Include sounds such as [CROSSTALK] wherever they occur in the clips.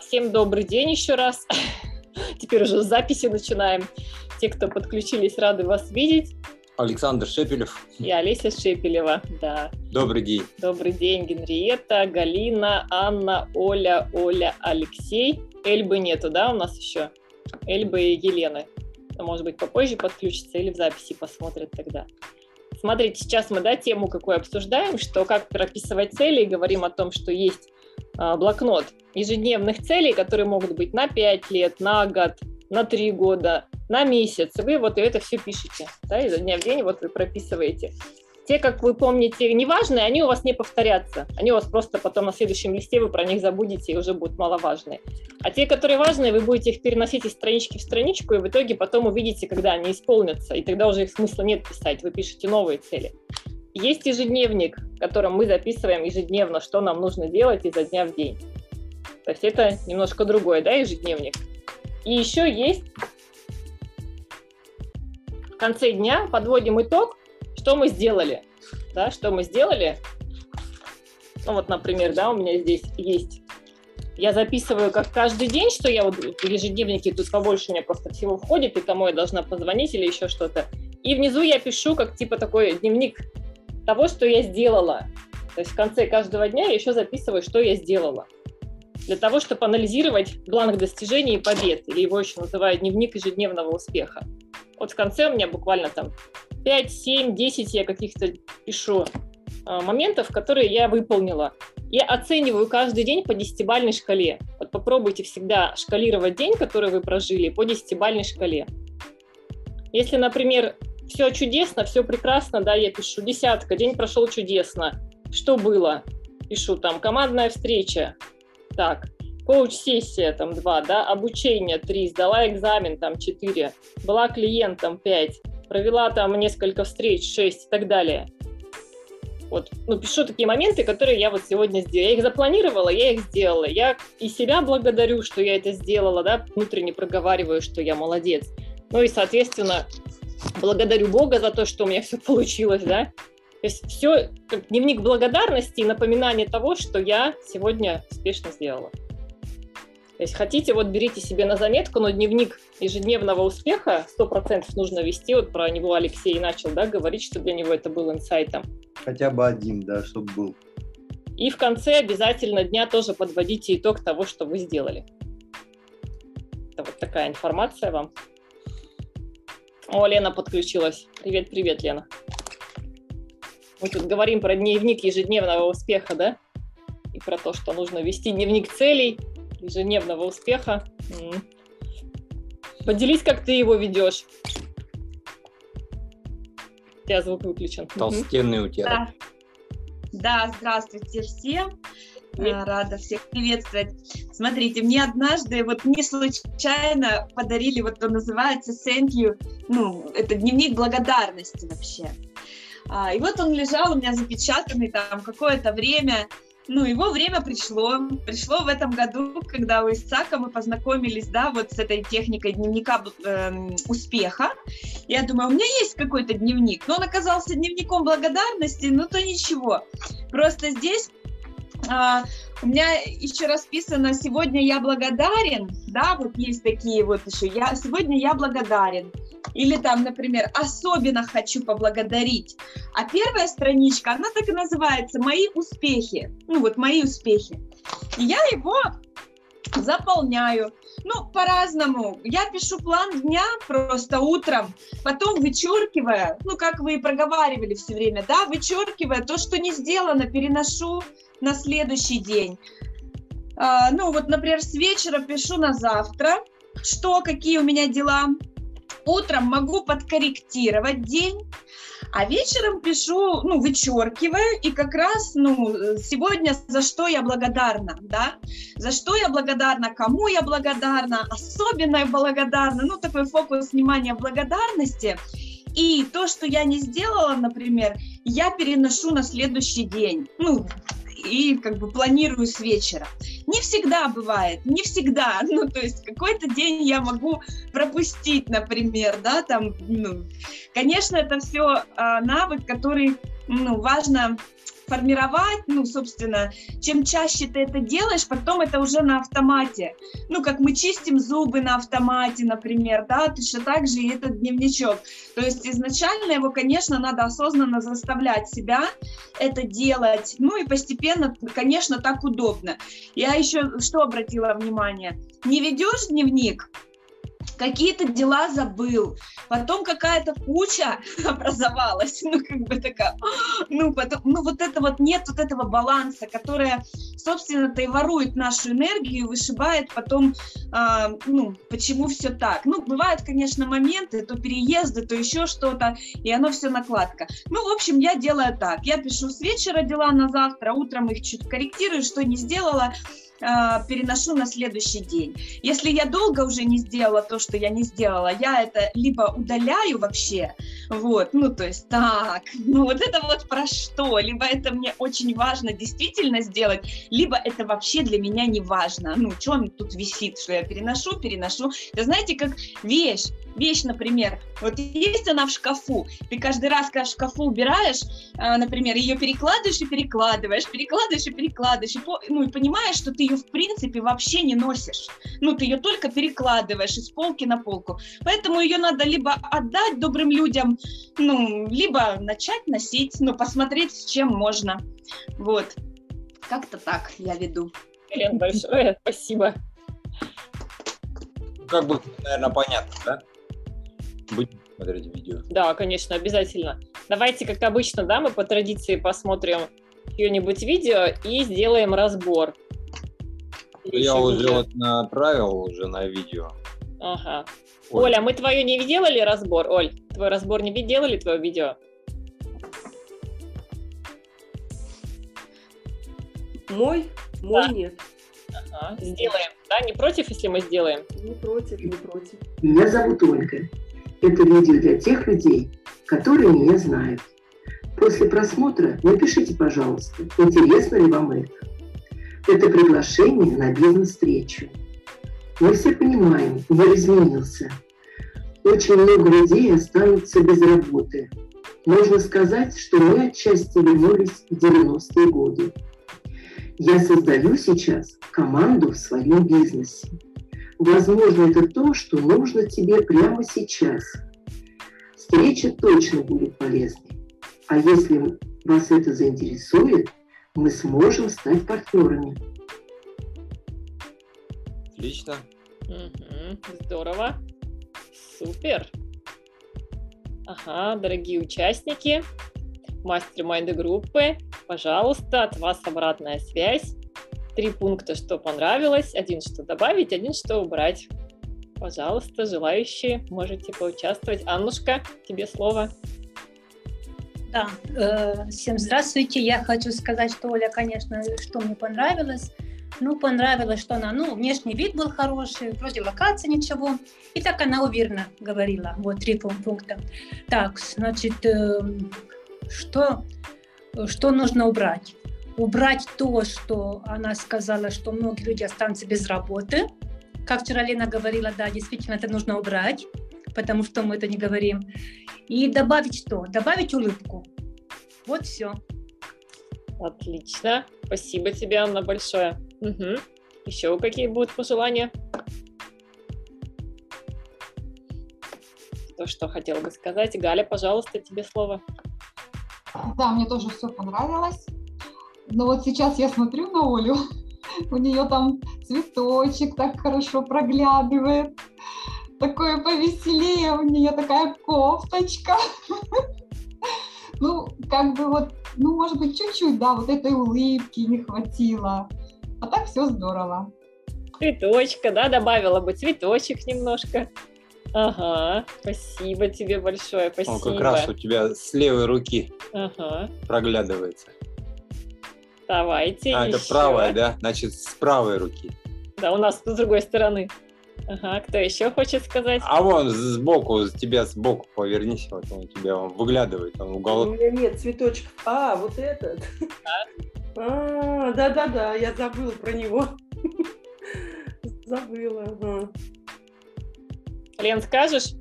Всем добрый день еще раз. [LAUGHS] Теперь уже с записи начинаем. Те, кто подключились, рады вас видеть. Александр Шепелев. И Олеся Шепелева, да. Добрый день. Добрый день, Генриетта, Галина, Анна, Оля, Оля, Алексей. Эльбы нету, да, у нас еще? Эльбы и Елены. Может быть, попозже подключится или в записи посмотрят тогда. Смотрите, сейчас мы, да, тему какую обсуждаем, что как прописывать цели, и говорим о том, что есть а, блокнот ежедневных целей, которые могут быть на 5 лет, на год, на 3 года, на месяц. Вы вот это все пишете, да, изо дня в день вот вы прописываете. Те, как вы помните, неважные, они у вас не повторятся. Они у вас просто потом на следующем листе вы про них забудете и уже будут маловажные. А те, которые важные, вы будете их переносить из странички в страничку, и в итоге потом увидите, когда они исполнятся, и тогда уже их смысла нет писать, вы пишете новые цели. Есть ежедневник, в котором мы записываем ежедневно, что нам нужно делать изо дня в день. То есть это немножко другое, да, ежедневник. И еще есть в конце дня подводим итог, что мы сделали. Да, что мы сделали. Ну вот, например, да, у меня здесь есть я записываю как каждый день, что я вот в ежедневнике тут побольше у меня просто всего входит, и кому я должна позвонить или еще что-то. И внизу я пишу как типа такой дневник того, что я сделала. То есть в конце каждого дня я еще записываю, что я сделала. Для того, чтобы анализировать бланк достижений и побед, или его еще называют дневник ежедневного успеха. Вот в конце у меня буквально там 5, 7, 10 я каких-то пишу а, моментов, которые я выполнила. Я оцениваю каждый день по десятибальной шкале. Вот попробуйте всегда шкалировать день, который вы прожили, по десятибальной шкале. Если, например, все чудесно, все прекрасно, да, я пишу десятка, день прошел чудесно. Что было? Пишу там командная встреча, так, коуч-сессия там два, да, обучение три, сдала экзамен там четыре, была клиентом пять, провела там несколько встреч шесть и так далее. Вот, ну, пишу такие моменты, которые я вот сегодня сделала. Я их запланировала, я их сделала. Я и себя благодарю, что я это сделала, да, внутренне проговариваю, что я молодец. Ну и, соответственно, благодарю Бога за то, что у меня все получилось, да. То есть все как дневник благодарности и напоминание того, что я сегодня успешно сделала. То есть хотите, вот берите себе на заметку, но дневник ежедневного успеха 100% нужно вести. Вот про него Алексей начал да, говорить, что для него это был инсайтом. Хотя бы один, да, чтобы был. И в конце обязательно дня тоже подводите итог того, что вы сделали. Это вот такая информация вам. О, Лена подключилась. Привет, привет, Лена. Мы тут говорим про дневник ежедневного успеха, да? И про то, что нужно вести дневник целей, ежедневного успеха. Поделись, как ты его ведешь. У тебя звук выключен. Толстенный у тебя. Да, да здравствуйте всем. Рада всех приветствовать. Смотрите, мне однажды вот не случайно подарили, вот он называется Thank you, ну, это дневник благодарности вообще. А, и вот он лежал у меня запечатанный там какое-то время, ну, его время пришло. Пришло в этом году, когда у Исака мы познакомились, да, вот с этой техникой дневника э, успеха. Я думаю, у меня есть какой-то дневник, но он оказался дневником благодарности, ну то ничего. Просто здесь у меня еще расписано «Сегодня я благодарен», да, вот есть такие вот еще, я, «Сегодня я благодарен». Или там, например, «Особенно хочу поблагодарить». А первая страничка, она так и называется «Мои успехи». Ну вот «Мои успехи». И я его заполняю. Ну, по-разному. Я пишу план дня просто утром, потом вычеркивая, ну, как вы и проговаривали все время, да, вычеркивая то, что не сделано, переношу на следующий день. А, ну, вот, например, с вечера пишу на завтра, что, какие у меня дела. Утром могу подкорректировать день, а вечером пишу, ну, вычеркиваю, и как раз, ну, сегодня за что я благодарна, да, за что я благодарна, кому я благодарна, особенно я благодарна, ну, такой фокус внимания благодарности, и то, что я не сделала, например, я переношу на следующий день, ну, и как бы планирую с вечера. Не всегда бывает, не всегда. [LAUGHS] Ну, то есть какой-то день я могу пропустить, например, да, там, ну, конечно, это все а, навык, который, ну, важно формировать, ну, собственно, чем чаще ты это делаешь, потом это уже на автомате. Ну, как мы чистим зубы на автомате, например, да, точно так же и этот дневничок. То есть изначально его, конечно, надо осознанно заставлять себя это делать, ну и постепенно, конечно, так удобно. Я еще что обратила внимание? Не ведешь дневник, какие-то дела забыл, потом какая-то куча [LAUGHS] образовалась, ну, как бы такая, [GASPS] ну, потом, ну, вот это вот нет вот этого баланса, которая, собственно-то и ворует нашу энергию, вышибает потом, а, ну, почему все так. Ну, бывают, конечно, моменты, то переезды, то еще что-то, и оно все накладка. Ну, в общем, я делаю так, я пишу с вечера дела на завтра, утром их чуть корректирую, что не сделала, переношу на следующий день. Если я долго уже не сделала то, что я не сделала, я это либо удаляю вообще, вот, ну, то есть, так, [LAUGHS] ну, вот это вот про что, либо это мне очень важно действительно сделать, либо это вообще для меня не важно, ну, что он тут висит, что я переношу, переношу. Это знаете, как вещь, вещь, например, вот есть она в шкафу, ты каждый раз, когда в шкафу убираешь, а, например, ее перекладываешь и перекладываешь, перекладываешь и перекладываешь, и, ну, и понимаешь, что ты ее в принципе вообще не носишь. Ну, ты ее только перекладываешь из полки на полку. Поэтому ее надо либо отдать добрым людям, ну, либо начать носить, ну, посмотреть, с чем можно. Вот. Как-то так я веду. Елена, большое спасибо. Как бы, наверное, понятно, да? Будем смотреть видео. Да, конечно, обязательно. Давайте, как обычно, да, мы по традиции посмотрим чье-нибудь видео и сделаем разбор. Я уже вот направил уже на видео. Ага. Оль. Оля, мы твое не делали разбор? Оль, твой разбор не делали, твое видео? Мой? Мой да. нет. Ага, сделаем. Да, не против, если мы сделаем? Не против, не против. Меня зовут Ольга. Это видео для тех людей, которые меня знают. После просмотра напишите, пожалуйста, интересно ли вам это. Это приглашение на бизнес-встречу. Мы все понимаем, мир изменился. Очень много людей останутся без работы. Можно сказать, что мы отчасти вернулись в 90-е годы. Я создаю сейчас команду в своем бизнесе. Возможно, это то, что нужно тебе прямо сейчас. Встреча точно будет полезной. А если вас это заинтересует – мы сможем стать партнерами. Отлично. Угу, здорово. Супер. Ага, дорогие участники, мастер-майнды группы, пожалуйста, от вас обратная связь. Три пункта, что понравилось, один, что добавить, один, что убрать. Пожалуйста, желающие, можете поучаствовать. Аннушка, тебе слово. Да, э, всем здравствуйте. Я хочу сказать, что Оля, конечно, что мне понравилось. Ну, понравилось, что она, ну, внешний вид был хороший, вроде локация ничего. И так она уверенно говорила. Вот три пункта. Так, значит, э, что, что нужно убрать? Убрать то, что она сказала, что многие люди останутся без работы. Как вчера Лена говорила, да, действительно, это нужно убрать потому что мы это не говорим. И добавить что? Добавить улыбку. Вот все. Отлично. Спасибо тебе, Анна, большое. Угу. Еще какие будут пожелания? То, что хотела бы сказать. Галя, пожалуйста, тебе слово. Да, мне тоже все понравилось. Но вот сейчас я смотрю на Олю, [LAUGHS] у нее там цветочек так хорошо проглядывает такое повеселее, у нее такая кофточка. [LAUGHS] Ну, как бы вот, ну, может быть, чуть-чуть, да, вот этой улыбки не хватило. А так все здорово. Цветочка, да, добавила бы цветочек немножко. Ага, спасибо тебе большое, спасибо. Он как раз у тебя с левой руки ага. проглядывается. Давайте А, еще. это правая, да? Значит, с правой руки. Да, у нас с другой стороны. Ага, кто еще хочет сказать? А вон сбоку, тебя сбоку повернись, вот он у тебя он выглядывает, он У уголок. меня нет цветочков. А, вот этот. [LAUGHS] А, да-да-да, я забыла про него. [LAUGHS] Забыла. ага. Лен, скажешь?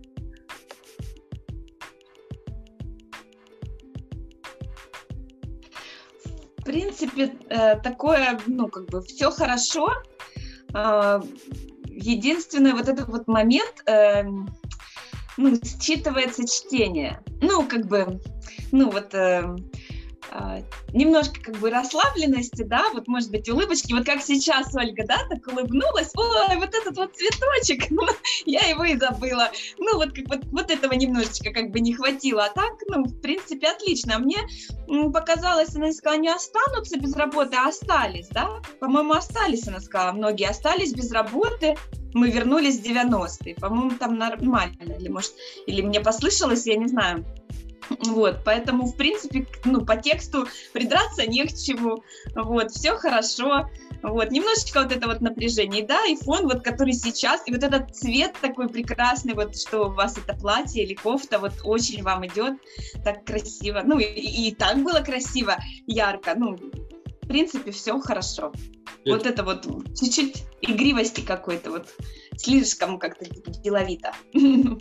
В принципе, э, такое, ну, как бы, все хорошо. Э, единственный вот этот вот момент, э, ну, считывается чтение. Ну, как бы, ну, вот... А, немножко как бы расслабленности, да, вот может быть улыбочки, вот как сейчас Ольга, да, так улыбнулась, ой, вот этот вот цветочек, [LAUGHS] ну, я его и забыла, ну вот как вот, вот этого немножечко как бы не хватило, а так, ну, в принципе, отлично, а мне показалось, она сказала, не останутся без работы, а остались, да, по-моему, остались, она сказала, многие остались без работы, мы вернулись в 90-е, по-моему, там нормально, или может, или мне послышалось, я не знаю, вот, поэтому, в принципе, ну, по тексту придраться не к чему. Вот, все хорошо. Вот, немножечко вот это вот напряжение. да, и фон, вот, который сейчас, и вот этот цвет такой прекрасный, вот, что у вас это платье или кофта, вот, очень вам идет так красиво. Ну, и, и так было красиво, ярко. Ну, в принципе, все хорошо. Нет. Вот это вот чуть-чуть игривости какой-то, вот, слишком как-то деловито. [LAUGHS]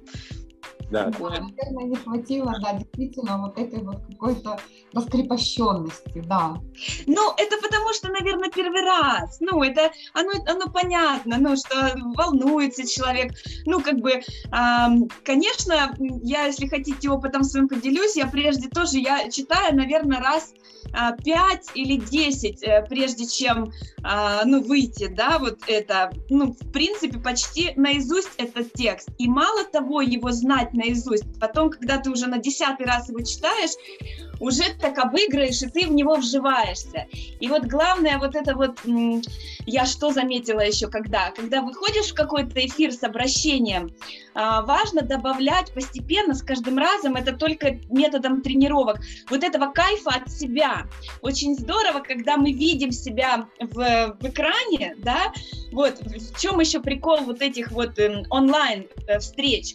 Да. Наверное, не хватило, да, действительно, вот этой вот какой-то раскрепощенности, да. Ну, это потому что, наверное, первый раз. Ну, это, оно, оно понятно, ну, что волнуется человек. Ну, как бы, эм, конечно, я, если хотите, опытом своим поделюсь, я прежде тоже, я читаю, наверное, раз 5 а, или 10, э, прежде чем, а, ну, выйти, да, вот это, ну, в принципе, почти наизусть этот текст. И мало того, его знать наизусть, потом, когда ты уже на десятый раз его читаешь, уже так обыграешь, и ты в него вживаешься. И вот главное вот это вот, я что заметила еще когда? Когда выходишь в какой-то эфир с обращением, а, важно добавлять постепенно, с каждым разом, это только методом тренировок, вот этого кайфа от себя. Очень здорово, когда мы видим себя в, в экране, да, вот, в чем еще прикол вот этих вот э, онлайн э,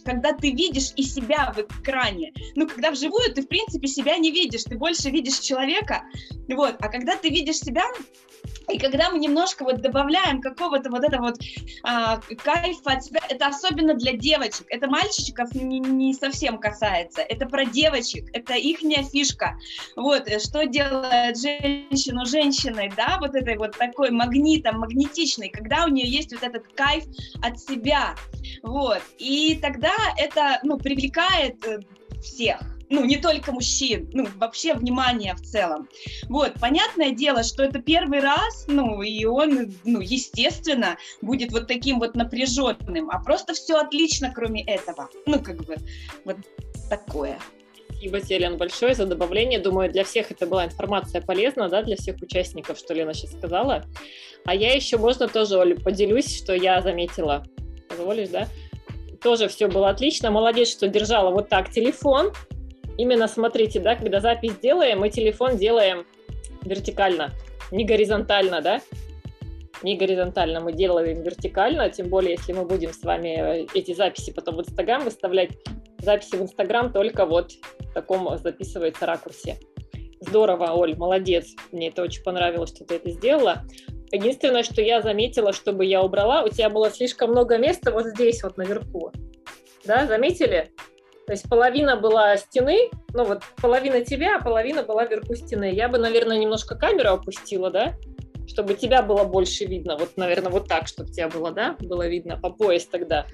когда ты видишь и себя в экране, ну, когда вживую ты, в принципе, себя не видишь, ты больше видишь человека, вот, а когда ты видишь себя, и когда мы немножко вот добавляем какого-то вот этого вот а, кайфа от себя, это особенно для девочек, это мальчиков не, не совсем касается, это про девочек, это их фишка. Вот, э, что делает женщину женщиной, да, вот этой вот такой магнитом, магнетичной, когда у нее есть вот этот кайф от себя, вот, и тогда это, ну, привлекает э, всех, ну, не только мужчин, ну, вообще внимание в целом. Вот, понятное дело, что это первый раз, ну, и он, ну, естественно, будет вот таким вот напряженным, а просто все отлично, кроме этого. Ну, как бы, вот такое. Спасибо тебе, Лен, большое за добавление. Думаю, для всех это была информация полезна, да, для всех участников, что Лена сейчас сказала. А я еще, можно тоже, Оля, поделюсь, что я заметила. Позволишь, да? Тоже все было отлично. Молодец, что держала вот так телефон, именно смотрите, да, когда запись делаем, мы телефон делаем вертикально, не горизонтально, да, не горизонтально, мы делаем вертикально, тем более, если мы будем с вами э, эти записи потом в Инстаграм выставлять, записи в Инстаграм только вот в таком записывается ракурсе. Здорово, Оль, молодец, мне это очень понравилось, что ты это сделала. Единственное, что я заметила, чтобы я убрала, у тебя было слишком много места вот здесь вот наверху. Да, заметили? То есть половина была стены, ну вот половина тебя, а половина была вверху стены. Я бы, наверное, немножко камеру опустила, да, чтобы тебя было больше видно. Вот, наверное, вот так, чтобы тебя было, да, было видно по пояс тогда.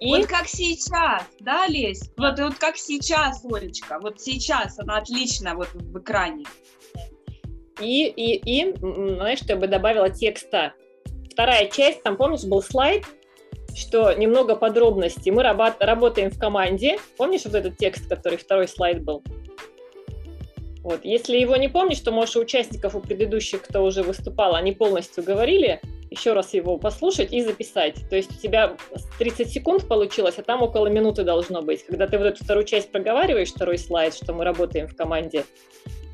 И... Вот как сейчас, да, Лесь? Вот, вот как сейчас, Олечка, вот сейчас она отлично вот в экране. И, и, и, знаешь, что я бы добавила текста. Вторая часть, там, помнишь, был слайд, что немного подробностей. Мы работаем в команде. Помнишь вот этот текст, который второй слайд был? Вот. Если его не помнишь, то, можешь, у участников, у предыдущих, кто уже выступал, они полностью говорили, еще раз его послушать и записать. То есть у тебя 30 секунд получилось, а там около минуты должно быть. Когда ты вот эту вторую часть проговариваешь, второй слайд, что мы работаем в команде,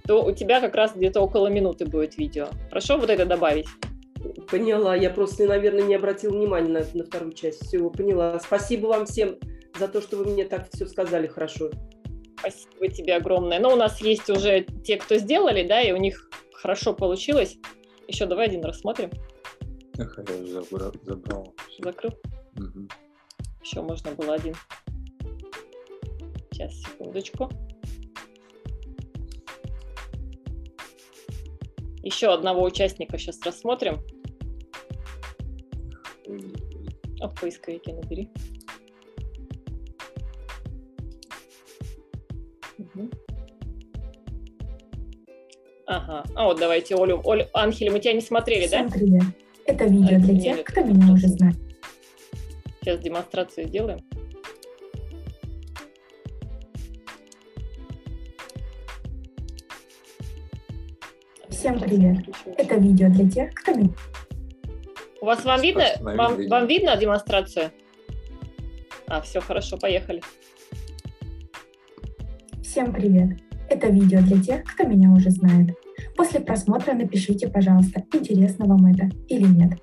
то у тебя как раз где-то около минуты будет видео. Хорошо вот это добавить? Поняла, я просто, наверное, не обратила внимания на, на вторую часть. Все, поняла. Спасибо вам всем за то, что вы мне так все сказали хорошо. Спасибо тебе огромное. Но у нас есть уже те, кто сделали, да, и у них хорошо получилось. Еще давай один рассмотрим. Эх, я уже забрал. забрал. Закрыл? Угу. Еще можно было один. Сейчас, секундочку. Еще одного участника сейчас рассмотрим. А в поисковике набери. Угу. Ага. А вот давайте Олю. Олю, Анхель, мы тебя не смотрели, Всем да? привет. Это видео А, для тех, кто меня уже знает. Сейчас демонстрацию сделаем. Всем привет. Это видео для тех, кто меня... У вас вам видно? Вам, видео. вам видно демонстрацию? А, все хорошо, поехали. Всем привет. Это видео для тех, кто меня уже знает. После просмотра напишите, пожалуйста, интересно вам это или нет.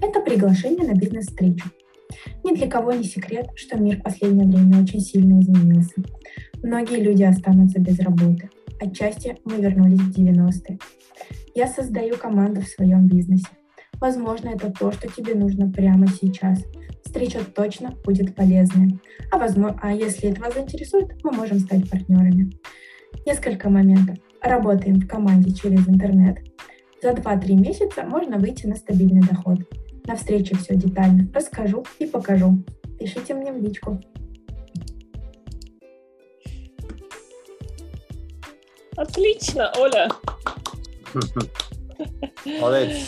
Это приглашение на бизнес-встречу. Ни для кого не секрет, что мир в последнее время очень сильно изменился. Многие люди останутся без работы. Отчасти мы вернулись в 90-е. Я создаю команду в своем бизнесе. Возможно, это то, что тебе нужно прямо сейчас. Встреча точно будет полезной. А, возможно, а если это вас заинтересует, мы можем стать партнерами. Несколько моментов. Работаем в команде через интернет. За 2-3 месяца можно выйти на стабильный доход. На встрече все детально расскажу и покажу. Пишите мне в личку. Отлично, Оля. Молодец.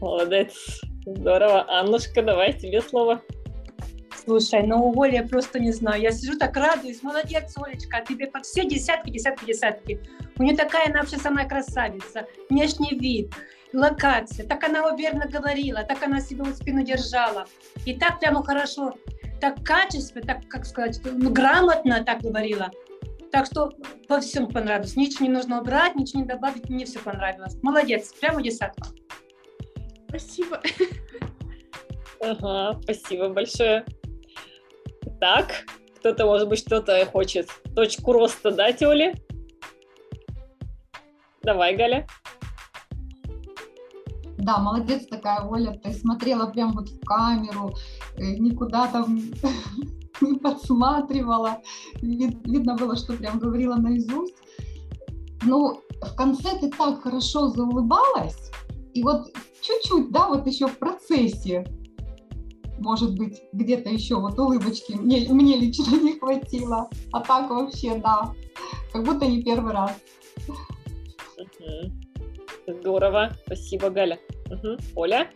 Молодец. Здорово. Аннушка, давай тебе слово. Слушай, ну у Оли я просто не знаю. Я сижу так радуюсь. Молодец, Олечка, а тебе под все десятки, десятки, десятки. У нее такая, она вообще самая красавица. Внешний вид, локация. Так она уверенно говорила, так она себя у спину держала. И так прямо хорошо, так качественно, так, как сказать, ну, грамотно так говорила. Так что по всем понравилось. Ничего не нужно убрать, ничего не добавить. Мне все понравилось. Молодец, прямо десятка. Спасибо. Ага, спасибо большое. Так, кто-то, может быть, что-то хочет. Точку роста дать, Оле? Давай, Галя. Да, молодец такая, Оля, ты смотрела прям вот в камеру, э, никуда там [LAUGHS] [LAUGHS] не подсматривала. Вид- видно было, что прям говорила наизусть. Ну, в конце ты так хорошо заулыбалась, и вот чуть-чуть, да, вот еще в процессе, может быть, где-то еще вот улыбочки мне, мне лично [LAUGHS] не хватило. А так вообще, да, как будто не первый раз. Здорово. Спасибо, Галя. Мгм. Оля?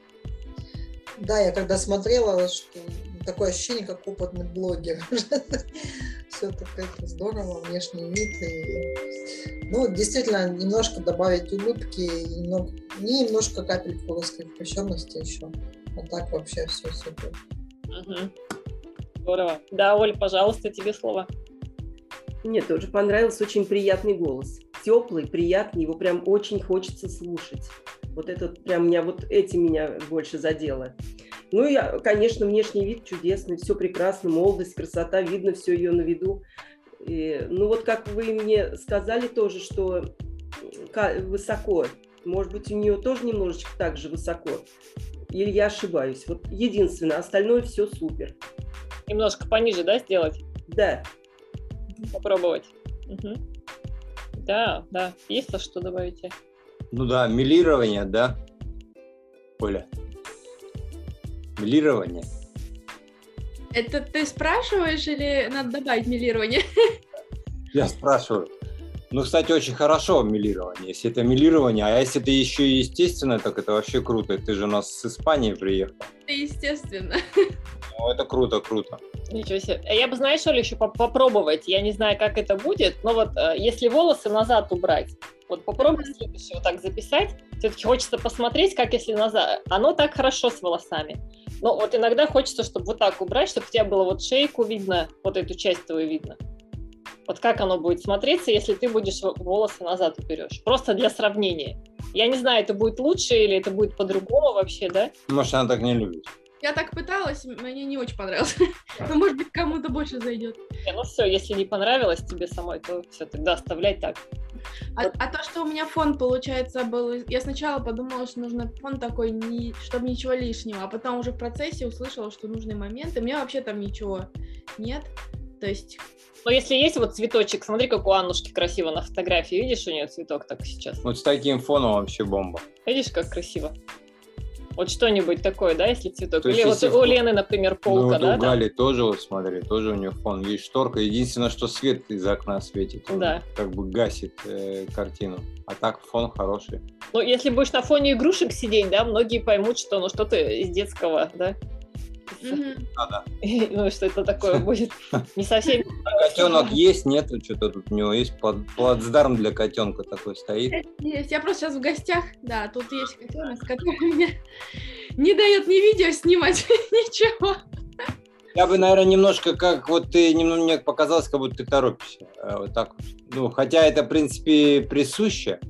Да, я когда смотрела, что такое ощущение, как опытный блогер. [LAUGHS] Все так это здорово, внешний вид. И... Ну, действительно, немножко добавить улыбки, и немного, не немножко капельку русской впечатленности еще. А так вообще все супер. Мгм. Здорово. Да, Оль, пожалуйста, тебе слово. Мне тоже понравился очень приятный голос. Теплый, приятный, его прям очень хочется слушать. Вот этот прям меня, вот эти меня больше задело. Ну и, конечно, внешний вид чудесный, все прекрасно, молодость, красота, видно все ее на виду. И, ну вот как вы мне сказали тоже, что высоко, может быть, у нее тоже немножечко так же высоко. Или я ошибаюсь? Вот единственное, остальное все супер. Немножко пониже, да, сделать? Да, Попробовать. Мгм. Да, да. Есть то, что добавите? Ну да, милирование, да? Оля. Милирование. Это ты спрашиваешь или надо добавить милирование? Я спрашиваю. Ну, кстати, очень хорошо милирование. Если это милирование, а если это еще и естественное, так это вообще круто. Ты же у нас с Испании приехал. Это естественно. Ну, это круто, круто. Ничего себе. А Я бы, знаешь, Оля, еще поп- попробовать. Я не знаю, как это будет, но вот э, если волосы назад убрать, вот попробуй следующее вот так записать. Все-таки хочется посмотреть, как если назад. Оно так хорошо с волосами. Но вот иногда хочется, чтобы вот так убрать, чтобы у тебя было вот шейку видно, вот эту часть твою видно. Вот как оно будет смотреться, если ты будешь волосы назад уберешь. Просто для сравнения. Я не знаю, это будет лучше или это будет по-другому вообще, да? Может, она так не любит. Я так пыталась, мне не очень понравилось. [LAUGHS] Но может быть кому-то больше зайдет. Ну все, если не понравилось тебе самой, то все, тогда оставляй так. А, а то, что у меня фон, получается, был... Я сначала подумала, что нужно фон такой, не, чтобы ничего лишнего, а потом уже в процессе услышала, что нужны моменты. У меня вообще там ничего нет. То есть Но если есть вот цветочек, смотри, как у Аннушки красиво на фотографии. Видишь, у нее цветок так сейчас? Вот с таким фоном вообще бомба. Видишь, как красиво? Вот что-нибудь такое, да, если цветок. То Или вот у в- Лены, например, Ну, полка, вот да? у? Гали тоже, вот смотри, тоже у нее фон. Видишь, шторка. Единственное, что свет из окна светит. он Да. Как бы гасит э, картину. А так фон хороший. Ну, если будешь на фоне игрушек сидеть, да, многие поймут, что ну что-то из детского, да. [LAUGHS] Ну, что это такое будет не совсем. [LAUGHS] Котенок есть, нету, что-то тут у него есть плат- плацдарм для котенка такой стоит. Есть. Я просто сейчас в гостях. Да, тут есть котенок, который мне [LAUGHS] не дает ни видео снимать, ничего. Я бы, наверное, немножко как вот ты немного мне показалось, как будто ты торопишься. Э, Вот так. вот. Ну, хотя это, в принципе, присуще.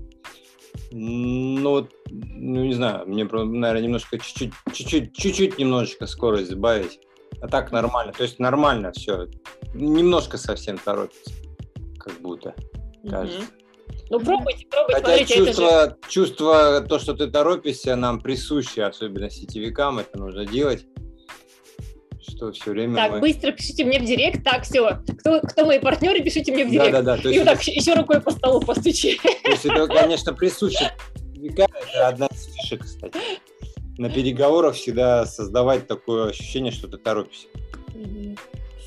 Ну, вот, ну, не знаю, мне, наверное, немножко чуть-чуть, чуть-чуть, чуть-чуть немножечко скорость сбавить. А так нормально. То есть нормально все. Немножко совсем торопится. Как будто, кажется. Мгм. Ну, пробуйте, пробуйте, Хотя смотрите, это же... чувство, чувство, то, что ты торопишься, нам присуще, особенно сетевикам, это нужно делать. Что все время Так, мы... быстро пишите мне в директ. Так, все. Кто, кто мои партнеры, пишите мне в Да, директ. да, да. То И вот так еще рукой по столу постучи. то есть это, конечно, присуще это одна из фишек, кстати. На переговорах всегда создавать такое ощущение, что ты торопишься.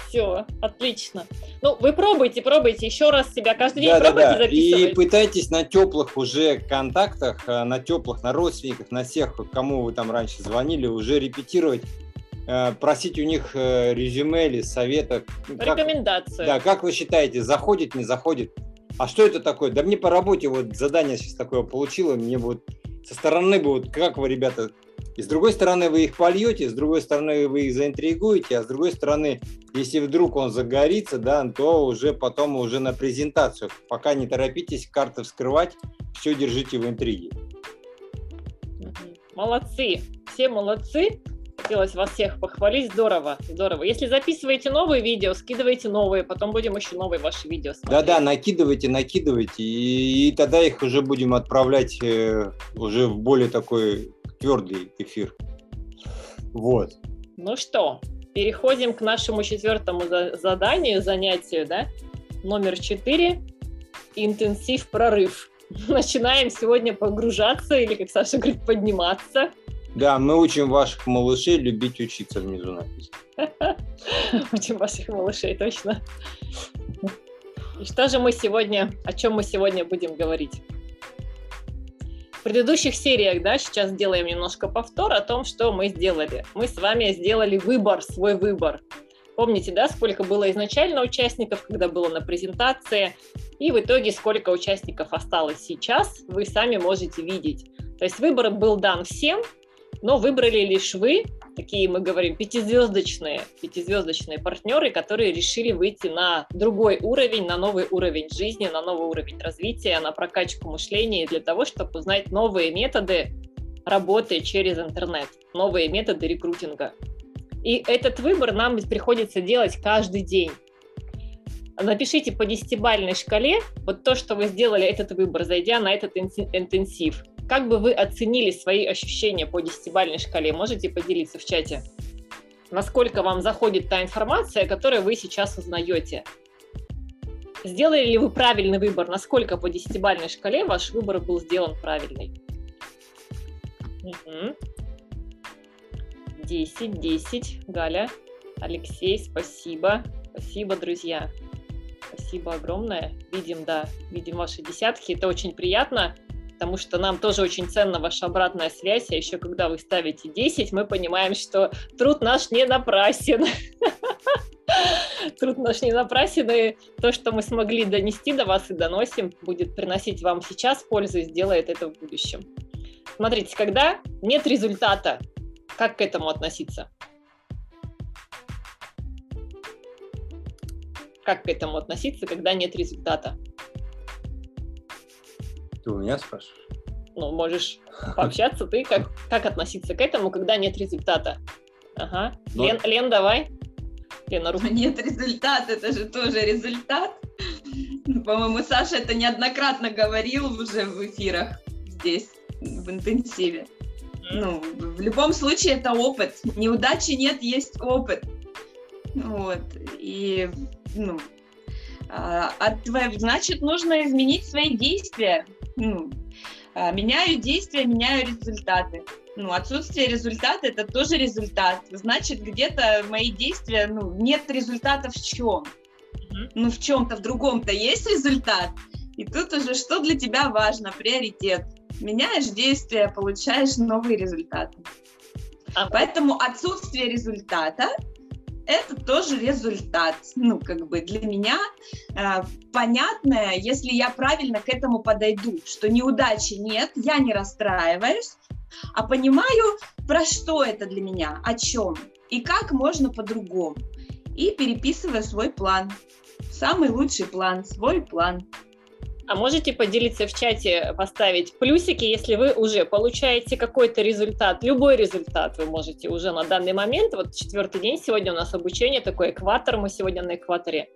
Все, отлично. Ну, вы пробуйте, пробуйте еще раз себя каждый день Да, да, пробуйте да. И записывать. пытайтесь на теплых уже контактах, э, на теплых, на родственниках, на всех, кому вы там раньше звонили, уже репетировать, просить у них э, резюме или совета. как- Рекомендация. Да, как вы считаете, заходит, не заходит? А что это такое? Да мне по работе вот задание сейчас такое получило, мне вот со стороны бы вот как вы, ребята, и с другой стороны вы их польете, с другой стороны вы их заинтригуете, а с другой стороны, если вдруг он загорится, да, то уже потом уже на презентацию. Пока не торопитесь карты вскрывать, все держите в интриге. Молодцы, все молодцы. Хотелось вас всех похвалить. Здорово, здорово. Если записываете новые видео, скидывайте новые, потом будем еще новые ваши видео смотреть. Да-да, накидывайте, накидывайте, и, и тогда их уже будем отправлять э, уже в более такой твердый эфир. Вот. Ну что, переходим к нашему четвертому за- заданию, занятию, да? Номер четыре. Интенсив прорыв. [LAUGHS] Начинаем сегодня погружаться, или, как Саша говорит, подниматься. Да, мы учим ваших малышей любить учиться внизу написано. [LAUGHS] Учим ваших малышей, точно. И что же мы сегодня, о чем мы сегодня будем говорить? В предыдущих сериях, да, сейчас делаем немножко повтор о том, что мы сделали. Мы с вами сделали выбор, свой выбор. Помните, да, сколько было изначально участников, когда было на презентации, и в итоге сколько участников осталось сейчас, вы сами можете видеть. То есть выбор был дан всем, но выбрали лишь вы, такие мы говорим, пятизвездочные, пятизвездочные партнеры, которые решили выйти на другой уровень, на новый уровень жизни, на новый уровень развития, на прокачку мышления для того, чтобы узнать новые методы работы через интернет, новые методы рекрутинга. И этот выбор нам приходится делать каждый день. Напишите по десятибалльной шкале вот то, что вы сделали этот выбор, зайдя на этот интенсив. Как бы вы оценили свои ощущения по десятибалльной шкале? Можете поделиться в чате? Насколько вам заходит та информация, которую вы сейчас узнаете? Сделали ли вы правильный выбор? Насколько по десятибалльной шкале ваш выбор был сделан правильный? Мгм. 10, 10. Галя, Алексей, спасибо. Спасибо, друзья. Спасибо огромное. Видим, да, видим ваши десятки. Это очень приятно, потому что нам тоже очень ценна ваша обратная связь. А еще когда вы ставите 10, мы понимаем, что труд наш не напрасен. [LAUGHS] Труд наш не напрасен, и то, что мы смогли донести до вас и доносим, будет приносить вам сейчас пользу и сделает это в будущем. Смотрите, когда нет результата, как к этому относиться? Как к этому относиться, когда нет результата? Ты у меня спрашиваешь? Ну, можешь пообщаться ты, как, как относиться к этому, когда нет результата. Ага. Ну, Лен, Лен, давай. Лена, руку. Нет результата, это же тоже результат. По-моему, Саша это неоднократно говорил уже в эфирах здесь, в интенсиве. Ну, в любом случае это опыт. Неудачи нет, есть опыт. Вот. И, ну, А, от твоего, значит, нужно изменить свои действия. Ну, а, меняю действия, меняю результаты. Ну, отсутствие результата это тоже результат. Значит, где-то мои действия, ну, нет результата в чем? Ну, в чем-то, в другом-то есть результат. И тут уже что для тебя важно, приоритет. Меняешь действия, получаешь новые результаты. А Поэтому отсутствие результата это тоже результат. Ну, как бы для меня э, понятное, если я правильно к этому подойду, что неудачи нет, я не расстраиваюсь, а понимаю, про что это для меня, о чем и как можно по-другому. И переписываю свой план. Самый лучший план, свой план. А можете поделиться в чате, поставить плюсики, если вы уже получаете какой-то результат, любой результат вы можете уже на данный момент. Вот четвертый день сегодня у нас обучение, такой экватор, мы сегодня на экваторе.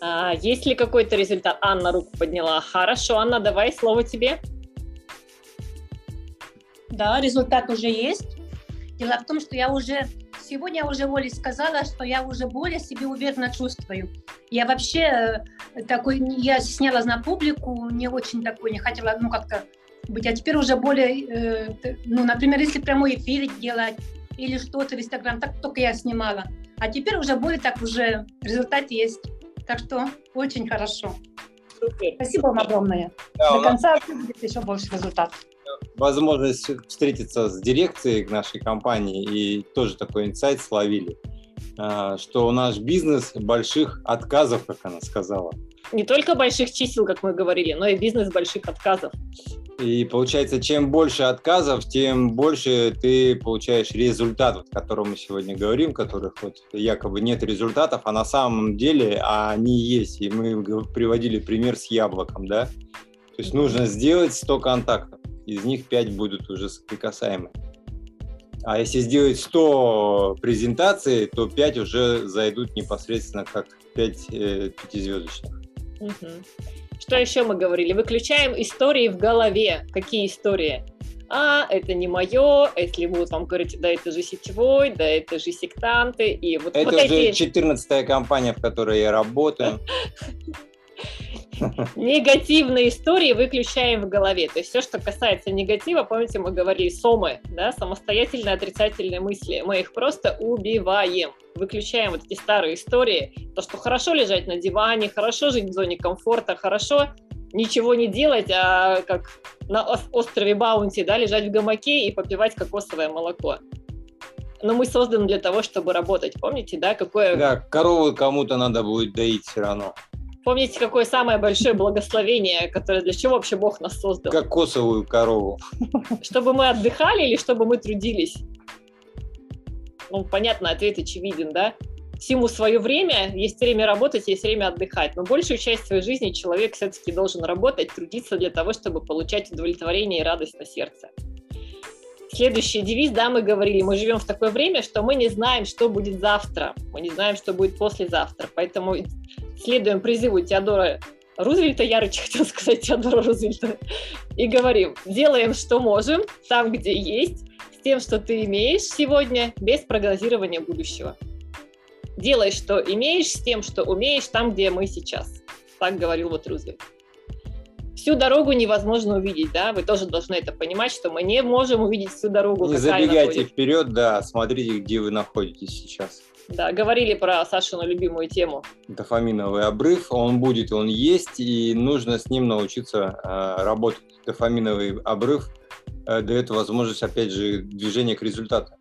А, есть ли какой-то результат? Анна руку подняла. Хорошо, Анна, давай слово тебе. Да, результат уже есть. Дело в том, что я уже сегодня уже Оле сказала, что я уже более себе уверенно чувствую. Я вообще э, такой, я стеснялась на публику, не очень такой, не хотела, ну, как-то быть. А теперь уже более, э, ну, например, если прямой эфир делать или что-то в Инстаграм, так только я снимала. А теперь уже более так уже результат есть. Так что очень хорошо. Супер. Спасибо вам огромное. Да, До конца будет еще больше результат возможность встретиться с дирекцией нашей компании и тоже такой инсайт словили, а, что наш бизнес больших отказов, как она сказала. Не только больших чисел, как мы говорили, но и бизнес больших отказов. И получается, чем больше отказов, тем больше ты получаешь результат, о котором мы сегодня говорим, которых вот якобы нет результатов, а на самом деле они есть. И мы приводили пример с яблоком, да? То есть нужно сделать 100 контактов из них 5 будут уже соприкасаемы. А если сделать 100 презентаций, то 5 уже зайдут непосредственно как 5 э, пятизвездочных. Угу. Что еще мы говорили? Выключаем истории в голове. Какие истории? а, это не мое, если будут вам говорить, да, это же сетевой, да, это же сектанты, и вот, это вот уже эти... 14 компания, в которой я работаю. [LAUGHS] Негативные истории выключаем в голове. То есть все, что касается негатива, помните, мы говорили сомы, да, самостоятельные отрицательные мысли. Мы их просто убиваем. Выключаем вот эти старые истории. То, что хорошо лежать на диване, хорошо жить в зоне комфорта, хорошо ничего не делать, а как на острове Баунти, да, лежать в гамаке и попивать кокосовое молоко но мы созданы для того, чтобы работать. Помните, да, какое... Да, корову кому-то надо будет доить все равно. Помните, какое самое большое благословение, которое для чего вообще Бог нас создал? Кокосовую корову. Чтобы мы отдыхали или чтобы мы трудились? Ну, понятно, ответ очевиден, да? Всему свое время, есть время работать, есть время отдыхать. Но большую часть своей жизни человек все-таки должен работать, трудиться для того, чтобы получать удовлетворение и радость на сердце. Следующий девиз, да, мы говорили, мы живем в такое время, что мы не знаем, что будет завтра, мы не знаем, что будет послезавтра, поэтому следуем призыву Теодора Рузвельта, я раньше хотела сказать Теодора Рузвельта, и говорим, делаем, что можем, там, где есть, с тем, что ты имеешь сегодня, без прогнозирования будущего. Делай, что имеешь, с тем, что умеешь, там, где мы сейчас. Так говорил вот Рузвельт всю дорогу невозможно увидеть, да, вы тоже должны это понимать, что мы не можем увидеть всю дорогу. Не забегайте вперед, да, смотрите, где вы находитесь сейчас. Да, говорили про Сашину любимую тему. Дофаминовый обрыв, он будет, он есть, и нужно с ним научиться э, работать. Дофаминовый обрыв э, дает возможность, опять же, движения к результату.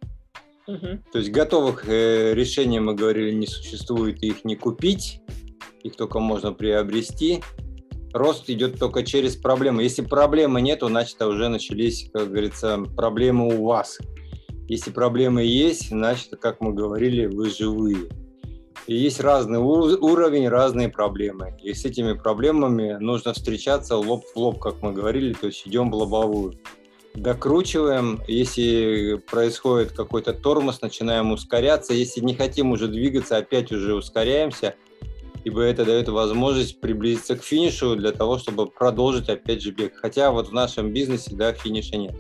Угу. То есть готовых э, решений, мы говорили, не существует, их не купить, их только можно приобрести рост идет только через проблемы. Если проблемы нету, значит, уже начались, как говорится, проблемы у вас. Если проблемы есть, значит, как мы говорили, вы живые. И есть разный уровень, разные проблемы. И с этими проблемами нужно встречаться лоб в лоб, как мы говорили, то есть идем в лобовую. Докручиваем, если происходит какой-то тормоз, начинаем ускоряться. Если не хотим уже двигаться, опять уже ускоряемся – ибо это дает возможность приблизиться к финишу для того, чтобы продолжить опять же бег. Хотя вот в нашем бизнесе, да, финиша нет.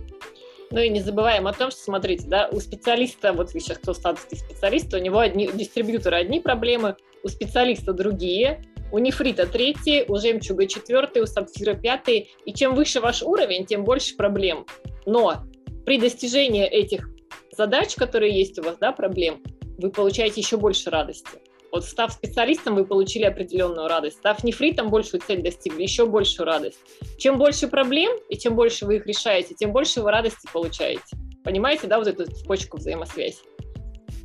Ну и не забываем о том, что, смотрите, да, у специалиста, вот вы сейчас кто статусный специалист, у него одни, у дистрибьютора одни проблемы, у специалиста другие, у нефрита третий, у жемчуга четвертый, у сапфира пятый. И чем выше ваш уровень, тем больше проблем. Но при достижении этих задач, которые есть у вас, да, проблем, вы получаете еще больше радости. Вот став специалистом, вы получили определенную радость. Став нефритом, большую цель достигли, еще большую радость. Чем больше проблем, и чем больше вы их решаете, тем больше вы радости получаете. Понимаете, да, вот эту цепочку взаимосвязи?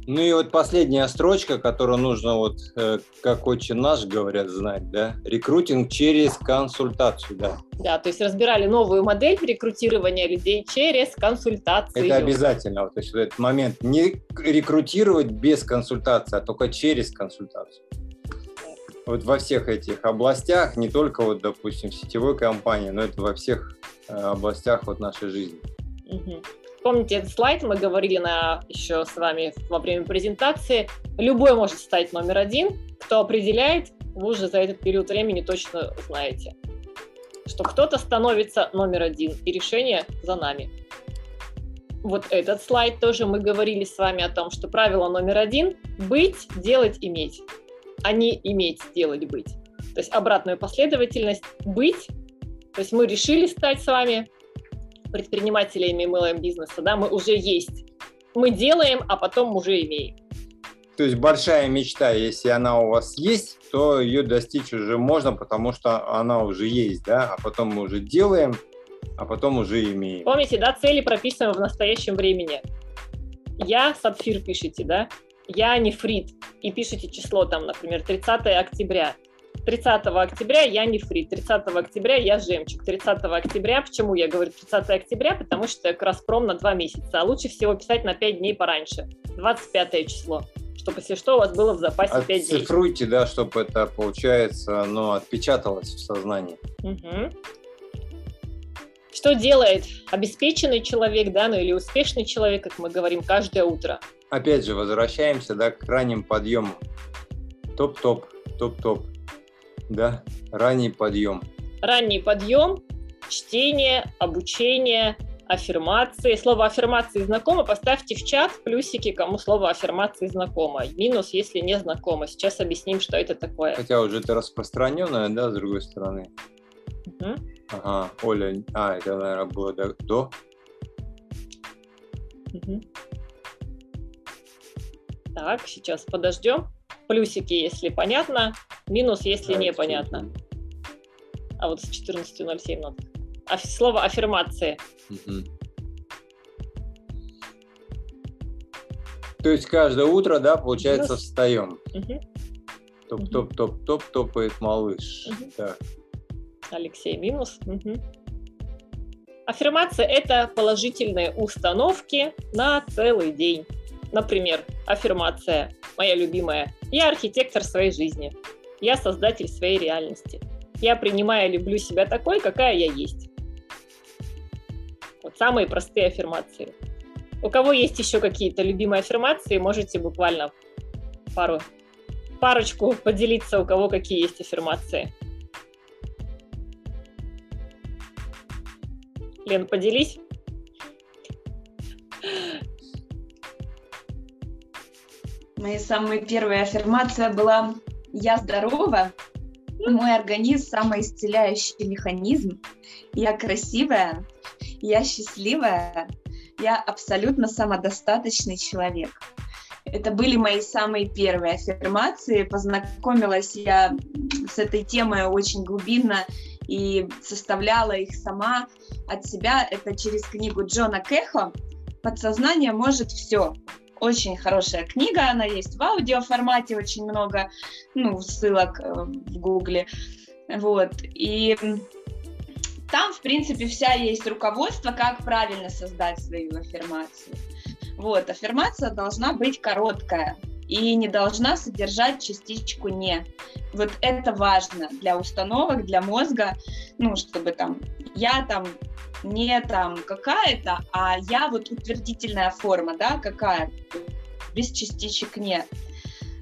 Ну и вот последняя строчка, которую нужно, вот, э, как очень наш говорят, знать, да, рекрутинг через консультацию, да. Да, то есть разбирали новую модель рекрутирования людей через консультацию. Это обязательно, вот, то есть вот этот момент, не рекрутировать без консультации, а только через консультацию. Вот во всех этих областях, не только вот, допустим, в сетевой компании, но это во всех э, областях вот нашей жизни. Угу. Помните этот слайд, мы говорили на, еще с вами во время презентации. Любой может стать номер один. Кто определяет, вы уже за этот период времени точно знаете, что кто-то становится номер один, и решение за нами. Вот этот слайд тоже мы говорили с вами о том, что правило номер один – быть, делать, иметь, а не иметь, делать, быть. То есть обратную последовательность – быть, то есть мы решили стать с вами предпринимателями MLM бизнеса, да, мы уже есть. Мы делаем, а потом уже имеем. То есть большая мечта, если она у вас есть, то ее достичь уже можно, потому что она уже есть, да, а потом мы уже делаем, а потом уже имеем. Помните, да, цели прописаны в настоящем времени. Я сапфир пишите, да, я нефрит, и пишите число там, например, 30 октября. 30 октября я нефрит, 30 октября я жемчуг, 30 октября, почему я говорю 30 октября, потому что как раз пром на 2 месяца, а лучше всего писать на 5 дней пораньше, 25 число, чтобы, если что, у вас было в запасе 5 дней. Цифруйте, да, чтобы это, получается, ну, отпечаталось в сознании. Угу. Что делает обеспеченный человек, да, ну или успешный человек, как мы говорим, каждое утро? Опять же, возвращаемся, да, к ранним подъемам. Топ-топ, топ-топ да, ранний подъем. Ранний подъем, чтение, обучение, аффирмации. Слово аффирмации знакомо, поставьте в чат плюсики, кому слово аффирмации знакомо. Минус, если не знакомо. Сейчас объясним, что это такое. Хотя уже это распространенное, да, с другой стороны. Угу. Ага, Оля, а, это, наверное, было до. Угу. Так, сейчас подождем плюсики, если понятно, минус, если да, непонятно. А вот с 14.07 надо. А слово аффирмации. Угу. То есть каждое утро, да, получается, минус. встаем. Угу. Топ-топ-топ-топ топает малыш. Угу. Так. Алексей минус. Угу. Аффирмация – это положительные установки на целый день. Например, аффирмация, моя любимая. Я архитектор своей жизни. Я создатель своей реальности. Я принимаю и люблю себя такой, какая я есть. Вот самые простые аффирмации. У кого есть еще какие-то любимые аффирмации, можете буквально пару, парочку поделиться, у кого какие есть аффирмации. Лен, поделись. Моя самая первая аффирмация была «Я здорова, мой организм – самоисцеляющий механизм, я красивая, я счастливая, я абсолютно самодостаточный человек». Это были мои самые первые аффирмации. Познакомилась я с этой темой очень глубинно и составляла их сама от себя. Это через книгу Джона Кэхо «Подсознание может все». Очень хорошая книга, она есть в аудиоформате, очень много ну, ссылок э, в Гугле. Вот. И там, в принципе, вся есть руководство, как правильно создать свою аффирмацию. Вот, аффирмация должна быть короткая и не должна содержать частичку «не». Вот это важно для установок, для мозга, ну, чтобы там я там не там какая-то, а я вот утвердительная форма, да, какая без частичек нет.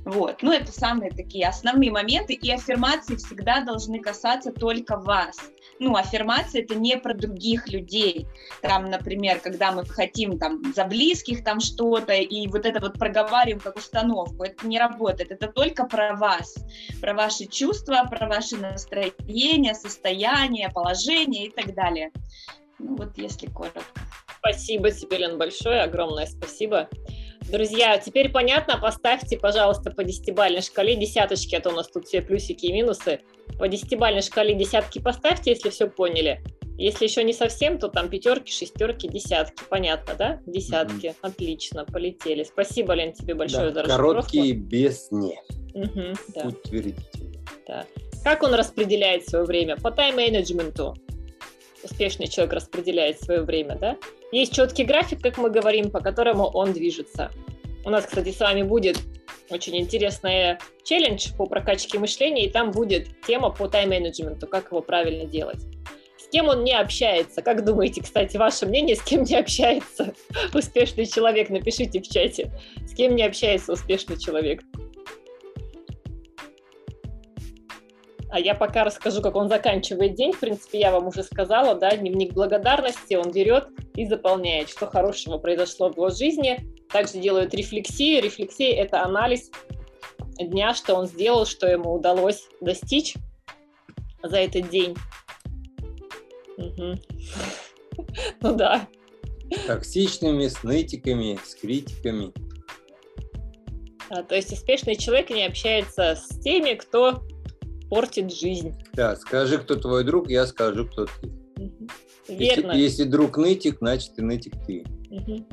Вот, ну это самые такие основные моменты, и аффирмации всегда должны касаться только вас. Ну, аффирмация это не про других людей. Там, например, когда мы хотим там за близких там что-то, и вот это вот проговариваем как установку, это не работает, это только про вас, про ваши чувства, про ваше настроение, состояние, положение и так далее. Ну вот, если коротко. Спасибо тебе, Лен, большое, огромное спасибо. Друзья, теперь понятно, поставьте, пожалуйста, по десятибальной шкале десяточки, а то у нас тут все плюсики и минусы. По десятибальной шкале десятки поставьте, если все поняли. Если еще не совсем, то там пятерки, шестерки, десятки. Понятно, да? Десятки. Mm-hmm. Отлично, полетели. Спасибо, Лен, тебе большое да, за Короткие без «не». Угу, да. Утвердительные. Да. Как он распределяет свое время? По тайм-менеджменту успешный человек распределяет свое время, да? Есть четкий график, как мы говорим, по которому он движется. У нас, кстати, с вами будет очень интересный челлендж по прокачке мышления, и там будет тема по тайм-менеджменту, как его правильно делать. С кем он не общается? Как думаете, кстати, ваше мнение, с кем не общается [LAUGHS] успешный человек? Напишите в чате. С кем не общается успешный человек? А я пока расскажу, как он заканчивает день. В принципе, я вам уже сказала, да, дневник благодарности он берет и заполняет, что хорошего произошло в его жизни. Также делают рефлексию. Рефлексия – это анализ дня, что он сделал, что ему удалось достичь за этот день. Угу. [LAUGHS] Ну да. Токсичными, с нытиками, с критиками. А, то есть успешный человек не общается с теми, кто портит жизнь. Да, скажи, кто твой друг, я скажу, кто ты. Угу. Верно. Если, если друг нытик, значит и нытик ты. Угу.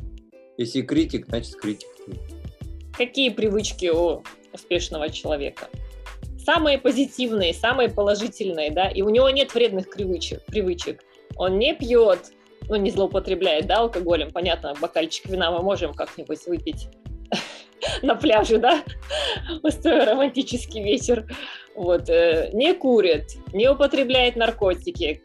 Если критик, значит критик ты. Какие привычки у успешного человека? Самые позитивные, самые положительные, да, и у него нет вредных привычек. привычек. Он не пьет, ну, не злоупотребляет, да, алкоголем, понятно, бокальчик вина мы можем как-нибудь выпить [LAUGHS] на пляже, да, устроя романтический вечер. Вот, э, не курит, не употребляет наркотики,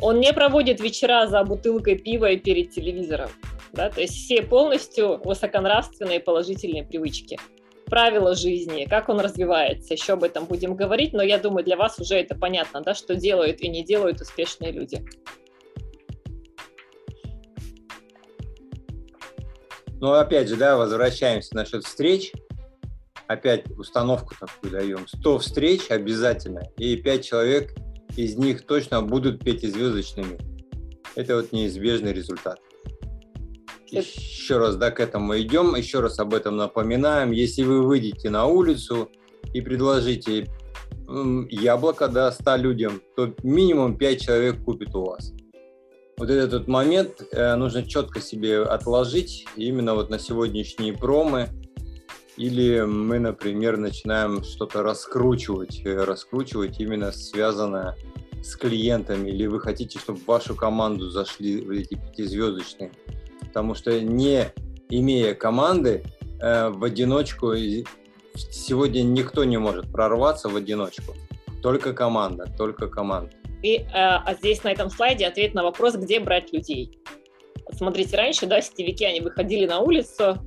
он не проводит вечера за бутылкой пива и перед телевизором. Да? То есть все полностью высоконравственные положительные привычки. Правила жизни, как он развивается, еще об этом будем говорить, но я думаю, для вас уже это понятно, да, что делают и не делают успешные люди. Ну, опять же, да, возвращаемся насчет встреч. Опять установку такую даем. 100 встреч обязательно, и 5 человек из них точно будут пятизвездочными. Это вот неизбежный результат. Еще раз, да, к этому идем, еще раз об этом напоминаем. Если вы выйдете на улицу и предложите яблоко, да, 100 людям, то минимум 5 человек купит у вас вот этот момент э, нужно четко себе отложить именно вот на сегодняшние промы. Или мы, например, начинаем что-то раскручивать, э, раскручивать именно связанное с клиентами, или вы хотите, чтобы в вашу команду зашли эти пятизвездочные. Потому что не имея команды э, в одиночку, сегодня никто не может прорваться в одиночку. Только команда, только команда. И э, а здесь на этом слайде ответ на вопрос, где брать людей. смотрите, раньше, да, сетевики, они выходили на улицу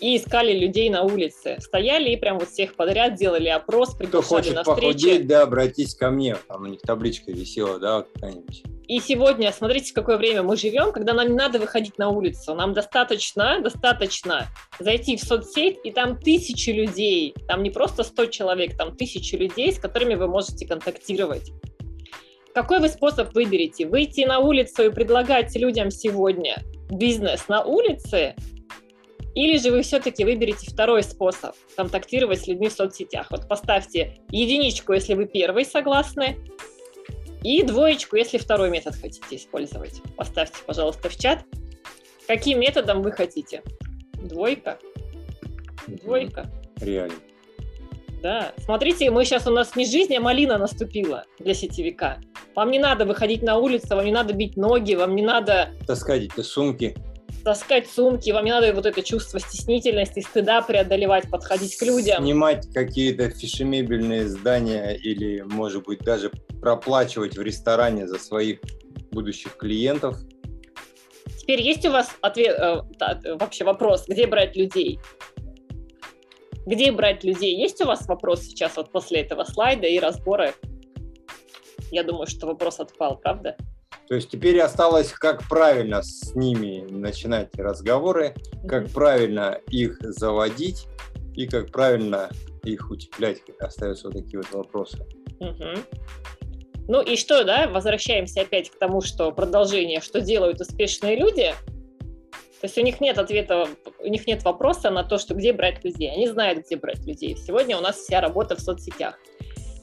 и искали людей на улице. Стояли и прям вот всех подряд делали опрос, приглашали Кто на встречи. похудеть, да, обратись ко мне. Там у них табличка висела, да, какая-нибудь. И сегодня, смотрите, в какое время мы живем, когда нам не надо выходить на улицу. Нам достаточно, достаточно зайти в соцсеть, и там тысячи людей. Там не просто 100 человек, там тысячи людей, с которыми вы можете контактировать. Какой вы способ выберете? Выйти на улицу и предлагать людям сегодня бизнес на улице? Или же вы все-таки выберете второй способ – контактировать с людьми в соцсетях? Вот поставьте единичку, если вы первый согласны, и двоечку, если второй метод хотите использовать. Поставьте, пожалуйста, в чат, каким методом вы хотите. Двойка? Двойка. Реально. Да. Смотрите, мы сейчас у нас не жизнь, а малина наступила для сетевика. Вам не надо выходить на улицу, вам не надо бить ноги, вам не надо... Таскать эти сумки. Таскать сумки, вам не надо вот это чувство стеснительности, стыда преодолевать, подходить к людям. Снимать какие-то фишемебельные здания или, может быть, даже проплачивать в ресторане за своих будущих клиентов. Теперь есть у вас ответ, э, вообще вопрос, где брать людей? Где брать людей? Есть у вас вопрос сейчас вот после этого слайда и разбора? Я думаю, что вопрос отпал, правда? То есть теперь осталось, как правильно с ними начинать разговоры, как правильно их заводить и как правильно их утеплять, остаются вот такие вот вопросы. Угу. Ну и что, да, возвращаемся опять к тому, что продолжение, что делают успешные люди. То есть у них нет ответа, у них нет вопроса на то, что где брать людей. Они знают, где брать людей. Сегодня у нас вся работа в соцсетях.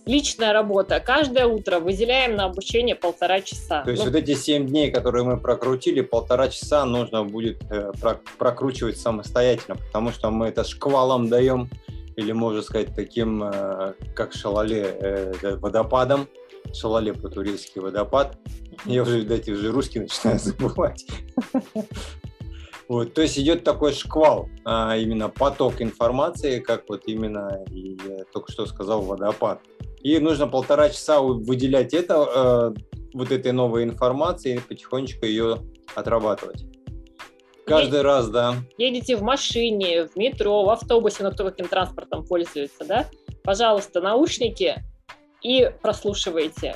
Личная работа. Каждое утро выделяем на обучение полтора часа. То есть ну, вот эти семь дней, которые мы прокрутили, полтора часа нужно будет э, прокручивать самостоятельно, потому что мы это шквалом даем, или можно сказать таким, э, как шалале, э, водопадом. Шалале по-турецки водопад. Я уже, видать, уже русский начинаю [LAUGHS] забывать. Вот, то есть идет такой шквал, а, именно поток информации, как вот именно я только что сказал водопад. И нужно полтора часа выделять это, э, вот этой новой информации и потихонечку ее отрабатывать. Каждый Едете, раз, да. Едете в машине, в метро, в автобусе, но кто каким транспортом пользуется, да? Пожалуйста, наушники и прослушивайте.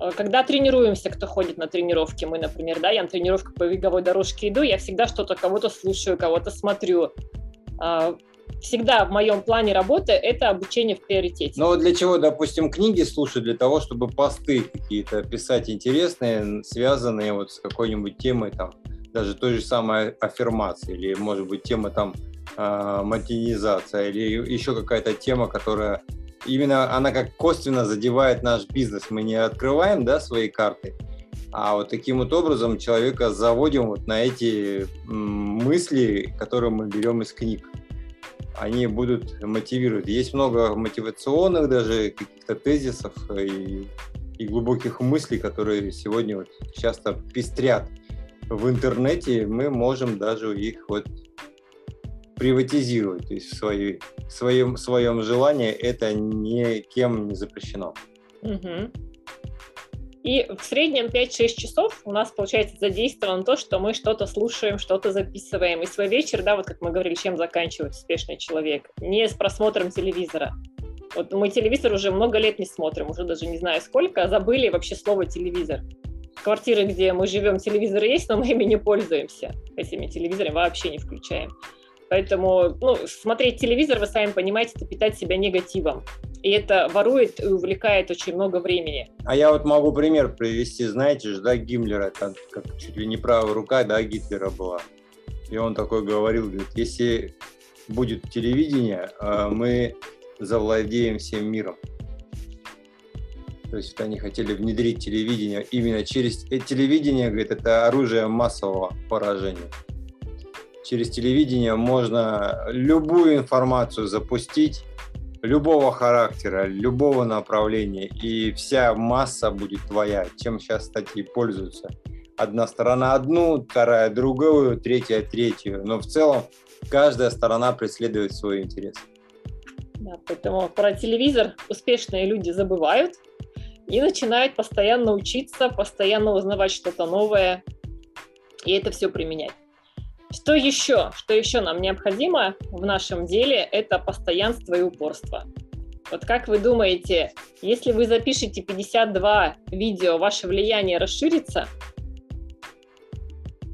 Э, когда тренируемся, кто ходит на тренировки, мы, например, да, я на тренировку по беговой дорожке иду, я всегда что-то кого-то слушаю, кого-то смотрю. А, всегда в моем плане работы это обучение в приоритете. Но для чего, допустим, книги слушать? Для того, чтобы посты какие-то писать интересные, связанные вот с какой-нибудь темой, там, даже той же самой аффирмации, или, может быть, тема там э, монетизация, или еще какая-то тема, которая именно она как косвенно задевает наш бизнес. Мы не открываем да, свои карты, а вот таким вот образом человека заводим вот на эти мысли, которые мы берем из книг. Они будут мотивировать. Есть много мотивационных даже каких-то тезисов и, и глубоких мыслей, которые сегодня вот часто пестрят в интернете. Мы можем даже их вот приватизировать, то есть в, своей, в своем, своем желании это никем не запрещено. Угу. И в среднем 5-6 часов у нас получается задействовано то, что мы что-то слушаем, что-то записываем. И свой вечер, да, вот как мы говорили, чем заканчивает успешный человек? Не с просмотром телевизора. Вот мы телевизор уже много лет не смотрим, уже даже не знаю сколько, забыли вообще слово телевизор. Квартиры, где мы живем, телевизор есть, но мы ими не пользуемся. Этими телевизорами вообще не включаем. Поэтому ну, смотреть телевизор, вы сами понимаете, это питать себя негативом. И это ворует и увлекает очень много времени. А я вот могу пример привести. Знаете же, да, Гиммлер, это как чуть ли не правая рука, да, Гитлера была. И он такой говорил, говорит, если будет телевидение, а мы завладеем всем миром. То есть вот они хотели внедрить телевидение именно через э, телевидение, говорит, это оружие массового поражения через телевидение можно любую информацию запустить, любого характера, любого направления, и вся масса будет твоя, чем сейчас, кстати, пользуются. Одна сторона одну, вторая другую, третья третью, но в целом каждая сторона преследует свой интерес. Да, поэтому про телевизор успешные люди забывают и начинают постоянно учиться, постоянно узнавать что-то новое, и это все применять. Что еще? Что еще нам необходимо в нашем деле? Это постоянство и упорство. Вот как вы думаете, если вы запишете 52 видео, ваше влияние расширится?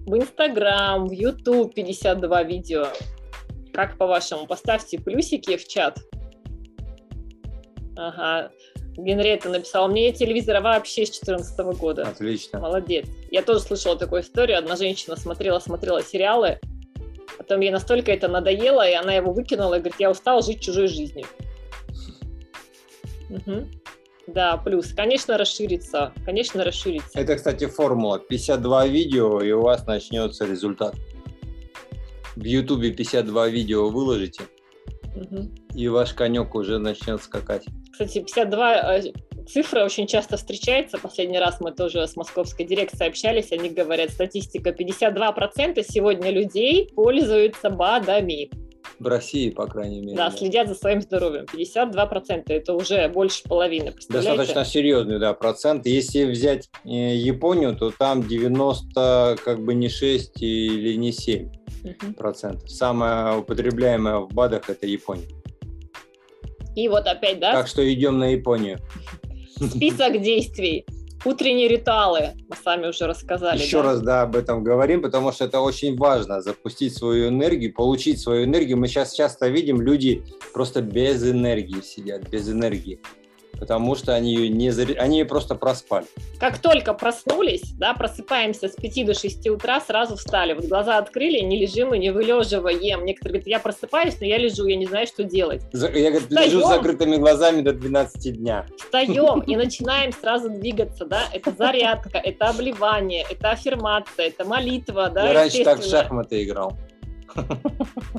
В Инстаграм, в Ютуб 52 видео. Как по-вашему? Поставьте плюсики в чат. Ага. Генриетта написала, мне телевизора вообще с 2014 года. Отлично. Молодец. Я тоже слышала такую историю. Одна женщина смотрела, смотрела сериалы, потом ей настолько это надоело, и она его выкинула и говорит, я устала жить чужой жизнью. Угу. Да, плюс, конечно, расширится, конечно, расширится. Это, кстати, формула. 52 видео, и у вас начнется результат. В Ютубе 52 видео выложите, угу. И ваш конек уже начнет скакать. Кстати, 52 э, цифра очень часто встречается. Последний раз мы тоже с московской дирекцией общались. Они говорят, статистика 52% сегодня людей пользуются БАДами. В России, по крайней мере. Да, да. следят за своим здоровьем. 52% это уже больше половины. Достаточно серьезный, да, процент. Если взять э, Японию, то там 90, как бы не 6 или не 7. процентов. Самое употребляемое в БАДах это Япония. И вот опять, да? Так что идем на Японию. Список действий. Утренние ритуалы, мы сами уже рассказали. Еще да? раз, да, об этом говорим, потому что это очень важно, запустить свою энергию, получить свою энергию. Мы сейчас часто видим, люди просто без энергии сидят, без энергии потому что они ее не заре... они ее просто проспали. Как только проснулись, да, просыпаемся с 5 до 6 утра, сразу встали. Вот глаза открыли, не лежим и не вылеживаем. Некоторые говорят, я просыпаюсь, но я лежу, я не знаю, что делать. Я говорит, лежу с закрытыми глазами до 12 дня. Встаем и начинаем сразу двигаться, да, это зарядка, это обливание, это аффирмация, это молитва, да, Я раньше так в шахматы играл.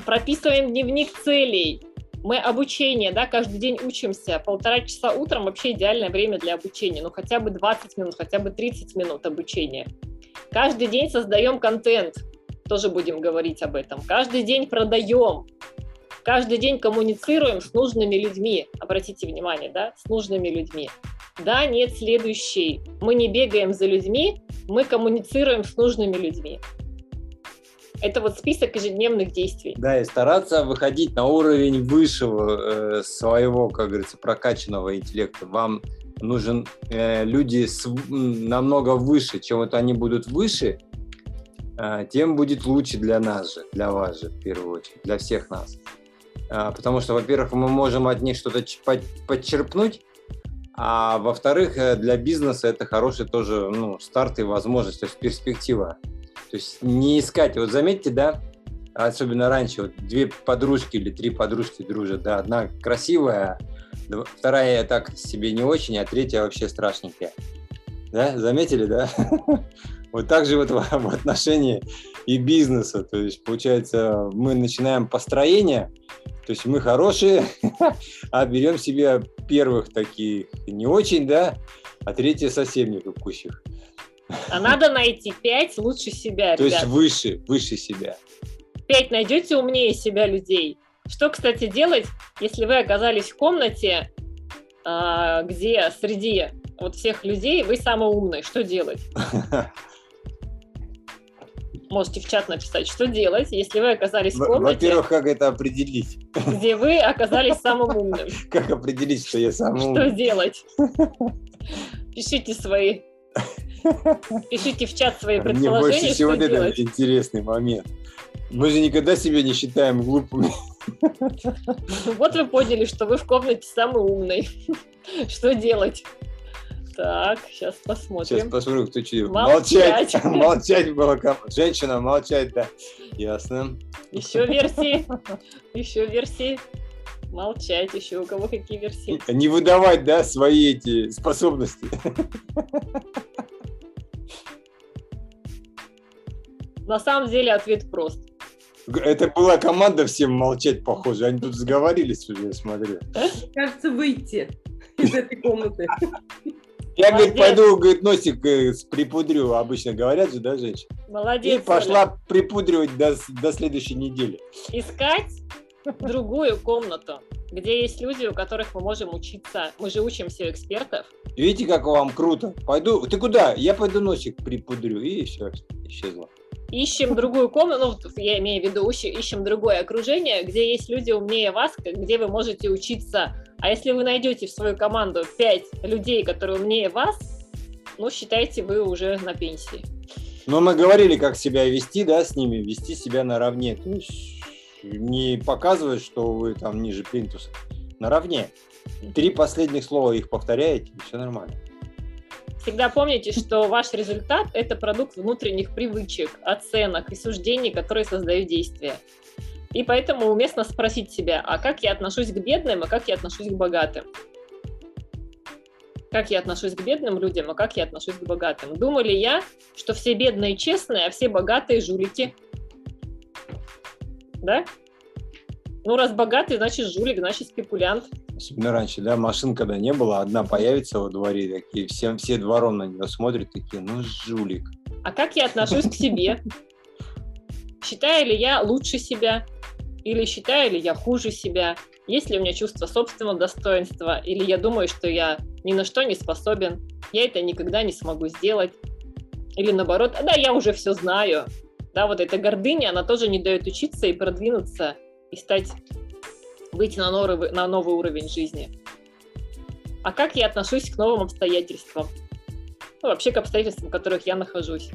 Прописываем дневник целей, мы обучение, да, каждый день учимся, полтора часа утром вообще идеальное время для обучения, ну хотя бы 20 минут, хотя бы 30 минут обучения. Каждый день создаем контент, тоже будем говорить об этом. Каждый день продаем, каждый день коммуницируем с нужными людьми, обратите внимание, да, с нужными людьми. Да, нет, следующий. Мы не бегаем за людьми, мы коммуницируем с нужными людьми. Это вот список ежедневных действий. Да, и стараться выходить на уровень высшего э, своего, как говорится, прокачанного интеллекта. Вам нужен э, люди с, намного выше, чем вот они будут выше, э, тем будет лучше для нас же, для вас же, в первую очередь, для всех нас. Э, потому что, во-первых, мы можем от них что-то подчерпнуть, а во-вторых, э, для бизнеса это хороший тоже ну, старт и возможность, то есть перспектива. То есть не искать. Вот заметьте, да, особенно раньше, вот две подружки или три подружки дружат, да, одна красивая, вторая так себе не очень, а третья вообще страшненькая. Да, заметили, да? [LAUGHS] Вот так же вот в отношении и бизнеса. То есть, получается, мы начинаем построение, то есть мы хорошие, [LAUGHS] а берем себе первых таких не очень, да, а третье совсем не кукущих. А надо найти пять лучше себя, То есть выше, выше себя. Пять найдете умнее себя людей. Что, кстати, делать, если вы оказались в комнате, а, где среди вот всех людей вы самый умный? Что делать? [LAUGHS] Можете в чат написать, что делать, если вы оказались в комнате. Во-первых, как это определить? Где вы оказались самым умным. [LAUGHS] Как определить, что я самый умный? Что делать? [LAUGHS] Пишите свои Пишите в чат свои предположения, Мне больше всего делать. интересный момент. Мы же никогда себя не считаем глупыми. Вот вы поняли, что вы в комнате самый умный. Что делать? Так, сейчас посмотрим. Сейчас посмотрим, кто что. Молчать. Молчать, [LAUGHS] молчать было. Женщина молчать, да. Ясно. Еще версии. Еще версии. Молчать еще. У кого какие версии? Не выдавать, да, свои эти способности. На самом деле ответ прост. Это была команда всем молчать, похоже. Они тут сговорились уже, я смотрю. Кажется, выйти из этой комнаты. Я, говорит, пойду, говорит, носик э, припудрю. Обычно говорят же, да, женщина? Молодец. И пошла припудривать до, до следующей недели. Искать другую комнату, где есть люди, у которых мы можем учиться. Мы же учимся у экспертов. Видите, как вам круто? Пойду. Ты куда? Я пойду носик припудрю. И все, исчезло ищем другую комнату, ну, я имею в виду, ищем другое окружение, где есть люди умнее вас, где вы можете учиться. А если вы найдете в свою команду пять людей, которые умнее вас, ну, считайте, вы уже на пенсии. Но мы говорили, как себя вести, да, с ними, вести себя наравне. То не показывать, что вы там ниже плинтуса. Наравне. Три последних слова их повторяете, и все нормально. Всегда помните, что ваш результат – это продукт внутренних привычек, оценок и суждений, которые создают действия. И поэтому уместно спросить себя, а как я отношусь к бедным, а как я отношусь к богатым? Как я отношусь к бедным людям, а как я отношусь к богатым? Думали я, что все бедные честные, а все богатые жулики? Да? Ну, раз богатый, значит жулик, значит спекулянт. Особенно раньше, да, машин когда не было, одна появится во дворе, такие, все, все двором на нее смотрят, такие, ну, жулик. А как я отношусь к себе? Считаю ли я лучше себя? Или считаю ли я хуже себя? Есть ли у меня чувство собственного достоинства? Или я думаю, что я ни на что не способен? Я это никогда не смогу сделать? Или наоборот, да, я уже все знаю. Да, вот эта гордыня, она тоже не дает учиться и продвинуться, и стать, выйти на новый, на новый уровень жизни. А как я отношусь к новым обстоятельствам? Ну, вообще к обстоятельствам, в которых я нахожусь.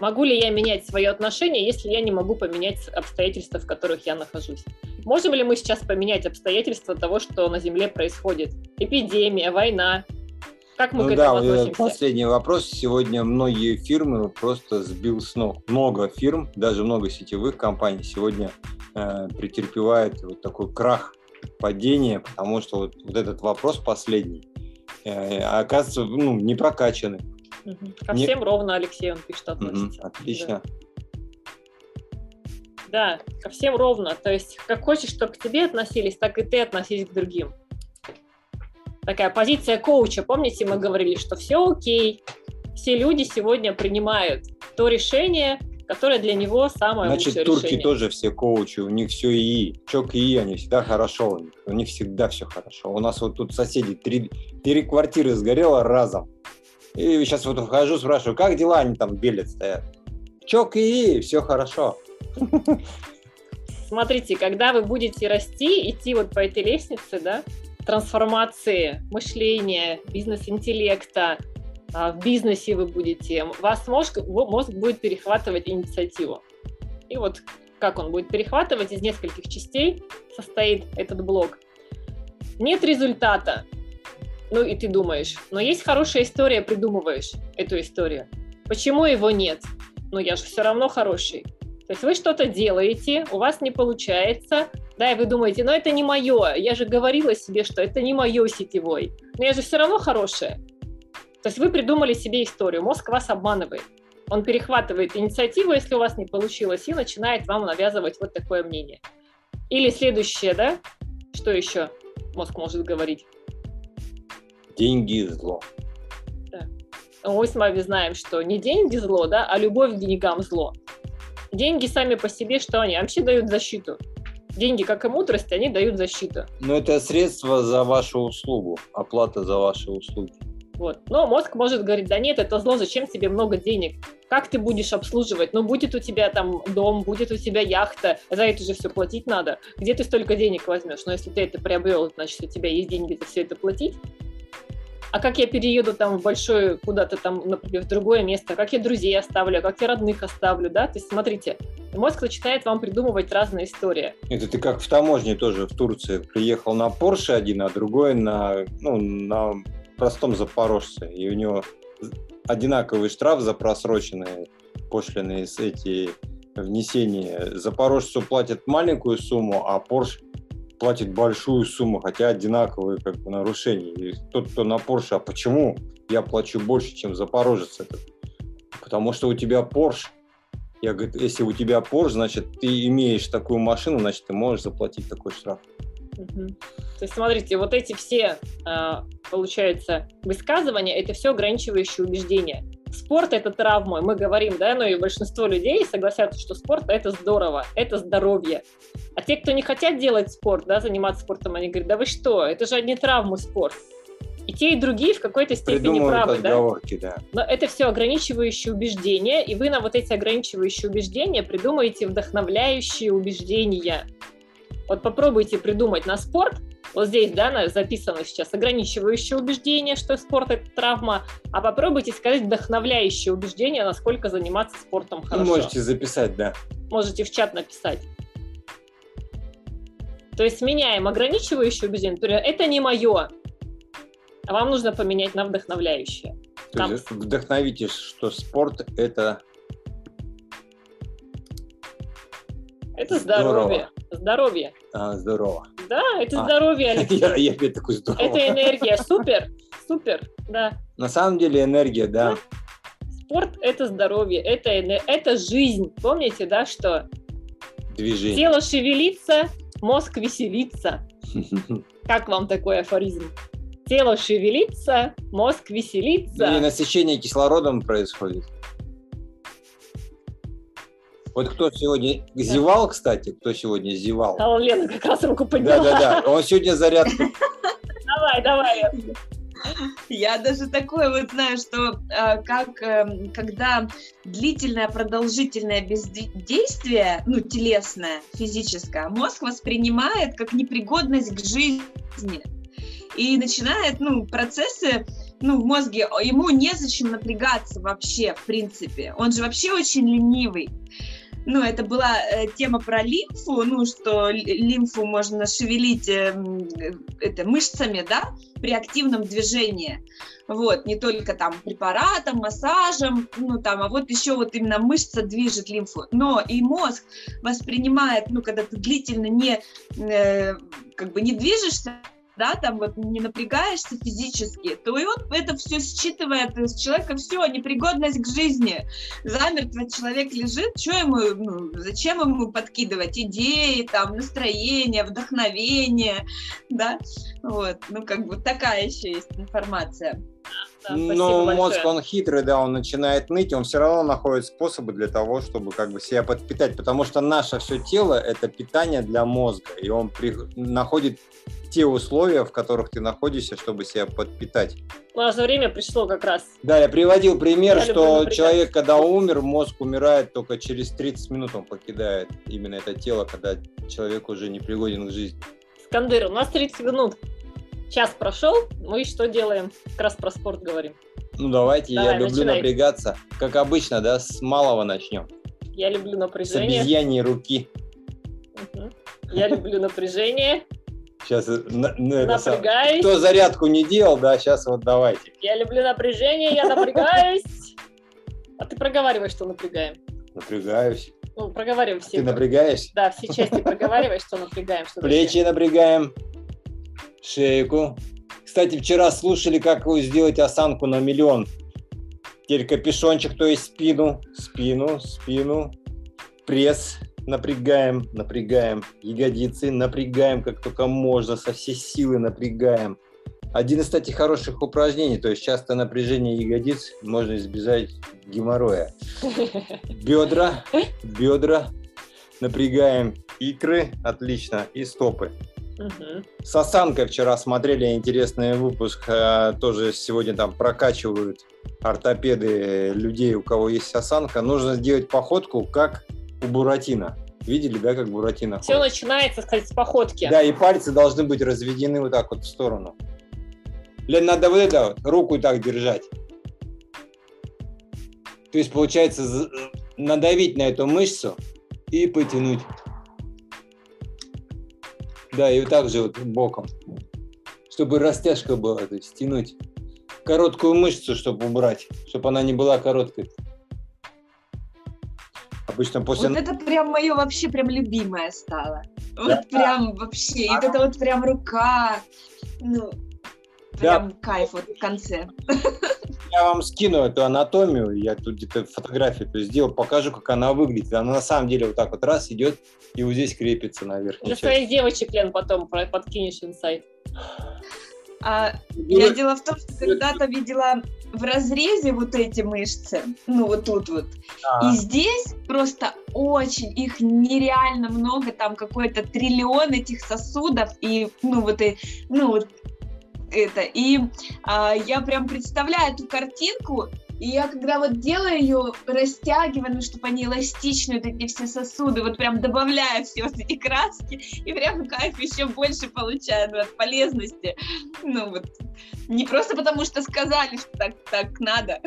Могу ли я менять свое отношение, если я не могу поменять обстоятельства, в которых я нахожусь? Можем ли мы сейчас поменять обстоятельства того, что на Земле происходит? Эпидемия, война. Как мы ну к да, этому этот относимся? последний вопрос. Сегодня многие фирмы просто сбил с ног. Много фирм, даже много сетевых компаний сегодня э, претерпевает вот такой крах, падение, потому что вот, вот этот вопрос последний э, оказывается ну, не прокачанный. Мгм. Ко Не- всем ровно, Алексей, он пишет, относится. отлично. Да, ко всем ровно. То есть, как хочешь, чтобы к тебе относились, так и ты относись к другим. Такая позиция коуча. Помните, мы говорили, что все окей, все люди сегодня принимают то решение, которое для него самое Значит, лучшее турки решение. тоже все коучи, у них все ИИ. Чок ИИ, они всегда хорошо, у них, у них всегда все хорошо. У нас вот тут соседи, три, три квартиры сгорело разом. И сейчас вот вхожу, спрашиваю, как дела, они там белят стоят. Чок ИИ, все хорошо. Смотрите, когда вы будете расти, идти вот по этой лестнице, да, трансформации мышления, бизнес-интеллекта, в бизнесе вы будете, вас мозг, мозг будет перехватывать инициативу. И вот как он будет перехватывать, из нескольких частей состоит этот блок. Нет результата, ну и ты думаешь, но есть хорошая история, придумываешь эту историю. Почему его нет? Ну я же все равно хороший. То есть вы что-то делаете, у вас не получается, да, и вы думаете, ну это не мое, я же говорила себе, что это не мое сетевой, но я же все равно хорошая. То есть вы придумали себе историю, мозг вас обманывает. Он перехватывает инициативу, если у вас не получилось, и начинает вам навязывать вот такое мнение. Или следующее, да, что еще мозг может говорить? Деньги зло. Мы с вами знаем, что не деньги зло, да, а любовь к деньгам зло. Деньги сами по себе, что они? Вообще дают защиту. Деньги, как и мудрость, они дают защиту. Но это средство за вашу услугу, оплата за ваши услуги. Вот. Но мозг может говорить, да нет, это зло, зачем тебе много денег? Как ты будешь обслуживать? Ну, будет у тебя там дом, будет у тебя яхта, за это же все платить надо. Где ты столько денег возьмешь? Но если ты это приобрел, значит, у тебя есть деньги за все это платить. А как я перееду там в большое, куда-то там, например, в другое место, как я друзей оставлю, как я родных оставлю, да? То есть, смотрите, мозг начинает вам придумывать разные истории. Это ты как в таможне тоже в Турции. Приехал на Порше один, а другой на, ну, на простом Запорожце. И у него одинаковый штраф за просроченные пошлины с эти внесения. Запорожцу платят маленькую сумму, а Порш платит большую сумму, хотя одинаковые как бы нарушения. И тот, кто на Порше, а почему я плачу больше, чем Запорожец этот? Потому что у тебя Порш. Я говорю, если у тебя Порш, значит, ты имеешь такую машину, значит, ты можешь заплатить такой штраф. Мгм. То есть, смотрите, вот эти все, а, получается, высказывания, это все ограничивающие убеждения. Спорт – это травма, мы говорим, да, но и большинство людей согласятся, что спорт – это здорово, это здоровье. А те, кто не хотят делать спорт, да, заниматься спортом, они говорят, да вы что, это же одни травмы спорт. И те, и другие в какой-то степени правы, да? да. Но это все ограничивающие убеждения, и вы на вот эти ограничивающие убеждения придумаете вдохновляющие убеждения. Вот попробуйте придумать на спорт, вот здесь, да, записано сейчас ограничивающее убеждение, что спорт это травма, а попробуйте сказать вдохновляющее убеждение, насколько заниматься спортом хорошо. можете записать, да. Можете в чат написать. То есть меняем ограничивающее убеждение, например, это не мое, а вам нужно поменять на вдохновляющее. То Там- есть вдохновитесь, что спорт – это Это Здорово. Здоровье. А, здорово. Да, это А. здоровье, [LAUGHS] Алексей. Я, я опять такой здорово. Это энергия. Супер. Супер. Да. На самом деле энергия, да. Спорт – это здоровье, это, это жизнь. Помните, да, что Движение. тело шевелится, мозг веселится. [LAUGHS] Как вам такой афоризм? Тело шевелится, мозг И веселится. насыщение кислородом происходит. Вот кто сегодня зевал, кстати, кто сегодня зевал? А Лена как раз руку подняла. Да-да-да, он сегодня зарядку, [LAUGHS] Давай, давай. Я даже такое вот знаю, что э, как э, когда длительное продолжительное бездействие, ну телесное, физическое, мозг воспринимает как непригодность к жизни и начинает, ну процессы ну, в мозге, ему незачем напрягаться вообще, в принципе. Он же вообще очень ленивый ну, это была э, тема про лимфу, ну, что лимфу можно шевелить э, это, мышцами, да, при активном движении. Вот, не только там препаратом, массажем, ну, там, а вот еще вот именно мышца движет лимфу. Но и мозг воспринимает, ну, когда ты длительно не, э, как бы не движешься, да, там вот не напрягаешься физически, то и он это все считывает из человека, все, непригодность к жизни. Замертво человек лежит, что ему, ну, зачем ему подкидывать идеи, там, настроение, вдохновение, да, вот, ну, как бы такая еще есть информация. Да, Но мозг, он хитрый, да, он начинает ныть, он все равно находит способы для того, чтобы как бы себя подпитать, потому что наше все тело – это питание для мозга, и он при... находит те условия, в которых ты находишься, чтобы себя подпитать. У нас время пришло как раз. Да, я приводил пример, я что человек, когда умер, мозг умирает только через 30 минут он покидает именно это тело, когда человек уже не пригоден к жизни. Скандыр, у нас 30 минут. Час прошел, мы что делаем? Как раз про спорт говорим. Ну давайте, Давай, я люблю начинай. напрягаться. Как обычно, да, с малого начнем. Я люблю напряжение. С обезьяньей руки. Угу. Я люблю напряжение. Сейчас э, ну, напрягаюсь. Кто зарядку не делал, да, сейчас вот давайте. Я люблю напряжение, я напрягаюсь. А ты проговаривай, что напрягаем. Напрягаюсь. Ну, проговаривай все. Ты напрягаешь? Да, все части проговаривай, что напрягаем. Что Плечи напрягаем шейку. Кстати, вчера слушали, как сделать осанку на миллион. Теперь капюшончик, то есть спину, спину, спину, пресс напрягаем, напрягаем, ягодицы напрягаем, как только можно, со всей силы напрягаем. Один из, кстати, хороших упражнений, то есть часто напряжение ягодиц можно избежать геморроя. Бедра, бедра, напрягаем икры, отлично, и стопы. Угу. С осанкой вчера смотрели интересный выпуск, э, тоже сегодня там прокачивают ортопеды людей, у кого есть осанка. Нужно сделать походку, как у Буратино. Видели, да, как Буратино Все ходит? начинается, сказать, с походки. Да, и пальцы должны быть разведены вот так вот в сторону. Лен, надо вот это вот, руку так держать. То есть, получается, надавить на эту мышцу и потянуть. Да, и вот так же вот боком. Чтобы растяжка была, то есть тянуть. Короткую мышцу, чтобы убрать, чтобы она не была короткой. Обычно после... Вот это прям мое вообще прям любимое стало. Вот да. прям вообще. И вот это вот прям рука. Ну, прям да. кайф вот в конце. Я вам скину эту анатомию, я тут где-то фотографию то сделал, покажу, как она выглядит. Она на самом деле вот так вот раз идет и вот здесь крепится на верхней Для своих девочек, Лен, потом подкинешь инсайт. А, я дело в том, что когда-то видела в разрезе вот эти мышцы, ну вот тут вот, а. и здесь просто очень, их нереально много, там какой-то триллион этих сосудов, и ну вот, и, ну вот это. И а, я прям представляю эту картинку, и я когда вот делаю ее, растягиваю, ну, чтобы они эластичные, вот эти все сосуды, вот прям добавляю все вот эти краски, и прям кайф еще больше получаю ну, от полезности. Ну вот, не просто потому что сказали, что так, так надо.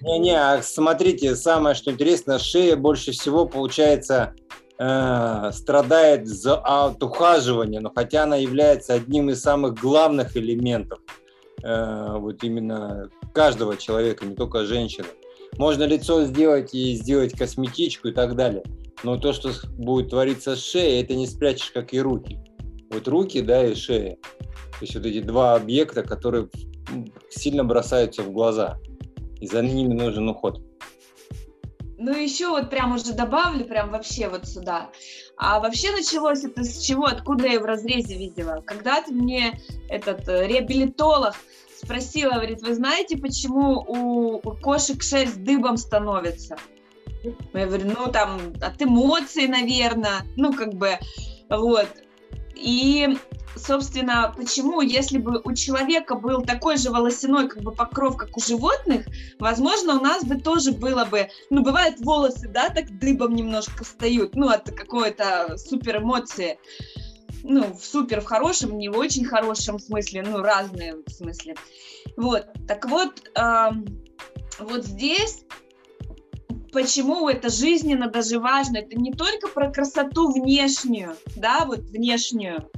Не-не, а смотрите, самое что интересно, шея больше всего получается э, страдает за от ухаживания, но хотя она является одним из самых главных элементов э, вот именно каждого человека, не только женщины. Можно лицо сделать и сделать косметичку и так далее. Но то, что будет твориться с шеей, это не спрячешь, как и руки. Вот руки, да, и шея. То есть вот эти два объекта, которые сильно бросаются в глаза. И за ними нужен уход. Ну, еще вот прям уже добавлю, прям вообще вот сюда. А вообще началось это с чего, откуда я в разрезе видела? Когда-то мне этот э, реабилитолог спросила, говорит, вы знаете, почему у, у кошек шерсть дыбом становится? Я говорю, ну там от эмоций, наверное, ну как бы, вот. И собственно, почему, если бы у человека был такой же волосяной как бы покров, как у животных, возможно, у нас бы тоже было бы, ну, бывает волосы, да, так дыбом немножко встают, ну, от какой-то супер эмоции, ну, в супер в хорошем, не в очень хорошем смысле, ну, разные в смысле. Вот, так вот, э, вот здесь почему это жизненно даже важно. Это не только про красоту внешнюю, да, вот внешнюю.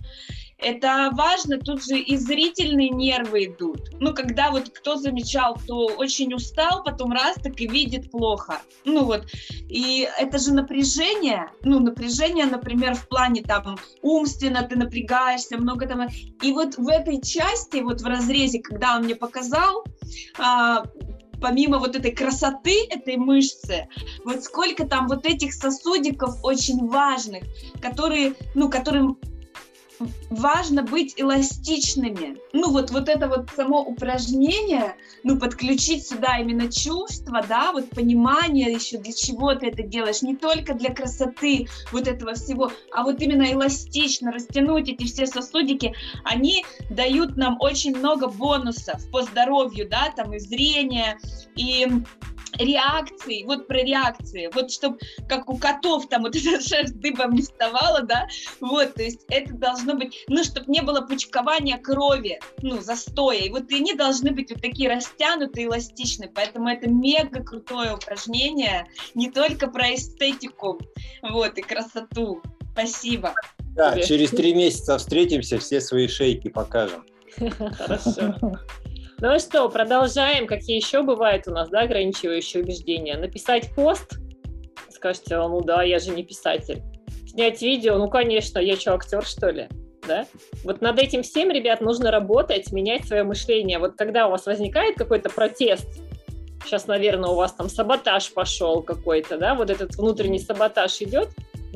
Это важно, тут же и зрительные нервы идут. Ну, когда вот кто замечал, кто очень устал, потом раз так и видит плохо. Ну вот, и это же напряжение, ну, напряжение, например, в плане там умственно ты напрягаешься, много там. И вот в этой части, вот в разрезе, когда он мне показал, а, помимо вот этой красоты этой мышцы, вот сколько там вот этих сосудиков очень важных, которые, ну, которым важно быть эластичными. Ну, вот, вот это вот само упражнение, ну, подключить сюда именно чувство, да, вот понимание еще, для чего ты это делаешь, не только для красоты вот этого всего, а вот именно эластично растянуть эти все сосудики, они дают нам очень много бонусов по здоровью, да, там и зрение, и реакции, вот про реакции, вот чтобы как у котов там вот [LAUGHS] эта шерсть дыбом не вставала, да, вот, то есть это должно быть, ну, чтобы не было пучкования крови, ну, застоя, и вот они должны быть вот такие растянутые, эластичные, поэтому это мега крутое упражнение, не только про эстетику, вот, и красоту. Спасибо. Да, через три месяца встретимся, все свои шейки покажем. Хорошо. Ну что, продолжаем. Какие еще бывают у нас, да, ограничивающие убеждения? Написать пост, скажете, ну да, я же не писатель. Снять видео, ну конечно, я что, актер, что ли? Да? Вот над этим всем, ребят, нужно работать, менять свое мышление. Вот когда у вас возникает какой-то протест, сейчас, наверное, у вас там саботаж пошел какой-то, да, вот этот внутренний саботаж идет,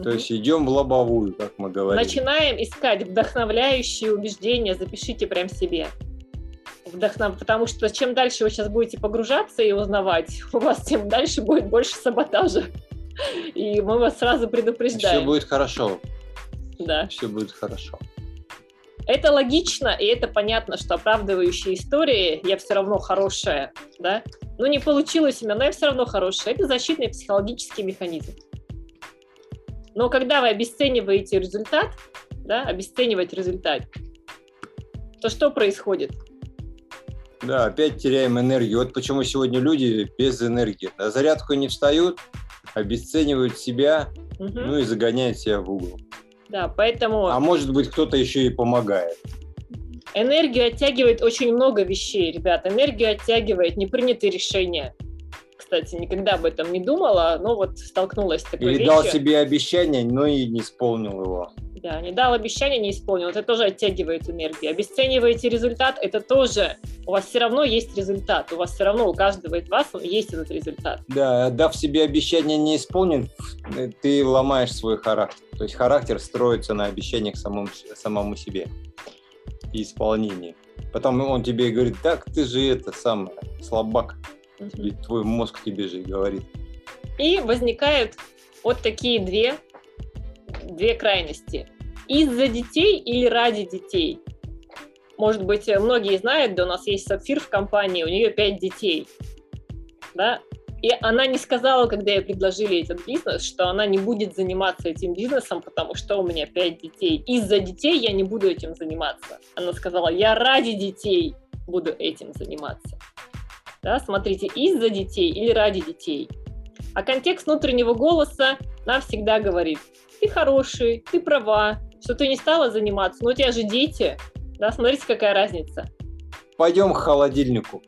то есть идем в лобовую, как мы говорим. Начинаем искать вдохновляющие убеждения, запишите прям себе вдохнов... потому что чем дальше вы сейчас будете погружаться и узнавать, [LAUGHS] у вас тем дальше будет больше саботажа. [LAUGHS] И мы вас сразу предупреждаем. Все будет хорошо. Да. Все будет хорошо. Это логично, и это понятно, что оправдывающие истории «я все равно хорошая», да? Ну, не получилось у меня, но я все равно хорошая. Это защитный психологический механизм. Но когда вы обесцениваете результат, да, обесценивать результат, то что происходит? Да, опять теряем энергию. Вот почему сегодня люди без энергии. На зарядку не встают, обесценивают себя, угу. ну и загоняют себя в угол. Да, поэтому... А может быть, кто-то еще и помогает. Энергию оттягивает очень много вещей, ребят. Энергию оттягивает непринятые решения. Кстати, никогда об этом не думала, но вот столкнулась с такой Или вещью. дал себе обещание, но и не исполнил его. Да, не дал обещание, не исполнил. Это тоже оттягивает энергию. Обесцениваете результат, это тоже... У вас все равно есть результат. У вас все равно, у каждого из вас есть этот результат. Да, дав себе обещание не исполнен, ты ломаешь свой характер. То есть характер строится на обещаниях самому, самому себе и исполнении. Потом он тебе говорит, так ты же это сам слабак. Тебе, твой мозг тебе же и говорит. И возникают вот такие две, две крайности из-за детей или ради детей. Может быть, многие знают, да у нас есть сапфир в компании, у нее пять детей. Да? И она не сказала, когда ей предложили этот бизнес, что она не будет заниматься этим бизнесом, потому что у меня пять детей. Из-за детей я не буду этим заниматься. Она сказала, я ради детей буду этим заниматься. Да, смотрите, из-за детей или ради детей. А контекст внутреннего голоса нам всегда говорит, ты хороший, ты права, что ты не стала заниматься, но у тебя же дети, да, смотрите, какая разница. Пойдем к холодильнику.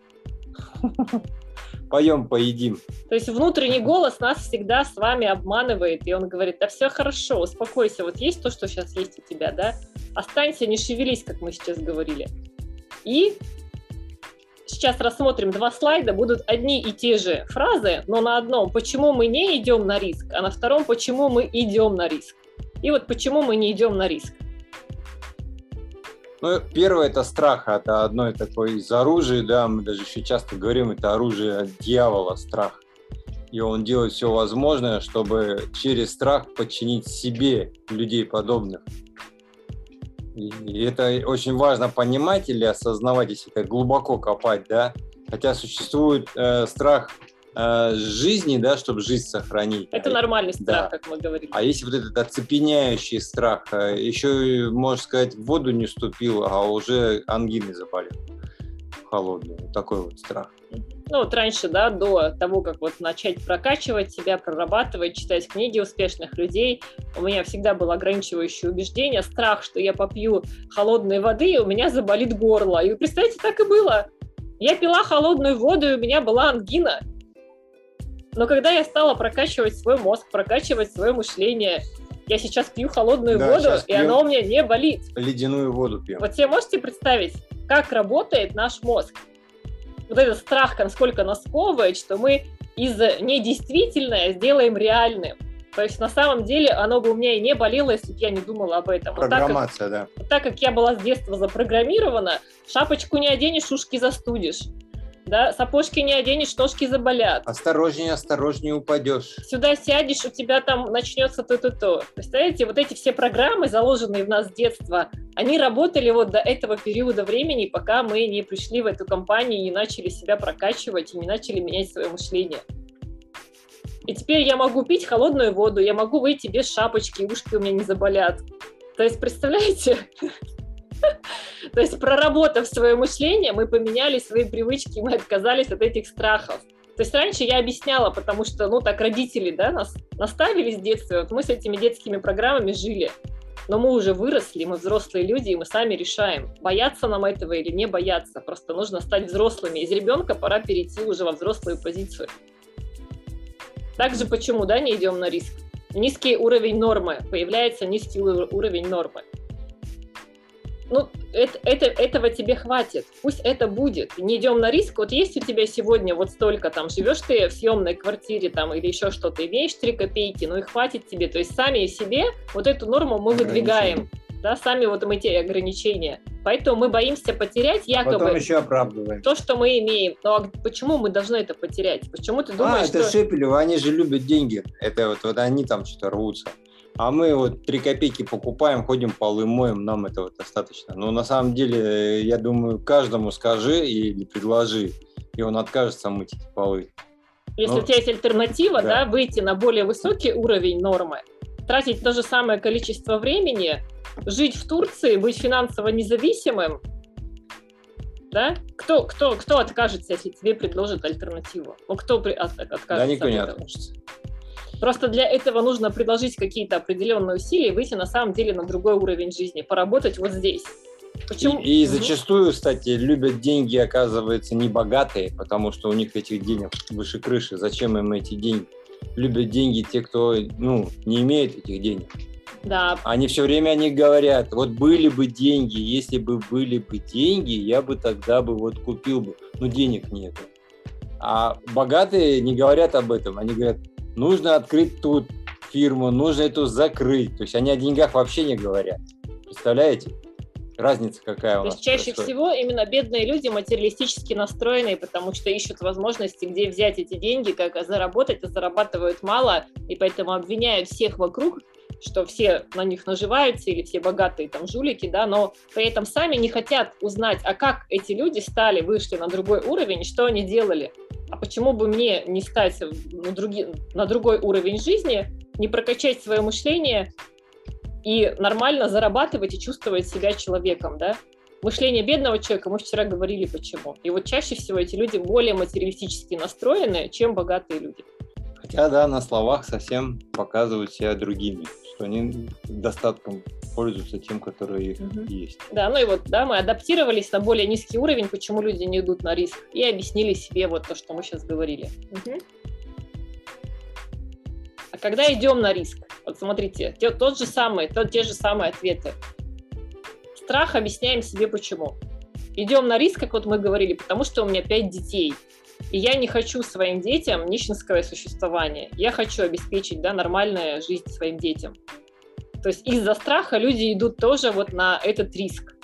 Пойдем поедим. То есть внутренний голос нас всегда с вами обманывает, и он говорит, да все хорошо, успокойся, вот есть то, что сейчас есть у тебя, да, останься, не шевелись, как мы сейчас говорили. И сейчас рассмотрим два слайда, будут одни и те же фразы, но на одном «почему мы не идем на риск», а на втором «почему мы идем на риск». И вот почему мы не идем на риск. Ну, первое – это страх. Это одно такое из оружия, да, мы даже еще часто говорим, это оружие дьявола, страх. И он делает все возможное, чтобы через страх подчинить себе людей подобных. И это очень важно понимать или осознавать, если это глубоко копать, да. Хотя существует э, страх э, жизни, да, чтобы жизнь сохранить. Это а, нормальный страх, да. как мы говорили. А если вот этот оцепеняющий страх, э, еще, можно сказать, в воду не вступил, а уже ангиной заболел холодную. Вот такой вот страх. Ну вот раньше, да, до того, как вот начать прокачивать себя, прорабатывать, читать книги успешных людей, у меня всегда было ограничивающее убеждение, страх, что я попью холодной воды, и у меня заболит горло. И вы представляете, так и было. Я пила холодную воду, и у меня была ангина. Но когда я стала прокачивать свой мозг, прокачивать свое мышление, я сейчас пью холодную Да, воду, и пьем. она у меня не болит. Ледяную воду пьем. Вот себе можете представить, как работает наш мозг? Вот этот страх, насколько нас сковывает, что мы из недействительное сделаем реальным. То есть на самом деле оно бы у меня и не болело, если бы я не думала об этом. Вот так, как, Программация, да. вот так как я была с детства запрограммирована, шапочку не оденешь, ушки застудишь. Да, сапожки не оденешь, ножки заболят. Осторожнее, осторожнее упадешь. Сюда сядешь, у тебя там начнется то-то-то. Представляете, вот эти все программы, заложенные в нас с детства, они работали вот до этого периода времени, пока мы не пришли в эту компанию и не начали себя прокачивать и не начали менять свое мышление. И теперь я могу пить холодную воду, я могу выйти без шапочки, ушки у меня не заболят. То есть, представляете? [LAUGHS] То есть, проработав свое мышление, мы поменяли свои привычки, мы отказались от этих страхов. То есть раньше я объясняла, потому что, ну, так родители, да, нас наставили с детства, вот мы с этими детскими программами жили. Но мы уже выросли, мы взрослые люди, и мы сами решаем, бояться нам этого или не бояться. Просто нужно стать взрослыми. Из ребенка пора перейти уже во взрослую позицию. Также почему, да, не идем на риск? Низкий уровень нормы. Появляется низкий ур- уровень нормы. Ну, это, это, этого тебе хватит. Пусть это будет. Не идем на риск. Вот есть у тебя сегодня вот столько, там, живешь ты в съемной квартире там или еще что-то, имеешь 3 копейки, ну и хватит тебе. То есть сами себе вот эту норму мы выдвигаем. Да, сами вот мы те ограничения. Поэтому мы боимся потерять якобы Потом еще оправдываем. то, что мы имеем. Но а почему мы должны это потерять? Почему ты А, думаешь, это что... Шепелева, они же любят деньги. Это вот, вот они там что-то рвутся. А мы вот три копейки покупаем, ходим полы моем, нам этого достаточно. Но на самом деле, я думаю, каждому скажи или предложи, и он откажется мыть эти полы. Если Ну, у тебя есть альтернатива, да. да. выйти на более высокий уровень нормы, тратить то же самое количество времени, жить в Турции, быть финансово независимым, да? Кто, кто, кто откажется, если тебе предложат альтернативу? Ну, кто при- от- откажется? Да, никто от не откажется. Просто для этого нужно предложить какие-то определенные усилия и выйти на самом деле на другой уровень жизни, поработать вот здесь. Почему? И, и зачастую, кстати, любят деньги, оказывается, не богатые, потому что у них этих денег выше крыши. Зачем им эти деньги? Любят деньги те, кто ну, не имеет этих денег. Да, Они все время о них говорят, вот были бы деньги, если бы были бы деньги, я бы тогда бы вот купил бы, но денег нет. А богатые не говорят об этом, они говорят, нужно открыть тут фирму, нужно эту закрыть. То есть они о деньгах вообще не говорят. Представляете? Разница какая у То нас есть чаще происходит. всего именно бедные люди материалистически настроенные, потому что ищут возможности, где взять эти деньги, как заработать, а зарабатывают мало, и поэтому обвиняют всех вокруг, что все на них наживаются или все богатые там жулики, да, но при этом сами не хотят узнать, а как эти люди стали, вышли на другой уровень, что они делали. А почему бы мне не стать на, други- на другой уровень жизни, не прокачать свое мышление и нормально зарабатывать и чувствовать себя человеком, да? Мышление бедного человека, мы вчера говорили почему. И вот чаще всего эти люди более материалистически настроены, чем богатые люди. Хотя, да, на словах совсем показывают себя другими, что они достатком пользуются тем, которые их Мгм. есть. Да, ну и вот, да, мы адаптировались на более низкий уровень, почему люди не идут на риск, и объяснили себе вот то, что мы сейчас говорили. Мгм. А когда идем на риск, вот смотрите, те- тот же самый, тот, те же самые ответы. Страх объясняем себе почему. Идем на риск, как вот мы говорили, потому что у меня пять детей. И я не хочу своим детям нищенское существование. Я хочу обеспечить да, нормальную жизнь своим детям. То есть из-за страха люди идут тоже вот на этот риск.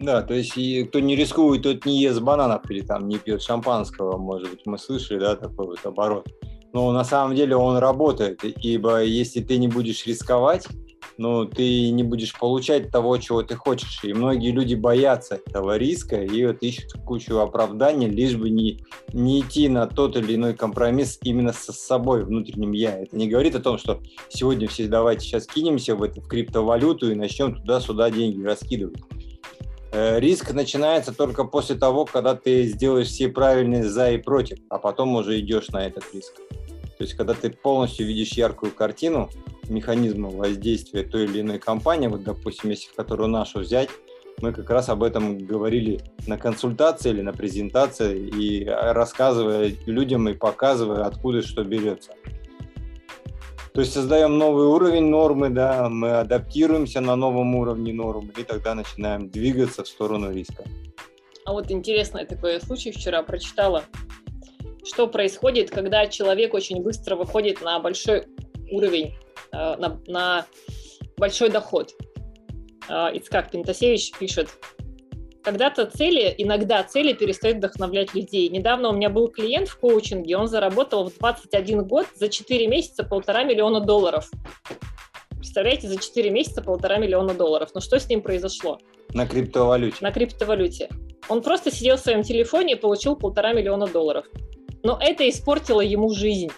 Да, то есть и кто не рискует, тот не ест бананов или там не пьет шампанского, может быть, мы слышали, да, такой вот оборот. Но на самом деле он работает, ибо если ты не будешь рисковать, но ты не будешь получать того, чего ты хочешь. И многие люди боятся этого риска и вот ищут кучу оправданий, лишь бы не, не идти на тот или иной компромисс именно со собой, внутренним я. Это не говорит о том, что сегодня все давайте сейчас кинемся в, это, в криптовалюту и начнем туда-сюда деньги раскидывать. Э, риск начинается только после того, когда ты сделаешь все правильные за и против, а потом уже идешь на этот риск. То есть, когда ты полностью видишь яркую картину, механизма воздействия той или иной компании, вот, допустим, если которую нашу взять, мы как раз об этом говорили на консультации или на презентации и рассказывая людям и показывая, откуда что берется. То есть создаем новый уровень нормы, да, мы адаптируемся на новом уровне нормы и тогда начинаем двигаться в сторону риска. А вот интересный такой случай вчера прочитала. Что происходит, когда человек очень быстро выходит на большой уровень на, на большой доход. Э, Ицкак Пентасевич пишет, когда-то цели, иногда цели перестают вдохновлять людей. Недавно у меня был клиент в коучинге, он заработал в 21 год за 4 месяца полтора миллиона долларов. Представляете, за 4 месяца полтора миллиона долларов. Но что с ним произошло? На криптовалюте. На криптовалюте. Он просто сидел в своем телефоне и получил полтора миллиона долларов. Но это испортило ему жизнь.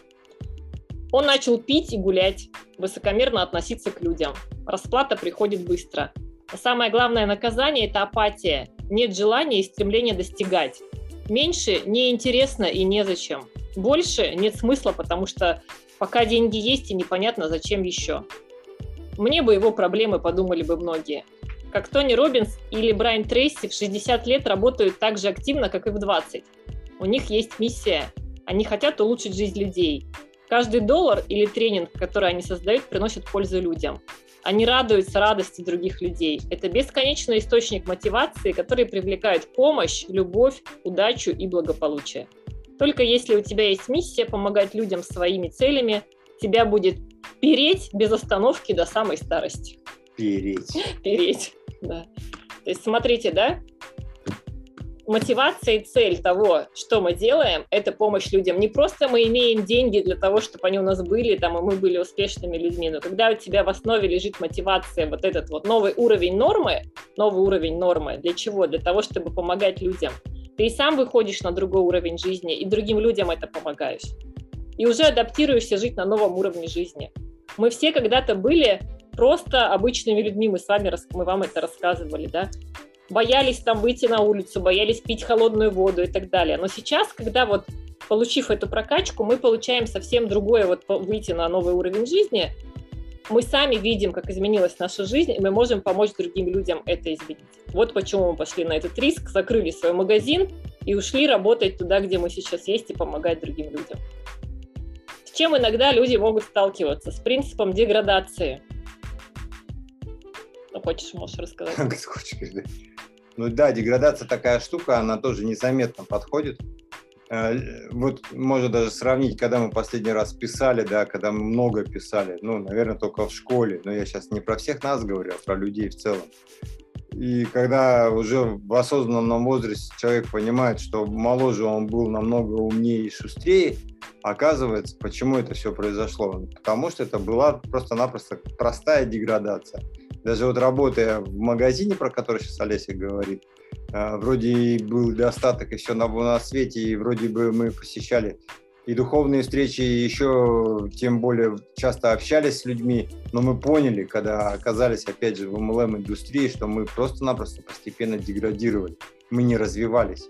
Он начал пить и гулять, высокомерно относиться к людям. Расплата приходит быстро. Но самое главное наказание – это апатия. Нет желания и стремления достигать. Меньше неинтересно и незачем. Больше нет смысла, потому что пока деньги есть и непонятно, зачем еще. Мне бы его проблемы подумали бы многие. Как Тони Робинс или Брайан Трейси в 60 лет работают так же активно, как и в 20. У них есть миссия. Они хотят улучшить жизнь людей. Каждый доллар или тренинг, который они создают, приносит пользу людям. Они радуются радости других людей. Это бесконечный источник мотивации, который привлекает помощь, любовь, удачу и благополучие. Только если у тебя есть миссия помогать людям своими целями, тебя будет переть без остановки до самой старости. Переть. Переть, да. То есть смотрите, да, мотивация и цель того, что мы делаем, это помощь людям. Не просто мы имеем деньги для того, чтобы они у нас были, там, и мы были успешными людьми, но когда у тебя в основе лежит мотивация, вот этот вот новый уровень нормы, новый уровень нормы, для чего? Для того, чтобы помогать людям. Ты и сам выходишь на другой уровень жизни, и другим людям это помогаешь. И уже адаптируешься жить на новом уровне жизни. Мы все когда-то были просто обычными людьми, мы с вами, мы вам это рассказывали, да, боялись там выйти на улицу, боялись пить холодную воду и так далее. Но сейчас, когда вот получив эту прокачку, мы получаем совсем другое, вот выйти на новый уровень жизни, мы сами видим, как изменилась наша жизнь, и мы можем помочь другим людям это изменить. Вот почему мы пошли на этот риск, закрыли свой магазин и ушли работать туда, где мы сейчас есть, и помогать другим людям. С чем иногда люди могут сталкиваться? С принципом деградации. Ну, хочешь, можешь рассказать? [LAUGHS] Ну да, деградация такая штука, она тоже незаметно подходит. Э, вот можно даже сравнить, когда мы последний раз писали, да, когда мы много писали, ну, наверное, только в школе, но я сейчас не про всех нас говорю, а про людей в целом. И когда уже в осознанном возрасте человек понимает, что моложе он был намного умнее и шустрее, оказывается, почему это все произошло? Потому что это была просто-напросто простая деградация даже вот работая в магазине, про который сейчас Олеся говорит, а, вроде был достаток еще на, на свете, и вроде бы мы посещали и духовные встречи, и еще тем более часто общались с людьми, но мы поняли, когда оказались опять же в MLM-индустрии, что мы просто-напросто постепенно деградировали, мы не развивались.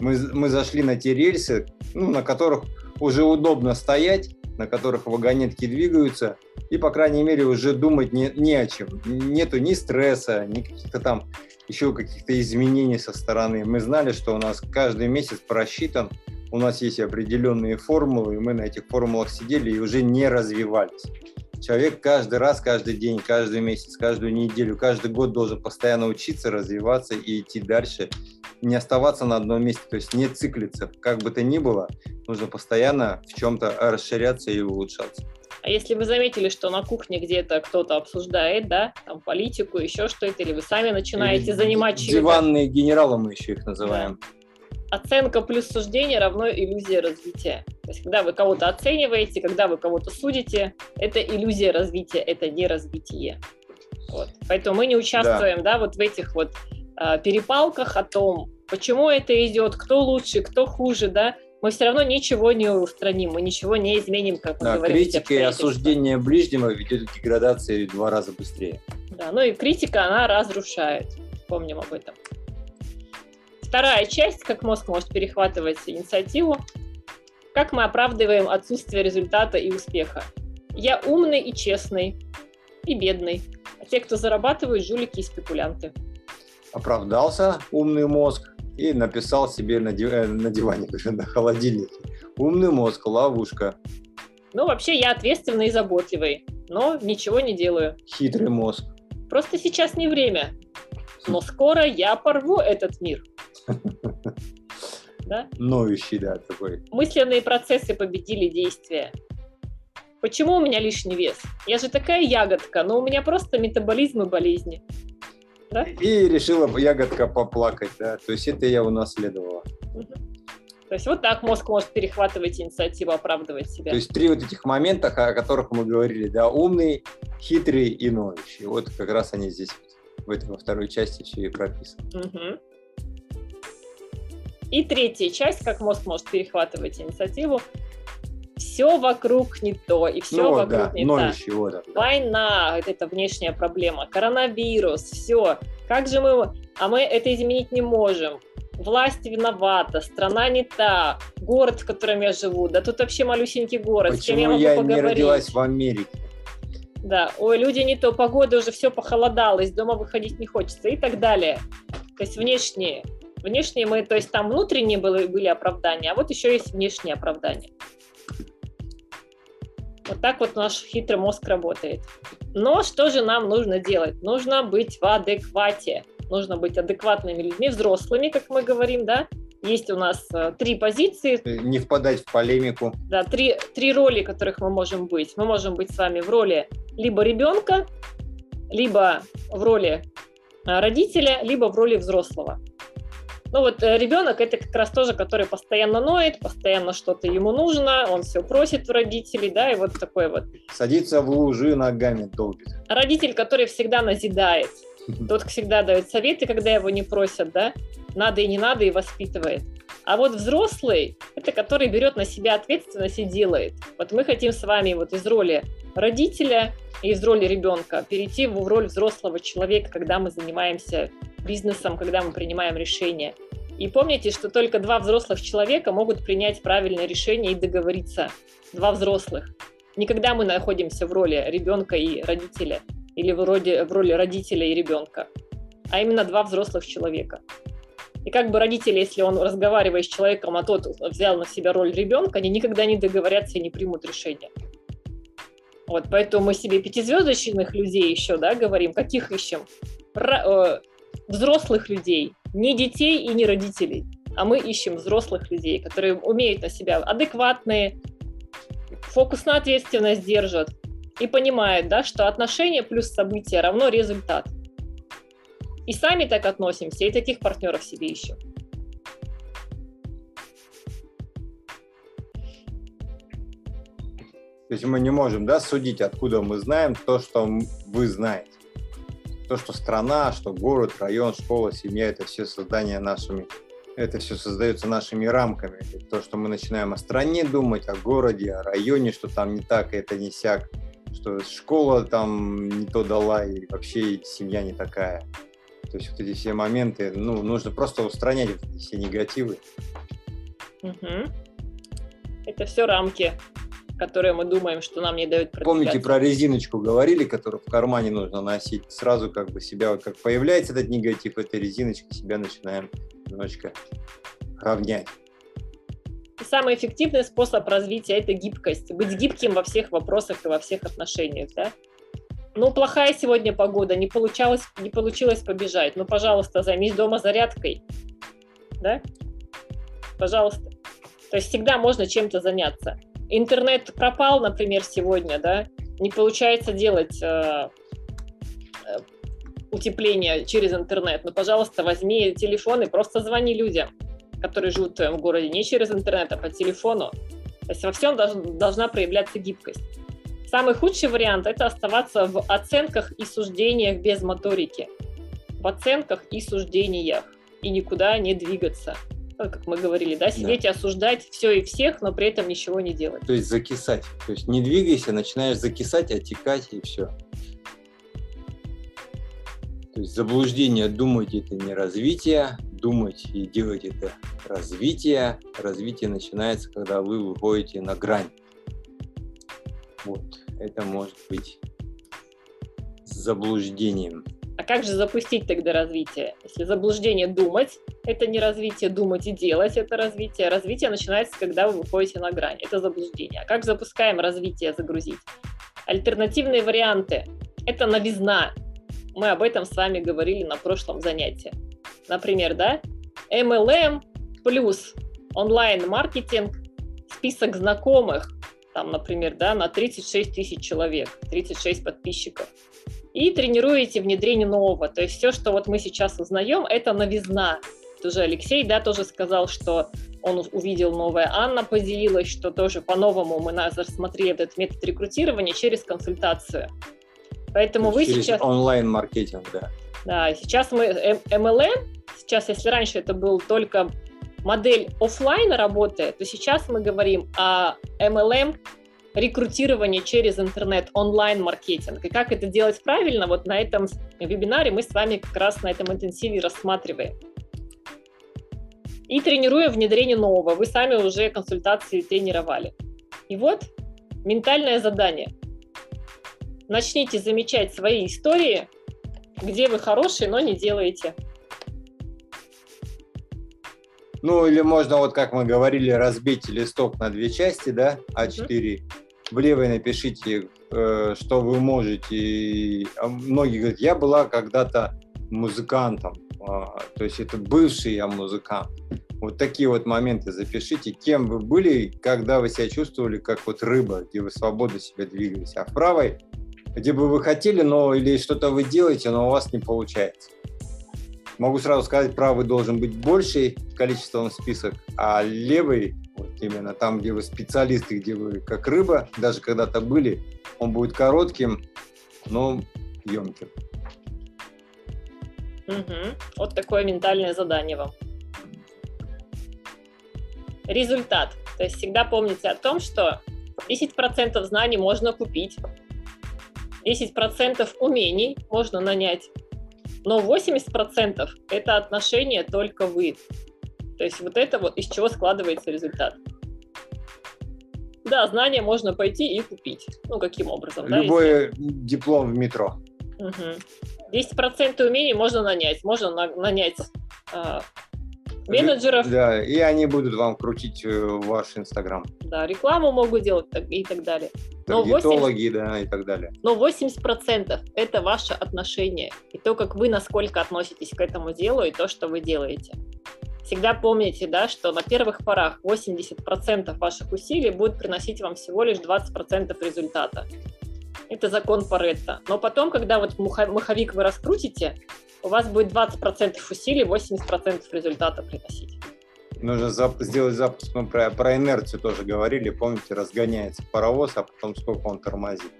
Мы, мы зашли на те рельсы, ну, на которых уже удобно стоять, на которых вагонетки двигаются, и, по крайней мере, уже думать не, не о чем. Нету ни стресса, ни каких-то там еще каких-то изменений со стороны. Мы знали, что у нас каждый месяц просчитан, у нас есть определенные формулы, и мы на этих формулах сидели и уже не развивались. Человек каждый раз, каждый день, каждый месяц, каждую неделю, каждый год должен постоянно учиться, развиваться и идти дальше, не оставаться на одном месте, то есть не циклиться. Как бы то ни было, нужно постоянно в чем-то расширяться и улучшаться. А если вы заметили, что на кухне где-то кто-то обсуждает, да, там политику, еще что-то, или вы сами начинаете или занимать чьи-то... Диванные генералы мы еще их называем. Да. Оценка плюс суждение равно иллюзия развития. То есть, когда вы кого-то оцениваете, когда вы кого-то судите, это иллюзия развития, это не развитие. Вот. Поэтому мы не участвуем, да, вот в этих вот перепалках о том, почему это идет, кто лучше, кто хуже, да. Мы все равно ничего не устраним, мы ничего не изменим, как мы Да, говорим. критика и осуждение ближнего ведет к деградации в два раза быстрее. Да, ну и критика, она разрушает. Помним об этом. Вторая часть, как мозг может перехватывать инициативу. Как мы оправдываем отсутствие результата и успеха. Я умный и честный, и бедный. А те, кто зарабатывают, жулики и спекулянты. Оправдался умный мозг и написал себе на, ди- э, на диване, [LAUGHS] на холодильнике. Умный мозг, ловушка. Ну, вообще, я ответственный и заботливый, но ничего не делаю. Хитрый мозг. Просто сейчас не время. Но скоро я порву этот мир. [LAUGHS] Да? Ноющий, да, такой. мысленные процессы победили действия. Почему у меня лишний вес? Я же такая ягодка, но у меня просто метаболизм и болезни. Да? И решила ягодка поплакать, да. То есть это я унаследовала. То есть вот так мозг может перехватывать инициативу, оправдывать себя. То есть три вот этих момента, о которых мы говорили, да, умный, хитрый и ноющий. Вот как раз они здесь в этой во второй части все и прописаны. Мгм. И третья часть, как мозг может перехватывать инициативу. Все вокруг не то, и все ну вокруг да, не он, да. Война, это внешняя проблема, коронавирус, все. Как же мы... А мы это изменить не можем. Власть виновата, страна не та, город, в котором я живу, да тут вообще малюсенький город, с кем я Почему могу я не поговорить? родилась в Америке? Да, ой, люди не то, погода уже все похолодало, из дома выходить не хочется и так далее. То есть внешние. Внешние мы, то есть там внутренние были, были оправдания, а вот еще есть внешние оправдания. Вот так вот наш хитрый мозг работает. Но что же нам нужно делать? Нужно быть в адеквате. Нужно быть адекватными людьми, взрослыми, как мы говорим, да? Есть у нас э, три позиции, Э, Не впадать в полемику. да, три, три роли, которых мы можем быть. Мы можем быть с вами в роли либо ребенка, либо в роли а, родителя, либо в роли взрослого. Ну вот э, ребенок это как раз тоже, который постоянно ноет, постоянно что-то ему нужно, он все просит у родителей, да, и вот такой вот. Садиться в лужи ногами долбит. Родитель, который всегда назидает, [LAUGHS] тот всегда дает советы, когда его не просят, да, надо и не надо, и воспитывает. А вот взрослый, это который берет на себя ответственность и делает. Вот мы хотим с вами вот из роли родителя и из роли ребенка перейти в роль взрослого человека, когда мы занимаемся бизнесом, когда мы принимаем решения. И помните, что только два взрослых человека могут принять правильное решение и договориться. Два взрослых. Никогда мы находимся в роли ребенка и родителя или в роли, в роли родителя и ребенка, а именно два взрослых человека. И как бы родители, если он разговаривает с человеком, а тот взял на себя роль ребенка, они никогда не договорятся и не примут решение. Вот, поэтому мы себе пятизвездочных людей еще, да, говорим, каких ищем? Ра- э, взрослых людей, не детей и не родителей, а мы ищем взрослых людей, которые умеют на себя адекватные, фокус на ответственность держат и понимают, да, что отношения плюс события равно результат. И сами так относимся, и таких партнеров себе ищем. То есть мы не можем да, судить, откуда мы знаем то, что вы знаете. То, что страна, что город, район, школа, семья, это все создание нашими, это все создается нашими рамками. То, что мы начинаем о стране думать, о городе, о районе, что там не так, это не сяк, что школа там не то дала, и вообще семья не такая. То есть вот эти все моменты, ну, нужно просто устранять вот эти все негативы. Мгм. Это все рамки, которые мы думаем, что нам не дают Помните продвигаться. про резиночку говорили, которую в кармане нужно носить? Сразу как бы себя, вот как появляется этот негатив, этой резиночки, себя начинаем немножечко равнять. И самый эффективный способ развития – это гибкость. Быть гибким во всех вопросах и во всех отношениях. Да? Ну, плохая сегодня погода, не получалось, не получилось побежать. Ну, пожалуйста, займись дома зарядкой. Да? Пожалуйста. То есть всегда можно чем-то заняться. Интернет пропал, например, сегодня, да, не получается делать э, э, утепление через интернет. Ну, пожалуйста, возьми телефон и просто звони людям которые живут в твоем городе, не через интернет, а по телефону. То есть во всем долж- должна проявляться гибкость. Самый худший вариант – это оставаться в оценках и суждениях без моторики. В оценках и суждениях. И никуда не двигаться. Как мы говорили, да, сидеть да. и осуждать все и всех, но при этом ничего не делать. То есть закисать. То есть не двигайся, начинаешь закисать, отекать и все. То есть заблуждение думать это не развитие, думать и делать это развитие. Развитие начинается, когда вы выходите на грань. Вот, это может быть заблуждением. А как же запустить тогда развитие? Если заблуждение думать, это не развитие, думать и делать это развитие. Развитие начинается, когда вы выходите на грань. Это заблуждение. А как запускаем развитие, загрузить? Альтернативные варианты. Это новизна. Мы об этом с вами говорили на прошлом занятии. Например, да, MLM плюс онлайн-маркетинг, список знакомых, там, например, да, на 36 тысяч человек, 36 подписчиков – и тренируете внедрение нового. То есть все, что вот мы сейчас узнаем, это новизна. Тоже Алексей, да, тоже сказал, что он увидел новое. Анна поделилась, что тоже по-новому мы рассмотрели этот метод рекрутирования через консультацию. Поэтому вы через сейчас... онлайн-маркетинг, да. Да, сейчас мы MLM, сейчас, если раньше это был только модель офлайн работы, то сейчас мы говорим о MLM рекрутирование через интернет, онлайн-маркетинг. И как это делать правильно, вот на этом вебинаре мы с вами как раз на этом интенсиве рассматриваем. И тренируем внедрение нового. Вы сами уже консультации тренировали. И вот ментальное задание. Начните замечать свои истории, где вы хорошие, но не делаете. Ну, или можно, вот как мы говорили, разбить листок на две части, да, А4. Mm-hmm в левой напишите, э, что вы можете. А многие говорят, я была когда-то музыкантом, а, то есть это бывший я музыкант. Вот такие вот моменты запишите, кем вы были, когда вы себя чувствовали как вот рыба, где вы свободно себя двигались. А в правой, где бы вы хотели, но или что-то вы делаете, но у вас не получается. Могу сразу сказать, правый должен быть больший количеством список, а левый вот именно там, где вы специалисты, где вы как рыба, даже когда-то были, он будет коротким, но емким. Угу. Вот такое ментальное задание вам. Результат. То есть всегда помните о том, что 10% знаний можно купить, 10% умений можно нанять, но 80% это отношения только вы. То есть вот это вот из чего складывается результат. Да, знания можно пойти и купить. Ну, каким образом? Любой да, если... диплом в метро. Угу. 10% умений можно нанять. Можно на- нанять э, менеджеров. Да, и они будут вам крутить э, ваш Инстаграм. Да, рекламу могут делать и так далее. Но 80, да, и так далее. Но 80% это ваше отношение. И то, как вы насколько относитесь к этому делу, и то, что вы делаете всегда помните, да, что на первых порах 80% ваших усилий будет приносить вам всего лишь 20% результата. Это закон Паретта. Но потом, когда вот маховик вы раскрутите, у вас будет 20% усилий, 80% результата приносить. Нужно зап- сделать запуск, мы про, про инерцию тоже говорили, помните, разгоняется паровоз, а потом сколько он тормозит.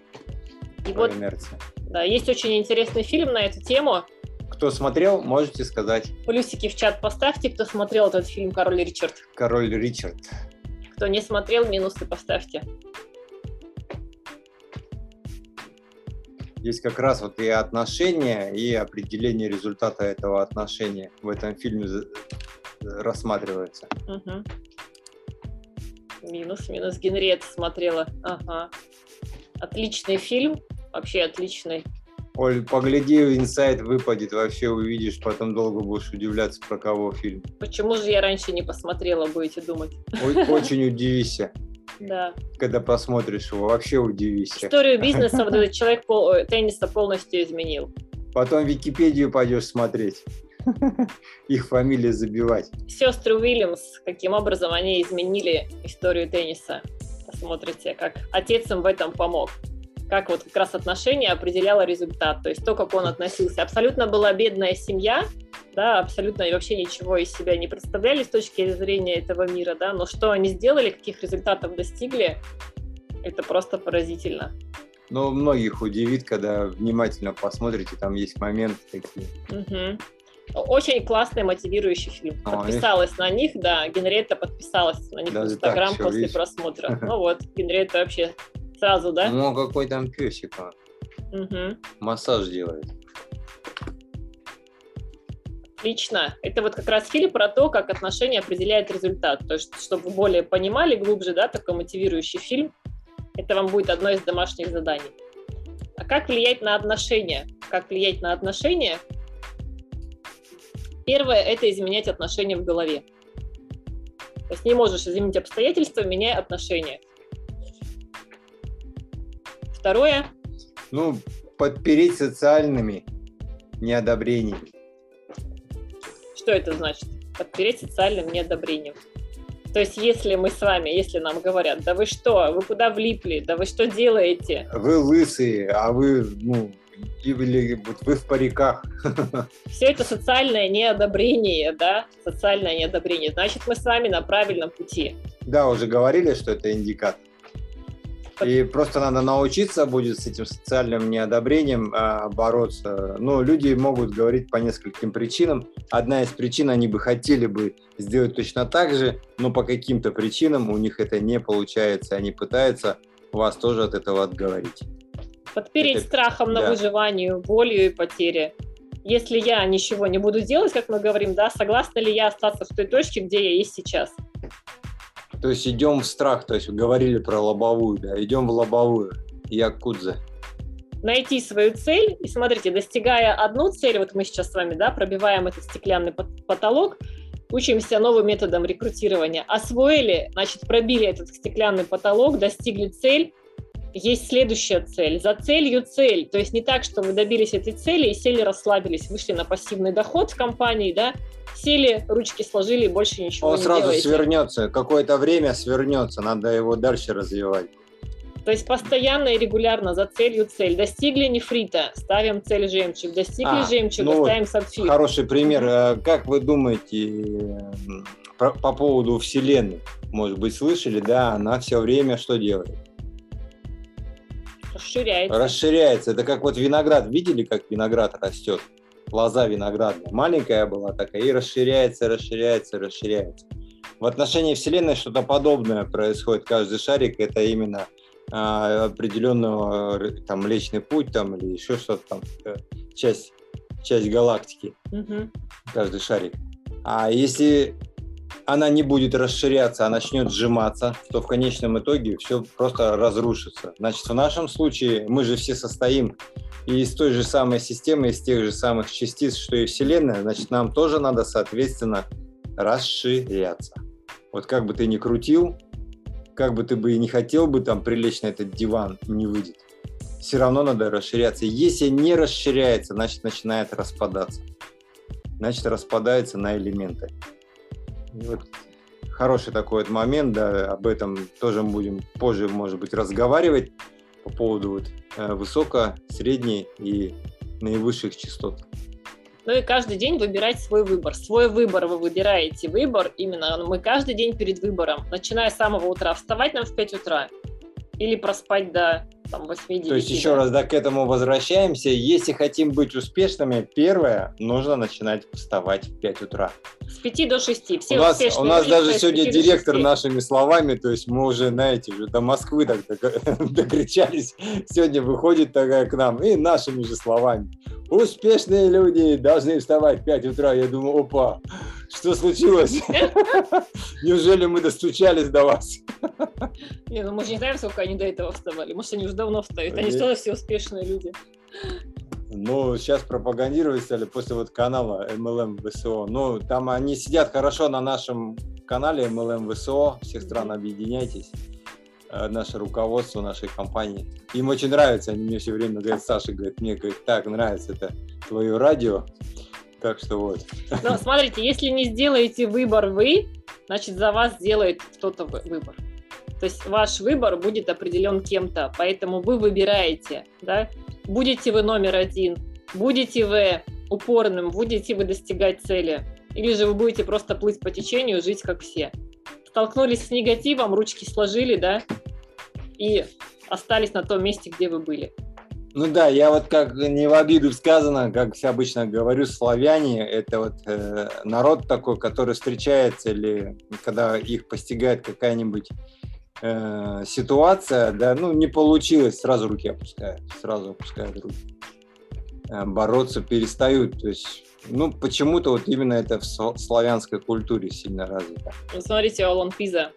И про вот, инерция. Да, есть очень интересный фильм на эту тему, кто смотрел, можете сказать. Плюсики в чат поставьте, кто смотрел этот фильм «Король Ричард». «Король Ричард». Кто не смотрел, минусы поставьте. Есть как раз вот и отношения, и определение результата этого отношения в этом фильме рассматривается. Угу. Минус, минус. Генриетта смотрела. Ага. Отличный фильм, вообще отличный. Оль, погляди, инсайт выпадет, вообще увидишь, потом долго будешь удивляться, про кого фильм. Почему же я раньше не посмотрела, будете думать? Очень удивишься. Да. Когда посмотришь его, вообще удивишься. Историю бизнеса вот этот [LAUGHS] человек э, тенниса полностью изменил. Потом Википедию пойдешь смотреть. [LAUGHS] Их фамилии забивать. Сестры Уильямс, каким образом они изменили историю тенниса. Посмотрите, как отец им в этом помог как вот как раз отношение определяло результат, то есть то, как он относился. Абсолютно была бедная семья, да, абсолютно вообще ничего из себя не представляли с точки зрения этого мира, да, но что они сделали, каких результатов достигли, Это просто поразительно. Но многих удивит, когда внимательно посмотрите, там есть моменты такие. Угу. Очень классный мотивирующий фильм. А, подписалась на них, да. Генриетта подписалась на них Даже в Инстаграм после видишь? просмотра. [LAUGHS] Ну вот, Генриетта вообще сразу, да? Ну, какой там песик, а? Мгм. массаж делает. Отлично. Это вот как раз фильм про то, как отношения определяют результат. То есть, чтобы вы более понимали глубже, да, такой мотивирующий фильм, это вам будет одно из домашних заданий. А как влиять на отношения? Как влиять на отношения? Первое – это изменять отношения в голове. То есть не можешь изменить обстоятельства, меняй отношения. Второе Ну, подпереть социальными неодобрениями. Что это значит? Подпереть социальным неодобрением. То есть, если мы с вами, если нам говорят, да вы что, вы куда влипли, да вы что делаете, Вы лысые, а вы, ну, или вот вы в париках. все это социальное неодобрение, да, социальное неодобрение, значит, мы с вами на правильном пути. Да, уже говорили, что это индикатор. И просто надо научиться будет с этим социальным неодобрением а, бороться. Ну, люди могут говорить по нескольким причинам. Одна из причин, они бы хотели бы сделать точно так же, но по каким-то причинам у них это не получается. Они пытаются вас тоже от этого отговорить. Подпереть Это- страхом на да. выживанию, болью и потере. Если я ничего не буду делать, как мы говорим, да, согласна ли я остаться в той точке, где я есть сейчас? То есть идем в страх, то есть говорили про лобовую, да, идем в лобовую. Якудза. найти свою цель и смотрите, достигая одну цель, вот мы сейчас с вами, да, пробиваем этот стеклянный пот- потолок, учимся новым методом рекрутирования, освоили, значит, пробили этот стеклянный потолок, достигли цель, есть следующая цель. За целью цель. То есть не так, что вы добились этой цели и сели, расслабились, вышли на пассивный доход в компании, да, сели, ручки сложили и больше ничего Он не сразу делаете. свернется, какое-то время свернется, надо его дальше развивать. То есть постоянно и регулярно за целью цель. Достигли нефрита, ставим цель жемчуг. Достигли А, жемчуга, ну ставим сапфир. Хороший пример. Э, Как вы думаете по поводу Вселенной? Может быть, слышали, да, она все время что делает? Расширяется. Расширяется. Это как вот виноград. Видели, как виноград растет? Лоза виноградная. Маленькая была такая и расширяется, расширяется, расширяется. В отношении Вселенной что-то подобное происходит. Каждый шарик это именно а, определенного э, там Млечный путь там или еще что-то там э, часть часть галактики. Мгм. каждый шарик. А если она не будет расширяться, а начнет сжиматься, то в конечном итоге все просто разрушится. Значит, в нашем случае мы же все состоим из той же самой системы, из тех же самых частиц, что и Вселенная, значит, нам тоже надо, соответственно, расширяться. Вот как бы ты ни крутил, как бы ты бы и не хотел бы там прилечь на этот диван, не выйдет. Все равно надо расширяться. Если не расширяется, значит, начинает распадаться значит, распадается на элементы. И вот хороший такой вот момент, да, об этом тоже будем позже, может быть, разговаривать по поводу вот э, высоко, средней и наивысших частот. Ну и каждый день выбирать свой выбор. Свой выбор вы выбираете. Выбор именно мы каждый день перед выбором, начиная с самого утра, вставать нам в 5 утра или проспать до там, 8 То есть еще раз, да, к этому возвращаемся. Если хотим быть успешными, первое, нужно начинать вставать в 5 утра. С 5 до 6. Все у нас, у нас даже сегодня 5 до директор 6. нашими словами, то есть мы уже, знаете, уже до Москвы так [LAUGHS] докричались. Сегодня выходит такая к нам и нашими же словами. Успешные люди должны вставать в 5 утра. Я думаю, опа, что случилось? [LAUGHS] Неужели мы достучались до вас? Не, ну мы же не знаем, сколько они до этого вставали. Может, они уже давно встают. Они же тоже все успешные люди. Ну, сейчас пропагандировать стали после вот канала MLM ВСО. Ну, там они сидят хорошо на нашем канале MLM ВСО. Всех стран объединяйтесь. Э, Наше руководство нашей компании. Им очень нравится. Они мне все время говорят, Саша, говорит, мне говорит, так нравится это твое радио. Так что вот. Но смотрите, если не сделаете выбор вы, значит за вас сделает кто-то вы- выбор. То есть ваш выбор будет определен кем-то, поэтому вы выбираете, да? Будете вы номер один, будете вы упорным, будете вы достигать цели, или же вы будете просто плыть по течению, жить как все. Столкнулись с негативом, ручки сложили, да, и остались на том месте, где вы были. Ну да, я вот как не в обиду сказано, как все обычно говорю, славяне – это вот э, народ такой, который встречается или когда их постигает какая-нибудь э, ситуация, да, ну не получилось, сразу руки опускают, сразу опускают руки. Э, бороться перестают, то есть ну, почему-то вот именно это в славянской культуре сильно развито. Ну, смотрите, Алон Пиза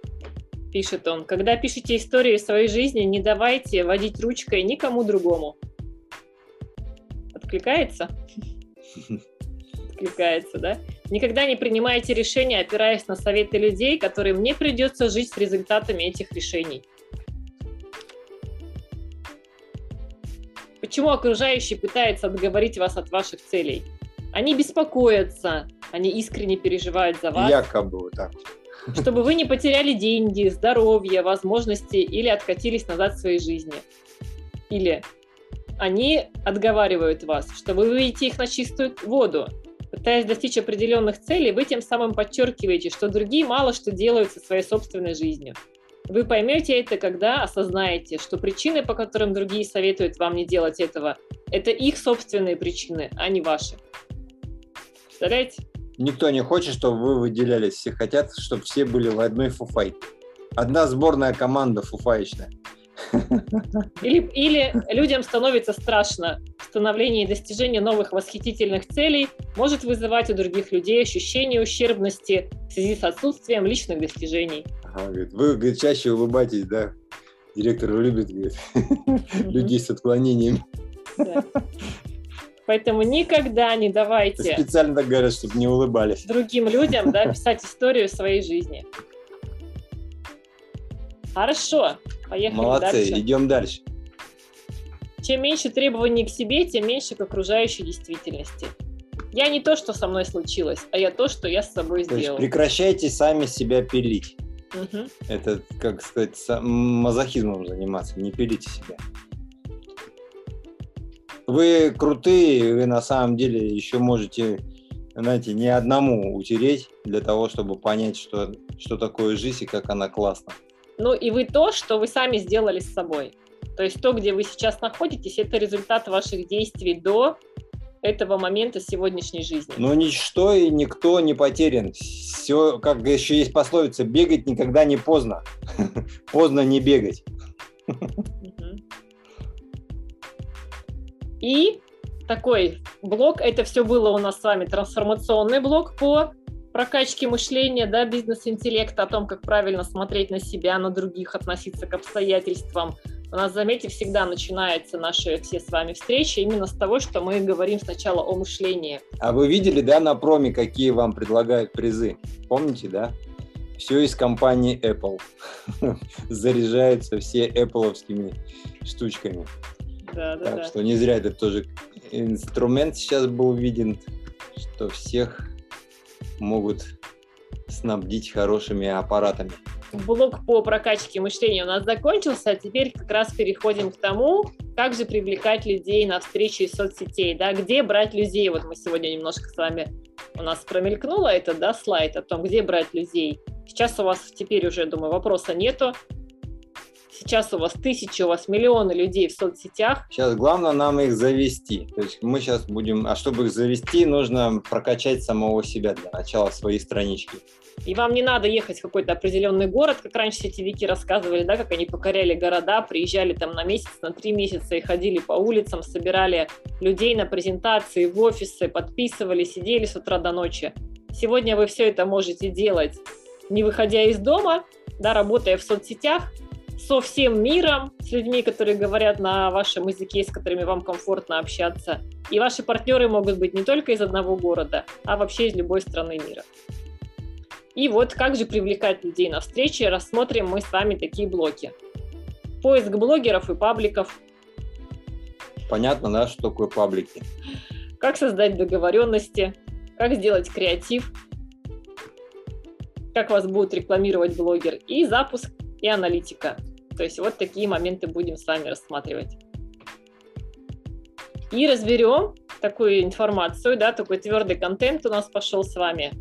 пишет он, когда пишете историю своей жизни, не давайте водить ручкой никому другому. Откликается? [LAUGHS] Откликается, да? Никогда не принимайте решения, опираясь на советы людей, которым не придется жить с результатами этих решений. Почему окружающие пытаются отговорить вас от ваших целей? Они беспокоятся, они искренне переживают за вас. Якобы так. Чтобы вы не потеряли деньги, здоровье, возможности или откатились назад в своей жизни. Или они отговаривают вас, что вы выведете их на чистую воду. Пытаясь достичь определенных целей, вы тем самым подчеркиваете, что другие мало что делают со своей собственной жизнью. Вы поймете это, когда осознаете, что причины, по которым другие советуют вам не делать этого, это их собственные причины, а не ваши. Представляете? Никто не хочет, чтобы вы выделялись. Все хотят, чтобы все были в одной фуфайке. Одна сборная команда фуфаечная. [LAUGHS] Или, или людям становится страшно. Становление и достижение новых восхитительных целей может вызывать у других людей ощущение ущербности в связи с отсутствием личных достижений. Ага, говорит, вы говорит, чаще улыбайтесь, да? Директор любит говорит, людей с отклонениями. Да. Поэтому никогда не давайте... Специально так говорят, чтобы не улыбались. Другим людям да, писать историю своей жизни. Хорошо, поехали Молодцы, дальше. идем дальше. Чем меньше требований к себе, тем меньше к окружающей действительности. Я не то, что со мной случилось, а я то, что я с собой то сделал. Прекращайте сами себя пилить. Угу. Это, как сказать, мазохизмом заниматься, не пилите себя вы крутые, вы на самом деле еще можете, знаете, не одному утереть для того, чтобы понять, что, что такое жизнь и как она классна. Ну и вы то, что вы сами сделали с собой. То есть то, где вы сейчас находитесь, это результат ваших действий до этого момента сегодняшней жизни. Но ничто и никто не потерян. Все, как еще есть пословица, бегать никогда не поздно. [LAUGHS] Поздно не бегать. И такой блок, это все было у нас с вами трансформационный блок по прокачке мышления, да, бизнес-интеллекта, о том, как правильно смотреть на себя, на других, относиться к обстоятельствам. У нас, заметьте, всегда начинаются наши все с вами встречи именно с того, что мы говорим сначала о мышлении. А вы видели, да, на проме, какие вам предлагают призы? Помните, да? Все из компании Apple. [LAUGHS] Заряжаются все Apple штучками. Да, да, так да. что не зря это тоже инструмент сейчас был виден, что всех могут снабдить хорошими аппаратами. Блок по прокачке мышления у нас закончился, а теперь как раз переходим к тому, как же привлекать людей на встречи из соцсетей, да, где брать людей. Вот мы сегодня немножко с вами, у нас промелькнуло это, да, слайд о том, где брать людей. Сейчас у вас теперь уже, думаю, вопроса нету. Сейчас у вас тысячи, у вас миллионы людей в соцсетях. Сейчас главное нам их завести. То есть мы сейчас будем, а чтобы их завести, нужно прокачать самого себя для начала своей странички. И вам не надо ехать в какой-то определенный город, как раньше сетевики рассказывали, да, как они покоряли города, приезжали там на месяц, на три месяца и ходили по улицам, собирали людей на презентации, в офисы, подписывали, сидели с утра до ночи. Сегодня вы все это можете делать, не выходя из дома, да, работая в соцсетях, со всем миром, с людьми, которые говорят на вашем языке, с которыми вам комфортно общаться. И ваши партнеры могут быть не только из одного города, а вообще из любой страны мира. И вот как же привлекать людей на встречи, рассмотрим мы с вами такие блоки. Поиск блогеров и пабликов. Понятно, да, что такое паблики? Как создать договоренности, как сделать креатив, как вас будет рекламировать блогер, и запуск и аналитика. То есть вот такие моменты будем с вами рассматривать. И разберем такую информацию, да, такой твердый контент у нас пошел с вами.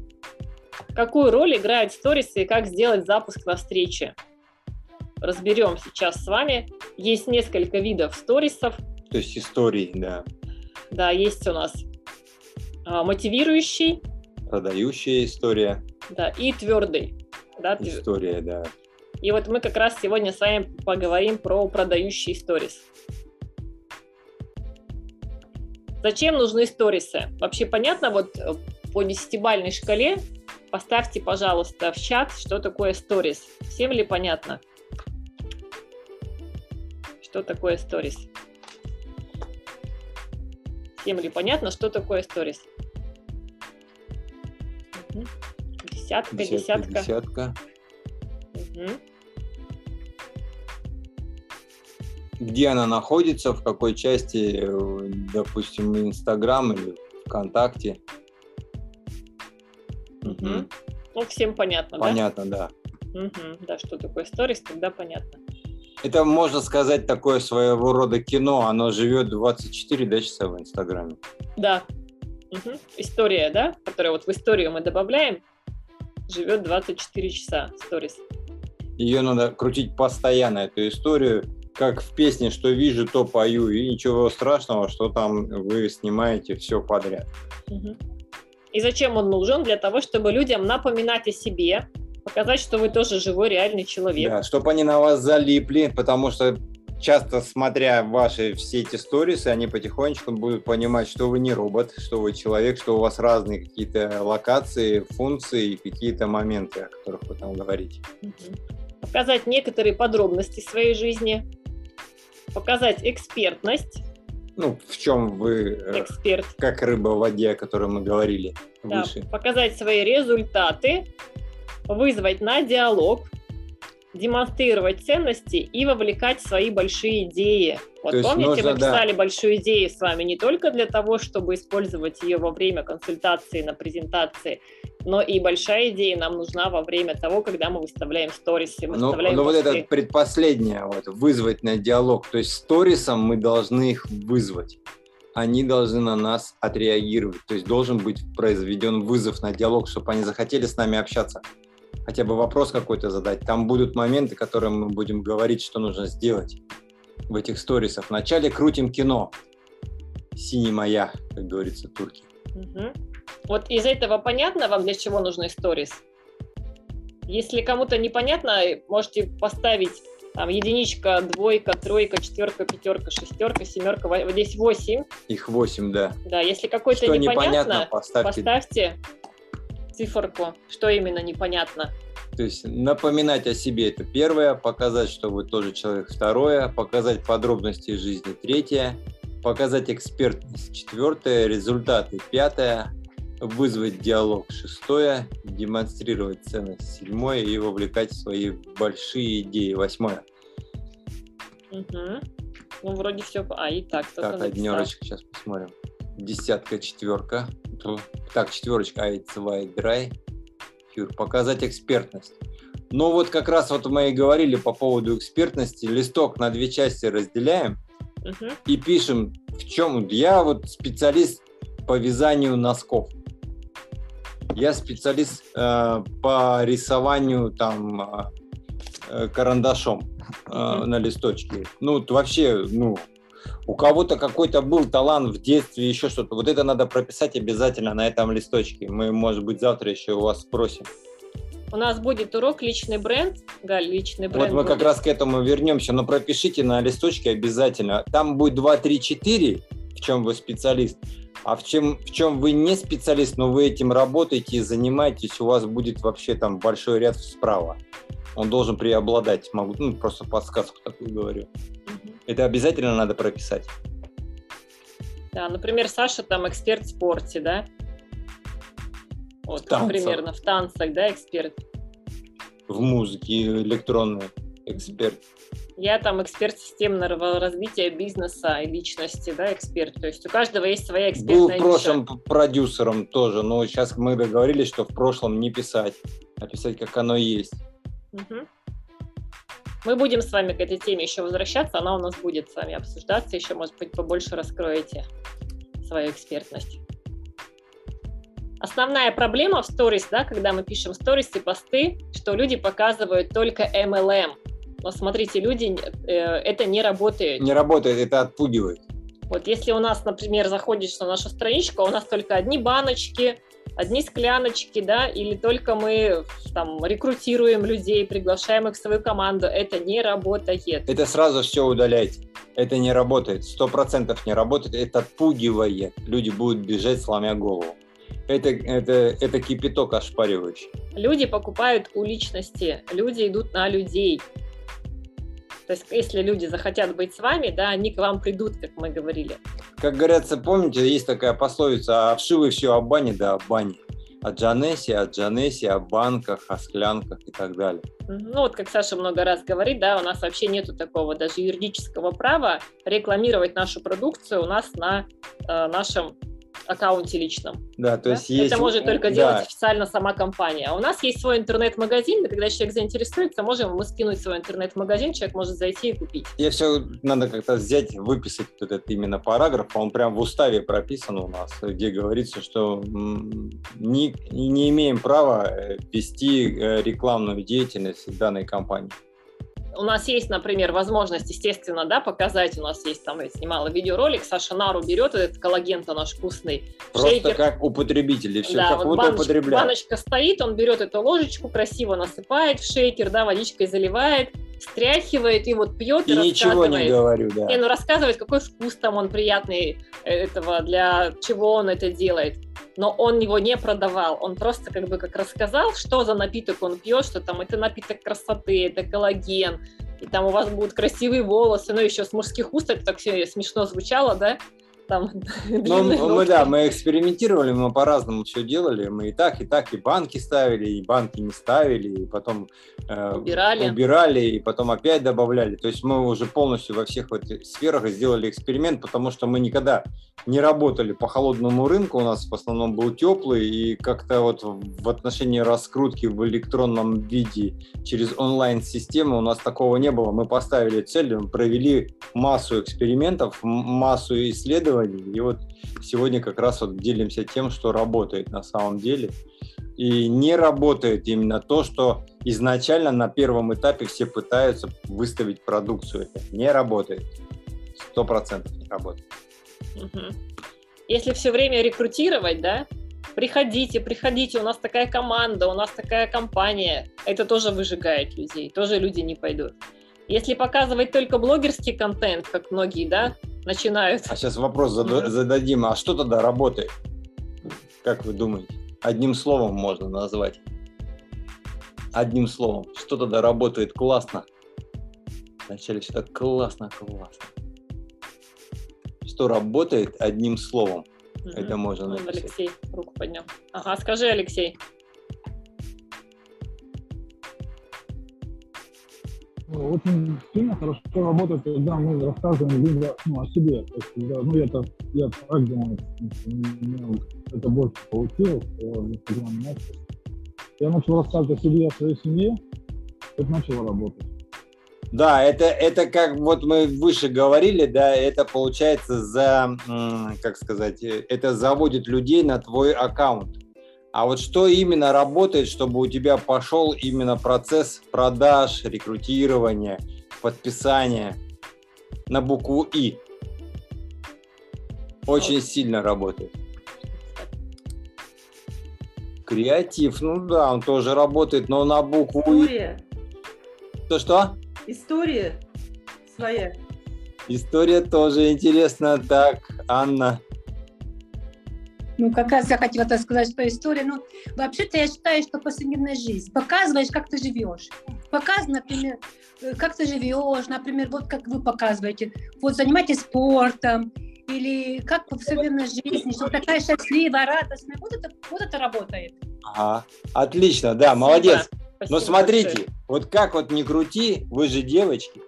Какую роль играют сторисы и как сделать запуск на встрече? разберем сейчас с вами. Есть несколько видов сторисов. То есть истории, да. Да, есть у нас а, мотивирующий. Продающая история. Да, и твердый. Да, история, да. И вот мы как раз сегодня с вами поговорим про продающие сторис. Зачем нужны сторисы? Вообще понятно, вот э, по десятибальной шкале поставьте, пожалуйста, в чат, что такое сторис. Всем ли понятно? Что такое сторис? Всем ли понятно, что такое сторис? Десятка, десятка. Десятка. Угу. Где она находится, в какой части, э, допустим, Инстаграм или ВКонтакте? Угу. Ну, всем понятно, понятно да? Понятно, да. Угу. Да, что такое сторис, тогда понятно. Это, можно сказать, такое своего рода кино. Оно живет 24 да, часа в Инстаграме. Да. Угу. История, да, которая вот в историю мы добавляем, живет 24 часа сторис. Ее надо крутить постоянно, эту историю, как в песне, что вижу, то пою, и ничего страшного, что там вы снимаете все подряд. Угу. И зачем он нужен? Для того, чтобы людям напоминать о себе, показать, что вы тоже живой, реальный человек. Да, чтобы они на вас залипли, потому что часто смотря ваши все эти сторисы, они потихонечку будут понимать, что вы не робот, что вы человек, что у вас разные какие-то локации, функции и какие-то моменты, о которых вы там говорите. Показать некоторые подробности своей жизни, показать экспертность. Ну, в чем вы э, эксперт, как рыба в воде, о которой мы говорили да, выше. Показать свои результаты, вызвать на диалог, демонстрировать ценности и вовлекать свои большие идеи. Вот То помните, нужно, мы писали да. большую идею с вами не только для того, чтобы использовать ее во время консультации на презентации, но и большая идея нам нужна во время того, когда мы выставляем сторисы. Ну, ну вот это предпоследнее, вот, вызвать на диалог. То есть сторисом мы должны их вызвать. Они должны на нас отреагировать. То есть должен быть произведен вызов на диалог, чтобы они захотели с нами общаться хотя бы вопрос какой-то задать. Там будут моменты, которые мы будем говорить, что нужно сделать в этих сторисах. Вначале крутим кино. Синий моя, как говорится, турки. Угу. Вот из этого понятно вам, для чего нужны сторис? Если кому-то непонятно, можете поставить там единичка, двойка, тройка, четверка, пятерка, шестерка, семерка, вот здесь восемь. Их восемь, да. Да, если какой-то непонятно, непонятно поставьте. поставьте циферку, что именно непонятно. То есть напоминать о себе это первое, показать, что вы тоже человек второе, показать подробности жизни третье, показать экспертность четвертое, результаты пятое, вызвать диалог шестое, демонстрировать ценность седьмое и вовлекать в свои большие идеи восьмое. Угу. Ну, вроде все. А, и так. Так, однерочка, сейчас посмотрим. Десятка, четверка. Так, четверочка, Айцвай Драй. Показать экспертность. Но вот как раз вот мы и говорили по поводу экспертности. Листок на две части разделяем uh-huh. и пишем, в чем я вот специалист по вязанию носков. Я специалист э, по рисованию там э, э карандашом э, uh-huh. на листочке. Ну, вообще, ну, у кого-то какой-то был талант в детстве, еще что-то. Вот это надо прописать обязательно на этом листочке. Мы, может быть, завтра еще у вас спросим. У нас будет урок личный бренд. Галь, личный бренд. Вот мы будет. как раз к этому вернемся, но пропишите на листочке обязательно. Там будет 2, 3, 4, в чем вы специалист. А в чем, в чем вы не специалист, но вы этим работаете и занимаетесь, у вас будет вообще там большой ряд справа. Он должен преобладать. Могу, ну, просто подсказку такую говорю. Это обязательно надо прописать. Да, например, Саша там эксперт в спорте, да? Вот, в примерно в танцах, да, эксперт. В музыке электронный эксперт. Я там эксперт системного развития бизнеса и личности, да, эксперт. То есть у каждого есть своя экспертная Был в прошлом ниша. продюсером тоже, но сейчас мы договорились, что в прошлом не писать, а писать, как оно есть. Угу. Мы будем с вами к этой теме еще возвращаться, она у нас будет с вами обсуждаться, еще, может быть, побольше раскроете свою экспертность. Основная проблема в сторис, да, когда мы пишем сторис и посты, что люди показывают только MLM. Но смотрите, люди, э, это не работает. Не работает, это отпугивает. Вот если у нас, например, заходишь на нашу страничку, а у нас только одни баночки, одни скляночки, да, или только мы там рекрутируем людей, приглашаем их в свою команду, это не работает. Это сразу все удаляйте. Это не работает, сто процентов не работает, это отпугивает. Люди будут бежать, сломя голову. Это, это, это кипяток ошпаривающий. Люди покупают у личности, люди идут на людей. То есть, если люди захотят быть с вами, да, они к вам придут, как мы говорили. Как говорится, помните, есть такая пословица, а вшивы все о бане, да о бане. О Джанесе, о Джанесе, о банках, о склянках и так далее. Ну вот, как Саша много раз говорит, да, у нас вообще нету такого даже юридического права рекламировать нашу продукцию у нас на э, нашем аккаунте личном. Да, то есть есть... Это может только да. делать официально сама компания. А у нас есть свой интернет-магазин, и когда человек заинтересуется, можем мы скинуть свой интернет-магазин, человек может зайти и купить. Я все надо как-то взять, выписать этот именно параграф, он прям в уставе прописан у нас, где говорится, что не, не имеем права э, вести э, рекламную деятельность данной компании у нас есть, например, возможность, естественно, да, показать, у нас есть там, я снимала видеоролик, Саша Нару берет этот коллаген-то наш вкусный. Просто шейкер. как употребитель, и все, да, как вот баночка, употребляет. баночка стоит, он берет эту ложечку, красиво насыпает в шейкер, да, водичкой заливает, стряхивает и вот пьет и, и ничего не говорю, да. И, ну, рассказывает, какой вкус там он приятный э, этого, для чего он это делает. Но он его не продавал, он просто как бы как рассказал, что за напиток он пьет, что там это напиток красоты, это коллаген, и там у вас будут красивые волосы, ну еще с мужских уст это так все смешно звучало, да, там ну, мы, да, мы экспериментировали, мы по-разному все делали. Мы и так, и так, и банки ставили, и банки не ставили, и потом э, убирали. убирали, и потом опять добавляли. То есть мы уже полностью во всех этих сферах сделали эксперимент, потому что мы никогда не работали по холодному рынку, у нас в основном был теплый, и как-то вот в отношении раскрутки в электронном виде через онлайн-систему у нас такого не было. Мы поставили цель, мы провели массу экспериментов, массу исследований, исследований. И вот сегодня как раз вот делимся тем, что работает на самом деле. И не работает именно то, что изначально на первом этапе все пытаются выставить продукцию. Это не работает. Сто процентов не работает. Если все время рекрутировать, да, приходите, приходите, у нас такая команда, у нас такая компания, это тоже выжигает людей, тоже люди не пойдут. Если показывать только блогерский контент, как многие, да, начинают. А сейчас вопрос зададим, а что тогда работает? Как вы думаете? Одним словом можно назвать. Одним словом. Что тогда работает классно? Вначале все так классно, классно. Что работает одним словом? Угу. Это можно написать. Алексей руку поднял. Ага, скажи, Алексей. Очень сильно хорошо работает, когда мы рассказываем либо ну, о себе. То есть, когда, ну, это, я так думаю, это больше получилось. Я начал рассказывать о себе, о своей семье, это начало работать. Да, это, это как вот мы выше говорили, да, это получается за, как сказать, э, это заводит людей на твой аккаунт. А вот что именно работает, чтобы у тебя пошел именно процесс продаж, рекрутирования, подписания на букву И? Очень сильно работает. Креатив, ну да, он тоже работает, но на букву История. И. Что-что? История своя. История тоже интересна. Так, Анна. Ну, как раз я хотела так сказать, что история, ну, вообще-то я считаю, что повседневная жизнь. Показываешь, как ты живешь. Показывай, например, э, как ты живешь, например, вот как вы показываете. Вот занимайтесь спортом, или как в жизни, что такая счастливая, радостная. Вот это, вот это работает. Ага, отлично, да, Спасибо. молодец. Спасибо Но смотрите, большое. вот как вот не крути, вы же девочки,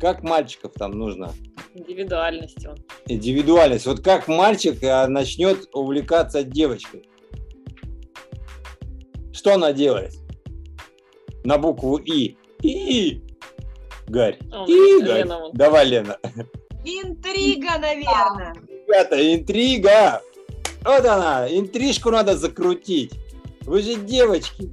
как мальчиков там нужно Индивидуальность он. Индивидуальность. Вот как мальчик а, начнет увлекаться девочкой? Что она делает? На букву И. И. Гарь. Он, И, Гарь. Лена, Давай, Лена. Интрига, наверное. Ребята, интрига. Вот она. Интрижку надо закрутить. Вы же девочки.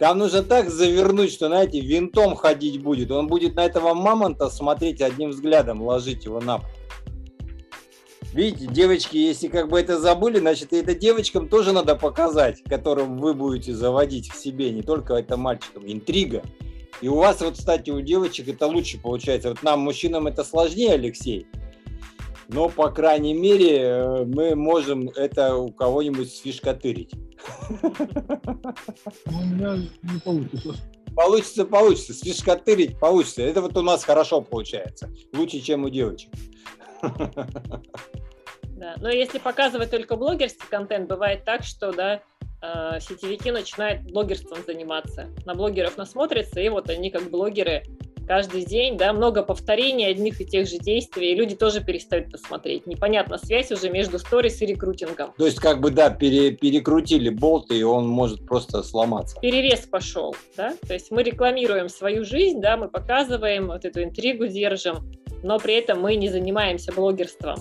Там нужно так завернуть, что, знаете, винтом ходить будет. Он будет на этого мамонта смотреть одним взглядом, ложить его на пол. Видите, девочки, если как бы это забыли, значит, это девочкам тоже надо показать, которым вы будете заводить к себе, не только это мальчикам. Интрига. И у вас, вот, кстати, у девочек это лучше получается. Вот нам, мужчинам, это сложнее, Алексей. Но, по крайней мере, э, мы можем это у кого-нибудь сфишкатырить. Ну, у меня не получится. Получится, получится. Сфишкатырить получится. Это вот у нас хорошо получается. Лучше, чем у девочек. Да. Но если показывать только блогерский контент, бывает так, что да, э, сетевики начинают блогерством заниматься. На блогеров насмотрятся, и вот они как блогеры каждый день, да, много повторений одних и тех же действий, и люди тоже перестают посмотреть. Непонятна связь уже между сторис и рекрутингом. То есть, как бы, да, пере, перекрутили болт, и он может просто сломаться. Перевес пошел, да, то есть мы рекламируем свою жизнь, да, мы показываем вот эту интригу, держим, но при этом мы не занимаемся блогерством.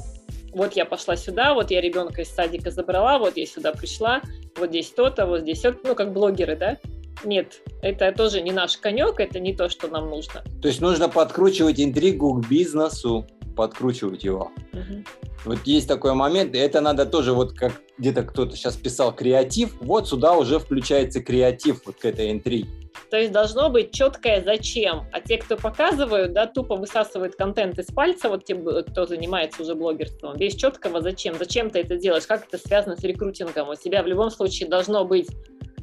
Вот я пошла сюда, вот я ребенка из садика забрала, вот я сюда пришла, вот здесь то-то, вот здесь то ну, как блогеры, да? Нет, это тоже не наш конек, это не то, что нам нужно. То есть нужно подкручивать интригу к бизнесу, подкручивать его. Угу. Вот есть такой момент, это надо тоже, вот как где-то кто-то сейчас писал креатив, вот сюда уже включается креатив вот к этой интриге. То есть должно быть четкое зачем. А те, кто показывают, да, тупо высасывают контент из пальца, вот те, кто занимается уже блогерством, без четкого зачем. Зачем ты это делаешь? Как это связано с рекрутингом? У тебя в любом случае должно быть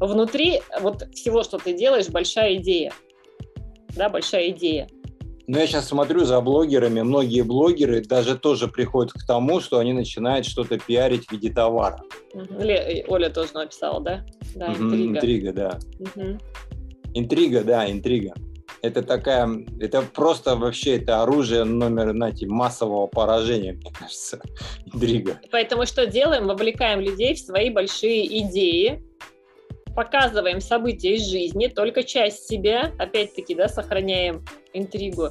внутри вот всего, что ты делаешь, большая идея. Да, большая идея. Но я сейчас смотрю за блогерами, многие блогеры даже тоже приходят к тому, что они начинают что-то пиарить в виде товара. Угу. Оля тоже написала, да? Да, интрига. Интрига, да. Угу. Интрига, да, интрига. Это такая, это просто вообще это оружие номер, знаете, массового поражения, мне кажется, [LAUGHS] интрига. Поэтому что делаем? Вовлекаем людей в свои большие идеи, показываем события из жизни, только часть себя, опять-таки, да, сохраняем интригу,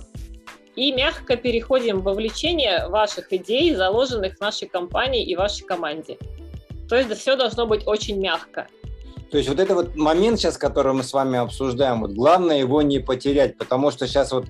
и мягко переходим в вовлечение ваших идей, заложенных в нашей компании и вашей команде. То есть все должно быть очень мягко. То есть вот это вот момент сейчас, который мы с вами обсуждаем, вот главное его не потерять, потому что сейчас вот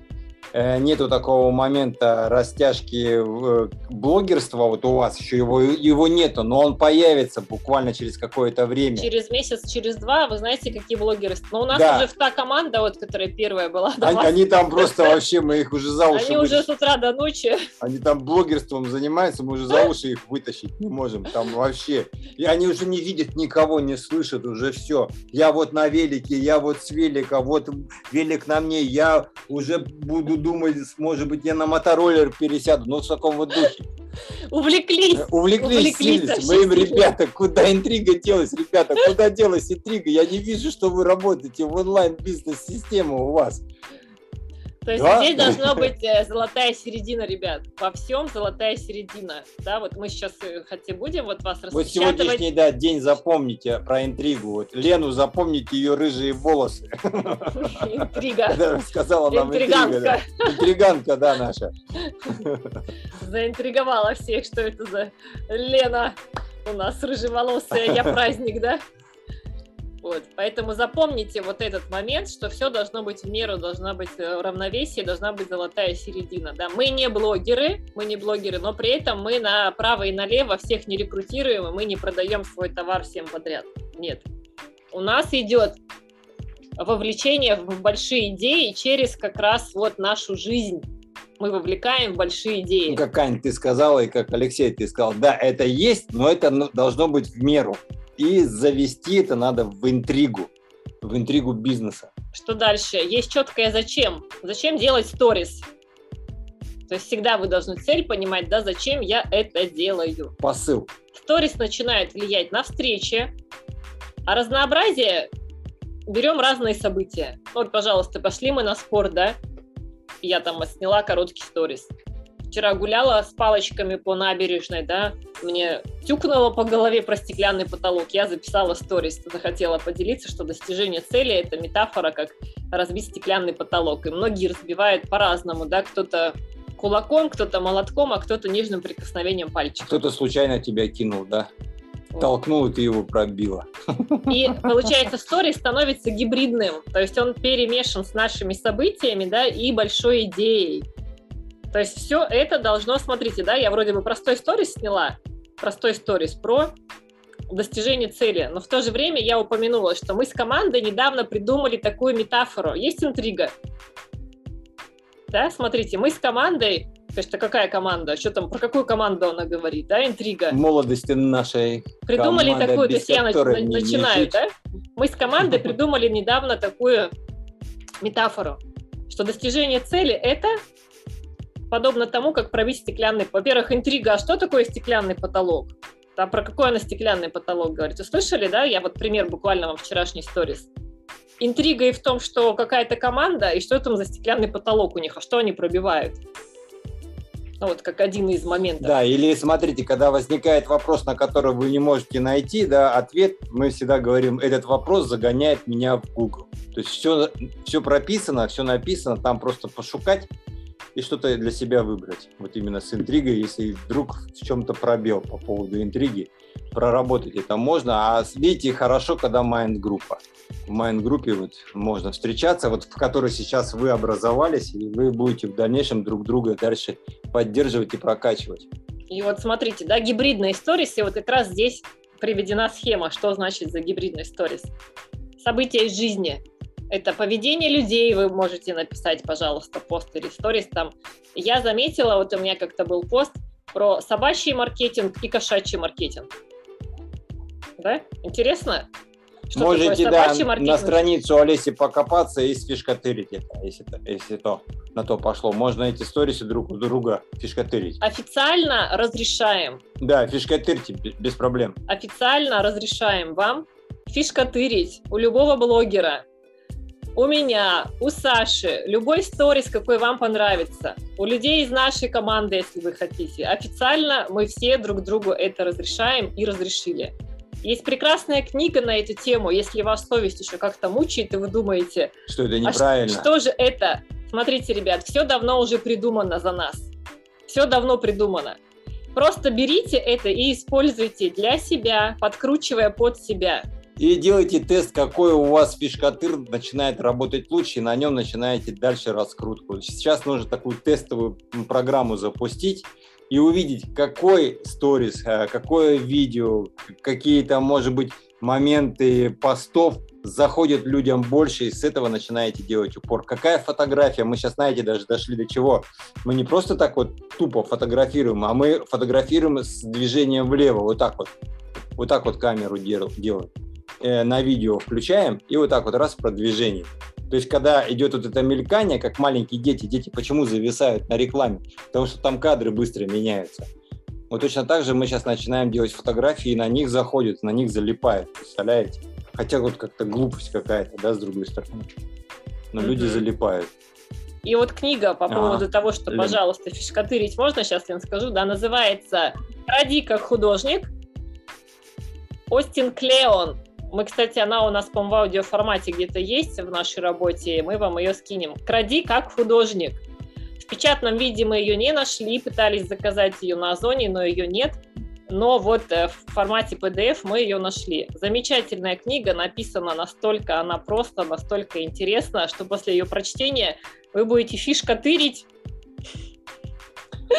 нету такого момента растяжки э, блогерства, вот у вас еще его, его нету, но он появится буквально через какое-то время. Через месяц, через два, вы знаете, какие блогеры. Но у нас да. уже та команда, вот, которая первая была. Они, они там просто вообще, мы их уже за уши Они уже с утра до ночи. Они там блогерством занимаются, мы уже за [LAUGHS] уши их вытащить не можем. Там вообще. И они уже не видят никого, не слышат, уже все. Я вот на велике, я вот с велика, вот велик на мне, я уже буду думать, может быть, я на мотороллер пересяду, ну, в таком вот духе. Увлеклись. Увлеклись, увлеклись Мы им, ребята, куда интрига делась, ребята, куда делась интрига? Я не вижу, что вы работаете в онлайн-бизнес-систему у вас. То есть да? здесь должна быть э, золотая середина, ребят. Во всем золотая середина. Да, вот мы сейчас э, хотя будем вот вас распечатывать. Вот сегодняшний да, день запомните про интригу. Вот Лену запомните ее рыжие волосы. Интрига. [LAUGHS] Сказала нам интрига. Интриганка, да, наша. Заинтриговала всех, что это за Лена у нас рыжеволосая, я праздник, да? Вот. Поэтому запомните вот этот момент, что все должно быть в меру, должна быть э, равновесие, должна быть золотая середина. Да? Мы не блогеры, мы не блогеры, но при этом мы направо и налево всех не рекрутируем, и мы не продаем свой товар всем подряд. Нет. У нас идет вовлечение в большие идеи через как раз вот нашу жизнь мы вовлекаем в большие идеи. Ну, как Ань, ты сказала, и как Алексей, ты сказал, да, это есть, но это должно быть в меру. И завести это надо в интригу, в интригу бизнеса. Что дальше? Есть четкое зачем. Зачем делать сторис? То есть всегда вы должны цель понимать, да, зачем я это делаю. Посыл. Сторис начинает влиять на встречи, а разнообразие берем разные события. Вот, пожалуйста, пошли мы на спорт, да, я там сняла короткий сторис вчера гуляла с палочками по набережной, да, мне тюкнуло по голове про стеклянный потолок, я записала сторис, захотела поделиться, что достижение цели – это метафора, как разбить стеклянный потолок, и многие разбивают по-разному, да, кто-то кулаком, кто-то молотком, а кто-то нежным прикосновением пальчика. Кто-то случайно тебя кинул, да? Вот. Толкнул, и ты его пробила. И получается, сторис становится гибридным, то есть он перемешан с нашими событиями, да, и большой идеей. То есть все это должно, смотрите, да, я вроде бы простой сторис сняла, простой сторис про достижение цели, но в то же время я упомянула, что мы с командой недавно придумали такую метафору. Есть интрига. Да, смотрите, мы с командой то есть, какая команда? Что там, про какую команду она говорит, да, интрига? Молодости нашей Придумали команда, такую, то есть я не начинаю, жить. да? Мы с командой придумали недавно такую метафору, что достижение цели – это подобно тому, как пробить стеклянный... Во-первых, интрига, а что такое стеклянный потолок? А про какой она стеклянный потолок говорит? Вы слышали, да? Я вот пример буквально вам вчерашний сторис. Интрига и в том, что какая-то команда, и что там за стеклянный потолок у них, а что они пробивают? Ну, вот как один из моментов. Да, или смотрите, когда возникает вопрос, на который вы не можете найти, да, ответ, мы всегда говорим, этот вопрос загоняет меня в Google. То есть все, все прописано, все написано, там просто пошукать и что-то для себя выбрать. Вот именно с интригой, если вдруг в чем-то пробел по поводу интриги, проработать это можно. А видите, хорошо, когда майнд-группа. В майнд-группе вот можно встречаться, вот в которой сейчас вы образовались, и вы будете в дальнейшем друг друга дальше поддерживать и прокачивать. И вот смотрите, да, гибридные сторис, и вот как раз здесь приведена схема, что значит за гибридный сторис. События из жизни. Это поведение людей, вы можете написать, пожалуйста, пост или сторис там. Я заметила, вот у меня как-то был пост про собачий маркетинг и кошачий маркетинг. Да? Интересно? Что Можете, да, собачий на маркетинг? страницу Олеси покопаться и сфишкатырить это, если, то- если то на то пошло. Можно эти сторисы друг у друга фишкатырить. Официально разрешаем Да, фишкатырьте бе- без проблем. официально разрешаем вам фишкатырить у любого блогера, у меня, у Саши, любой сторис, какой вам понравится, у людей из нашей команды, если вы хотите. Официально мы все друг другу это разрешаем и разрешили. Есть прекрасная книга на эту тему, если вас совесть еще как-то мучает, и вы думаете, Что это а неправильно. что же это? Смотрите, ребят, все давно уже придумано за нас. Все давно придумано. Просто берите это и используйте для себя, подкручивая под себя. И делайте тест, какой у вас фишкатыр начинает работать лучше, и на нем начинаете дальше раскрутку. Сейчас нужно такую тестовую программу запустить и увидеть, какой сторис, э, какое видео, какие-то, может быть, моменты постов заходят людям больше, и с этого начинаете делать упор. Какая фотография? Мы сейчас, знаете, даже дошли до чего. Мы не просто так вот тупо фотографируем, а мы фотографируем с движением влево, вот так вот. Вот так вот камеру дел- делаем э, на видео включаем и вот так вот раз продвижение. То есть, когда идет вот это мелькание, как маленькие дети, дети почему зависают на рекламе? Потому что там кадры быстро меняются. Вот точно так же мы сейчас начинаем делать фотографии, и на них заходят, на них залипают, представляете? Хотя вот как-то глупость какая-то, да, с другой стороны. Но люди Мгм. залипают. И вот книга по поводу того, что, Лен. пожалуйста, фишкатырить можно, сейчас я скажу, да, называется «Ради как художник». Остин Клеон. Мы, кстати, она у нас, по-моему, в аудиоформате где-то есть в нашей работе, мы вам ее скинем. «Кради как художник». В печатном виде мы ее не нашли, пытались заказать ее на Озоне, но ее нет. Но вот э, в формате PDF мы ее нашли. Замечательная книга, написана настолько, она просто настолько интересна, что после ее прочтения вы будете фишкатырить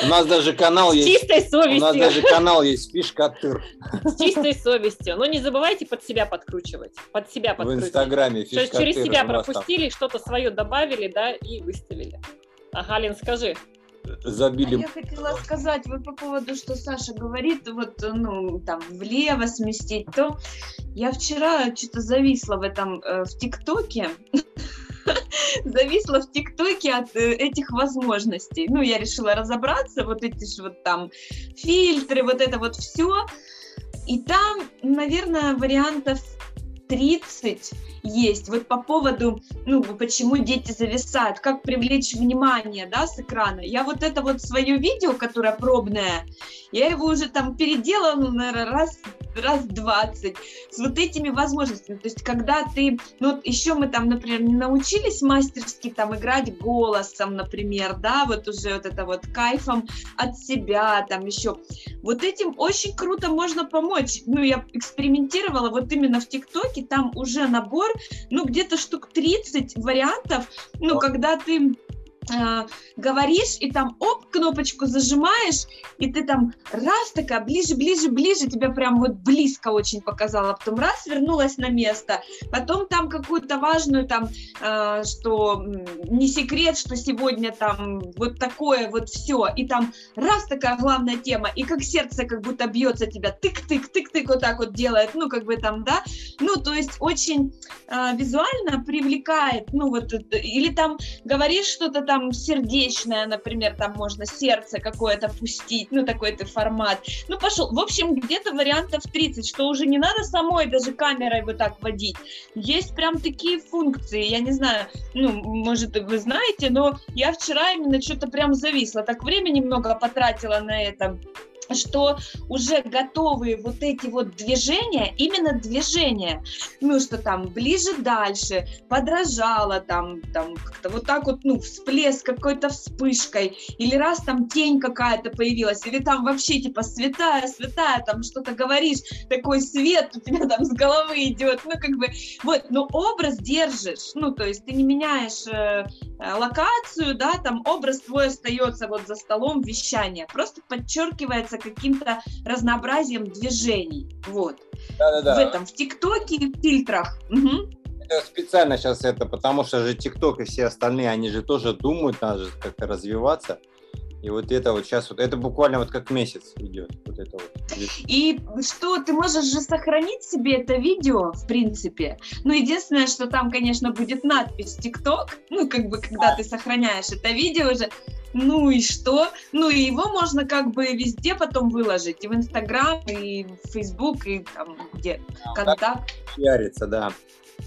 У нас даже канал с есть. чистой У нас даже совестью. канал есть фишкатыр С чистой совестью. Но не забывайте под себя подкручивать. Под себя в подкручивать. инстаграме. То есть через себя пропустили, что-то свое добавили, да, и выставили. Ага, Лен, скажи. А Забили я хотела сказать вот по поводу, что Саша говорит, вот, ну, там, влево сместить, то я вчера что-то зависла в этом, э, в ТикТоке, [LAUGHS] зависла в ТикТоке от э, этих возможностей. Ну, я решила разобраться, вот эти же вот там фильтры, вот это вот все. И там, наверное, вариантов 30 есть. Вот по поводу, ну, почему дети зависают, как привлечь внимание, да, с экрана. Я вот это вот свое видео, которое пробное, я его уже там переделала, наверное, раз раз 20, с вот этими возможностями. То есть, когда ты, ну, еще мы там, например, не научились мастерски там играть голосом, например, да, вот уже вот это вот кайфом от себя, там еще. Вот этим очень круто можно помочь. Ну, я экспериментировала вот именно в ТикТоке, там уже набор, ну, где-то штук 30 вариантов, ну, когда ты э, говоришь, и там оп, кнопочку зажимаешь, и ты там раз такая, ближе, ближе, ближе, тебя прям вот близко очень показала, потом раз, вернулась на место, потом там какую-то важную там, э, что не секрет, что сегодня там вот такое вот все, и там раз такая главная тема, и как сердце как будто бьется тебя, тык-тык, тык-тык вот так вот делает, ну как бы там, да, ну то есть очень э, визуально привлекает, ну вот, или там говоришь что-то там там сердечное, например, там можно сердце какое-то пустить, ну, такой-то формат. Ну, пошел. В общем, где-то вариантов 30, что уже не надо самой даже камерой вот так водить. Есть прям такие функции, я не знаю, ну, может, вы знаете, но я вчера именно что-то прям зависла, так времени много потратила на это что уже готовые вот эти вот движения, именно движения, ну, что там ближе дальше, подражала там, там как-то вот так вот, ну, всплеск какой-то вспышкой, или раз там тень какая-то появилась, или там вообще типа святая, святая, там что-то говоришь, такой свет у тебя там с головы идет, ну, как бы, вот, но образ держишь, ну, то есть ты не меняешь э, э локацию, да, там образ твой остается вот за столом вещания, просто подчеркивается заниматься каким-то разнообразием движений. Вот. Да-да-да. В этом, в ТикТоке в фильтрах. Угу. Я специально сейчас это, потому что же ТикТок и все остальные, они же тоже думают, надо же как-то развиваться. И вот это вот сейчас вот, это буквально вот как месяц идет. Вот это вот. И что, ты можешь же сохранить себе это видео, в принципе. Ну, единственное, что там, конечно, будет надпись ТикТок, ну, как бы, когда ты сохраняешь это видео уже, ну и что? Ну и его можно как бы везде потом выложить, и в Инстаграм, и в Фейсбук, и там где, Контакт. Пиарится, да.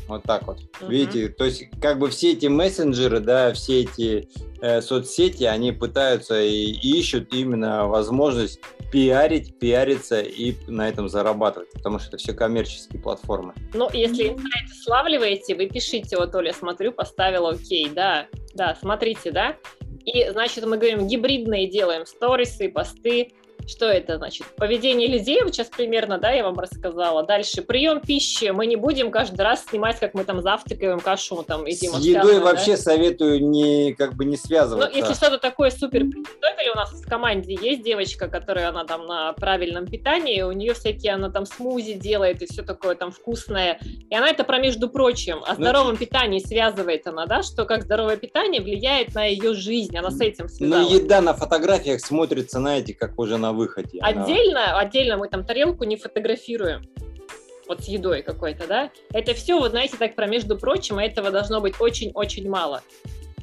Вот так вот. Uh-huh. Видите, то есть как бы все эти мессенджеры, да, все эти э, соцсети, они пытаются и, и ищут именно возможность пиарить, пиариться и на этом зарабатывать, потому что это все коммерческие платформы. Ну, если инсайт славливаете, вы пишите, вот Оля, смотрю, поставила окей, да, да, смотрите, да, и, значит, мы говорим, гибридные делаем сторисы, посты, что это значит? Поведение людей, вот сейчас примерно, да, я вам рассказала. Дальше, прием пищи. Мы не будем каждый раз снимать, как мы там завтракаем, кашу там едим. С едой вообще да? советую не, как бы не связываться. Ну, если что-то такое супер приготовили, у нас в команде есть девочка, которая, она там на правильном питании, у нее всякие, она там смузи делает и все такое там вкусное. И она это про между прочим. О ну, здоровом ну, питании связывает она, да, что как здоровое питание влияет на ее жизнь. Она с этим связала. Ну, еда на фотографиях смотрится, знаете, как уже на выходе. Отдельно, она... отдельно мы там тарелку не фотографируем вот с едой какой-то, да, это все, вы знаете, так про между прочим, а этого должно быть очень-очень мало.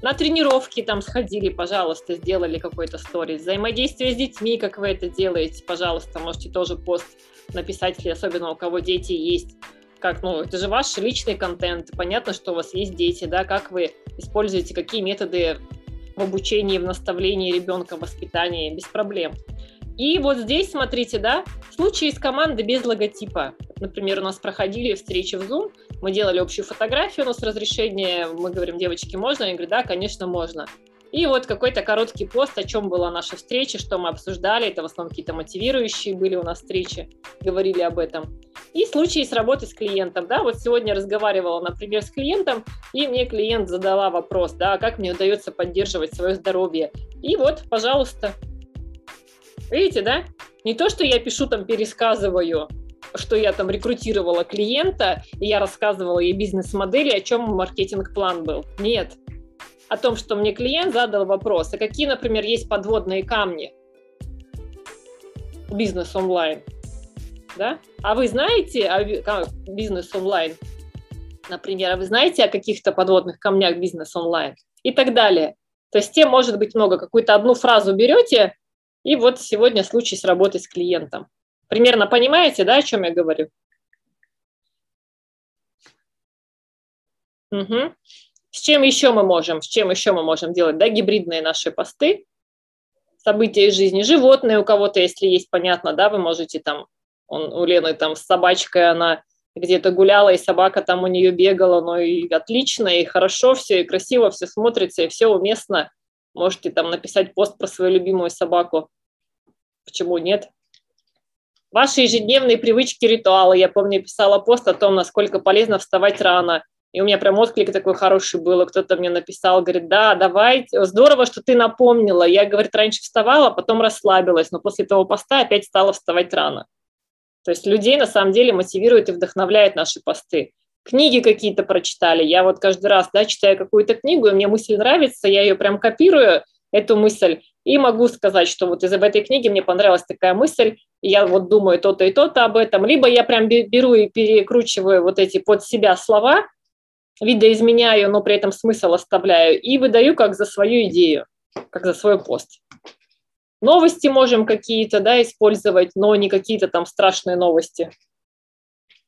На тренировки там сходили, пожалуйста, сделали какой-то сторис. Взаимодействие с детьми, как вы это делаете, пожалуйста, можете тоже пост написать, если особенно у кого дети есть. Как, ну, это же ваш личный контент. Понятно, что у вас есть дети, да, как вы используете, какие методы в обучении, в наставлении ребенка, в воспитании, без проблем. И вот здесь, смотрите, да, случаи из команды без логотипа. Например, у нас проходили встречи в Zoom, мы делали общую фотографию, у нас разрешение, мы говорим, девочки, можно? Они говорят, да, конечно, можно. И вот какой-то короткий пост, о чем была наша встреча, что мы обсуждали. Это в основном какие-то мотивирующие были у нас встречи, говорили об этом. И случаи с работы с клиентом. Да, вот сегодня разговаривала, например, с клиентом, и мне клиент задала вопрос, да, как мне удается поддерживать свое здоровье. И вот, пожалуйста, Видите, да? Не то, что я пишу там, пересказываю, что я там рекрутировала клиента, и я рассказывала ей бизнес-модели, о чем маркетинг-план был. Нет. О том, что мне клиент задал вопрос, а какие, например, есть подводные камни бизнес онлайн. Да? А вы знаете о бизнес онлайн? Например, а вы знаете о каких-то подводных камнях бизнес онлайн? И так далее. То есть тем может быть много. Какую-то одну фразу берете, и вот сегодня случай с работой с клиентом. Примерно понимаете, да, о чем я говорю? Угу. С чем еще мы можем, с чем еще мы можем делать, да, гибридные наши посты, события из жизни, животные у кого-то, если есть, понятно, да, вы можете там Он, у Лены там с собачкой она где-то гуляла, и собака там у нее бегала, но и отлично, и хорошо все, и красиво все смотрится, и все уместно. Можете там написать пост про свою любимую собаку. Почему нет? Ваши ежедневные привычки, ритуалы. Я помню, писала пост о том, насколько полезно вставать рано. И у меня прям отклик такой хороший был. Кто-то мне написал, говорит, да, давай, здорово, что ты напомнила. Я, говорит, раньше вставала, потом расслабилась, но после того поста опять стала вставать рано. То есть людей на самом деле мотивирует и вдохновляет наши посты. Книги какие-то прочитали. Я вот каждый раз да, читаю какую-то книгу, и мне мысль нравится, я ее прям копирую, эту мысль, и могу сказать, что вот из этой книги мне понравилась такая мысль, я вот думаю то-то и то-то об этом, либо я прям беру и перекручиваю вот эти под себя слова, видоизменяю, но при этом смысл оставляю, и выдаю как за свою идею, как за свой пост. Новости можем какие-то да, использовать, но не какие-то там страшные новости.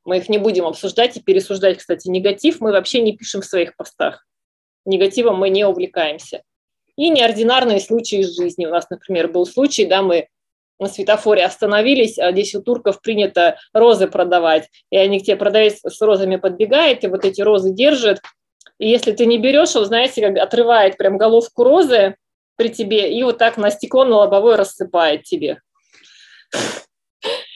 Мы их не будем обсуждать и пересуждать. Кстати, негатив мы вообще не пишем в своих постах. Негативом мы не увлекаемся. И неординарные случаи из жизни. У нас, например, был случай, да, мы на светофоре остановились, а здесь у турков принято розы продавать. И они к тебе продавец с розами подбегает, и вот эти розы держит. И если ты не берешь, он, знаете, как отрывает прям головку розы, при тебе и вот так на стекло на лобовое рассыпает тебе.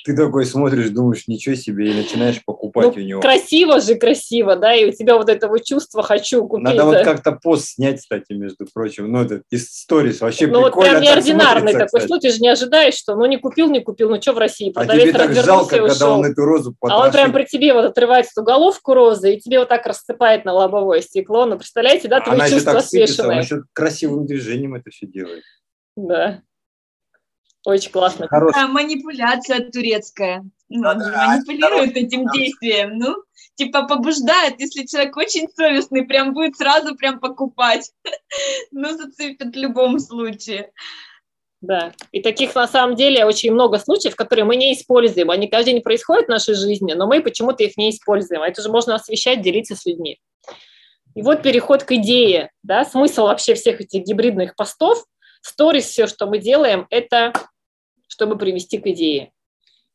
Ты такой смотришь, думаешь, ничего себе, и начинаешь покупать ну, у него. Красиво же, красиво, да, и у тебя вот этого чувства «хочу купить». Надо вот как-то пост снять, кстати, между прочим. Ну, это из сторис вообще ну, прикольно. Ну, вот прям неординарный такой, кстати. ну, ты же не ожидаешь, что ну не купил, не купил, ну, что в России, продавец а тебе так жалко, когда он эту розу потрошит. А он прям при тебе вот отрывает эту головку розы, и тебе вот так рассыпает на лобовое стекло. Ну, представляете, да, твои Она чувства еще так смешанные. Сыпется, он еще красивым движением это все делает. Да. Очень классно. Хорош. манипуляция турецкая. Ну, он же манипулирует этим действием. Ну, типа побуждает, если человек очень совестный, прям будет сразу прям покупать. [LAUGHS] ну, зацепит в любом случае. Да, и таких на самом деле очень много случаев, которые мы не используем. Они каждый день происходят в нашей жизни, но мы почему-то их не используем. А это же можно освещать, делиться с людьми. И вот переход к идее. Да? Смысл вообще всех этих гибридных постов, сторис, все, что мы делаем, это чтобы привести к идее.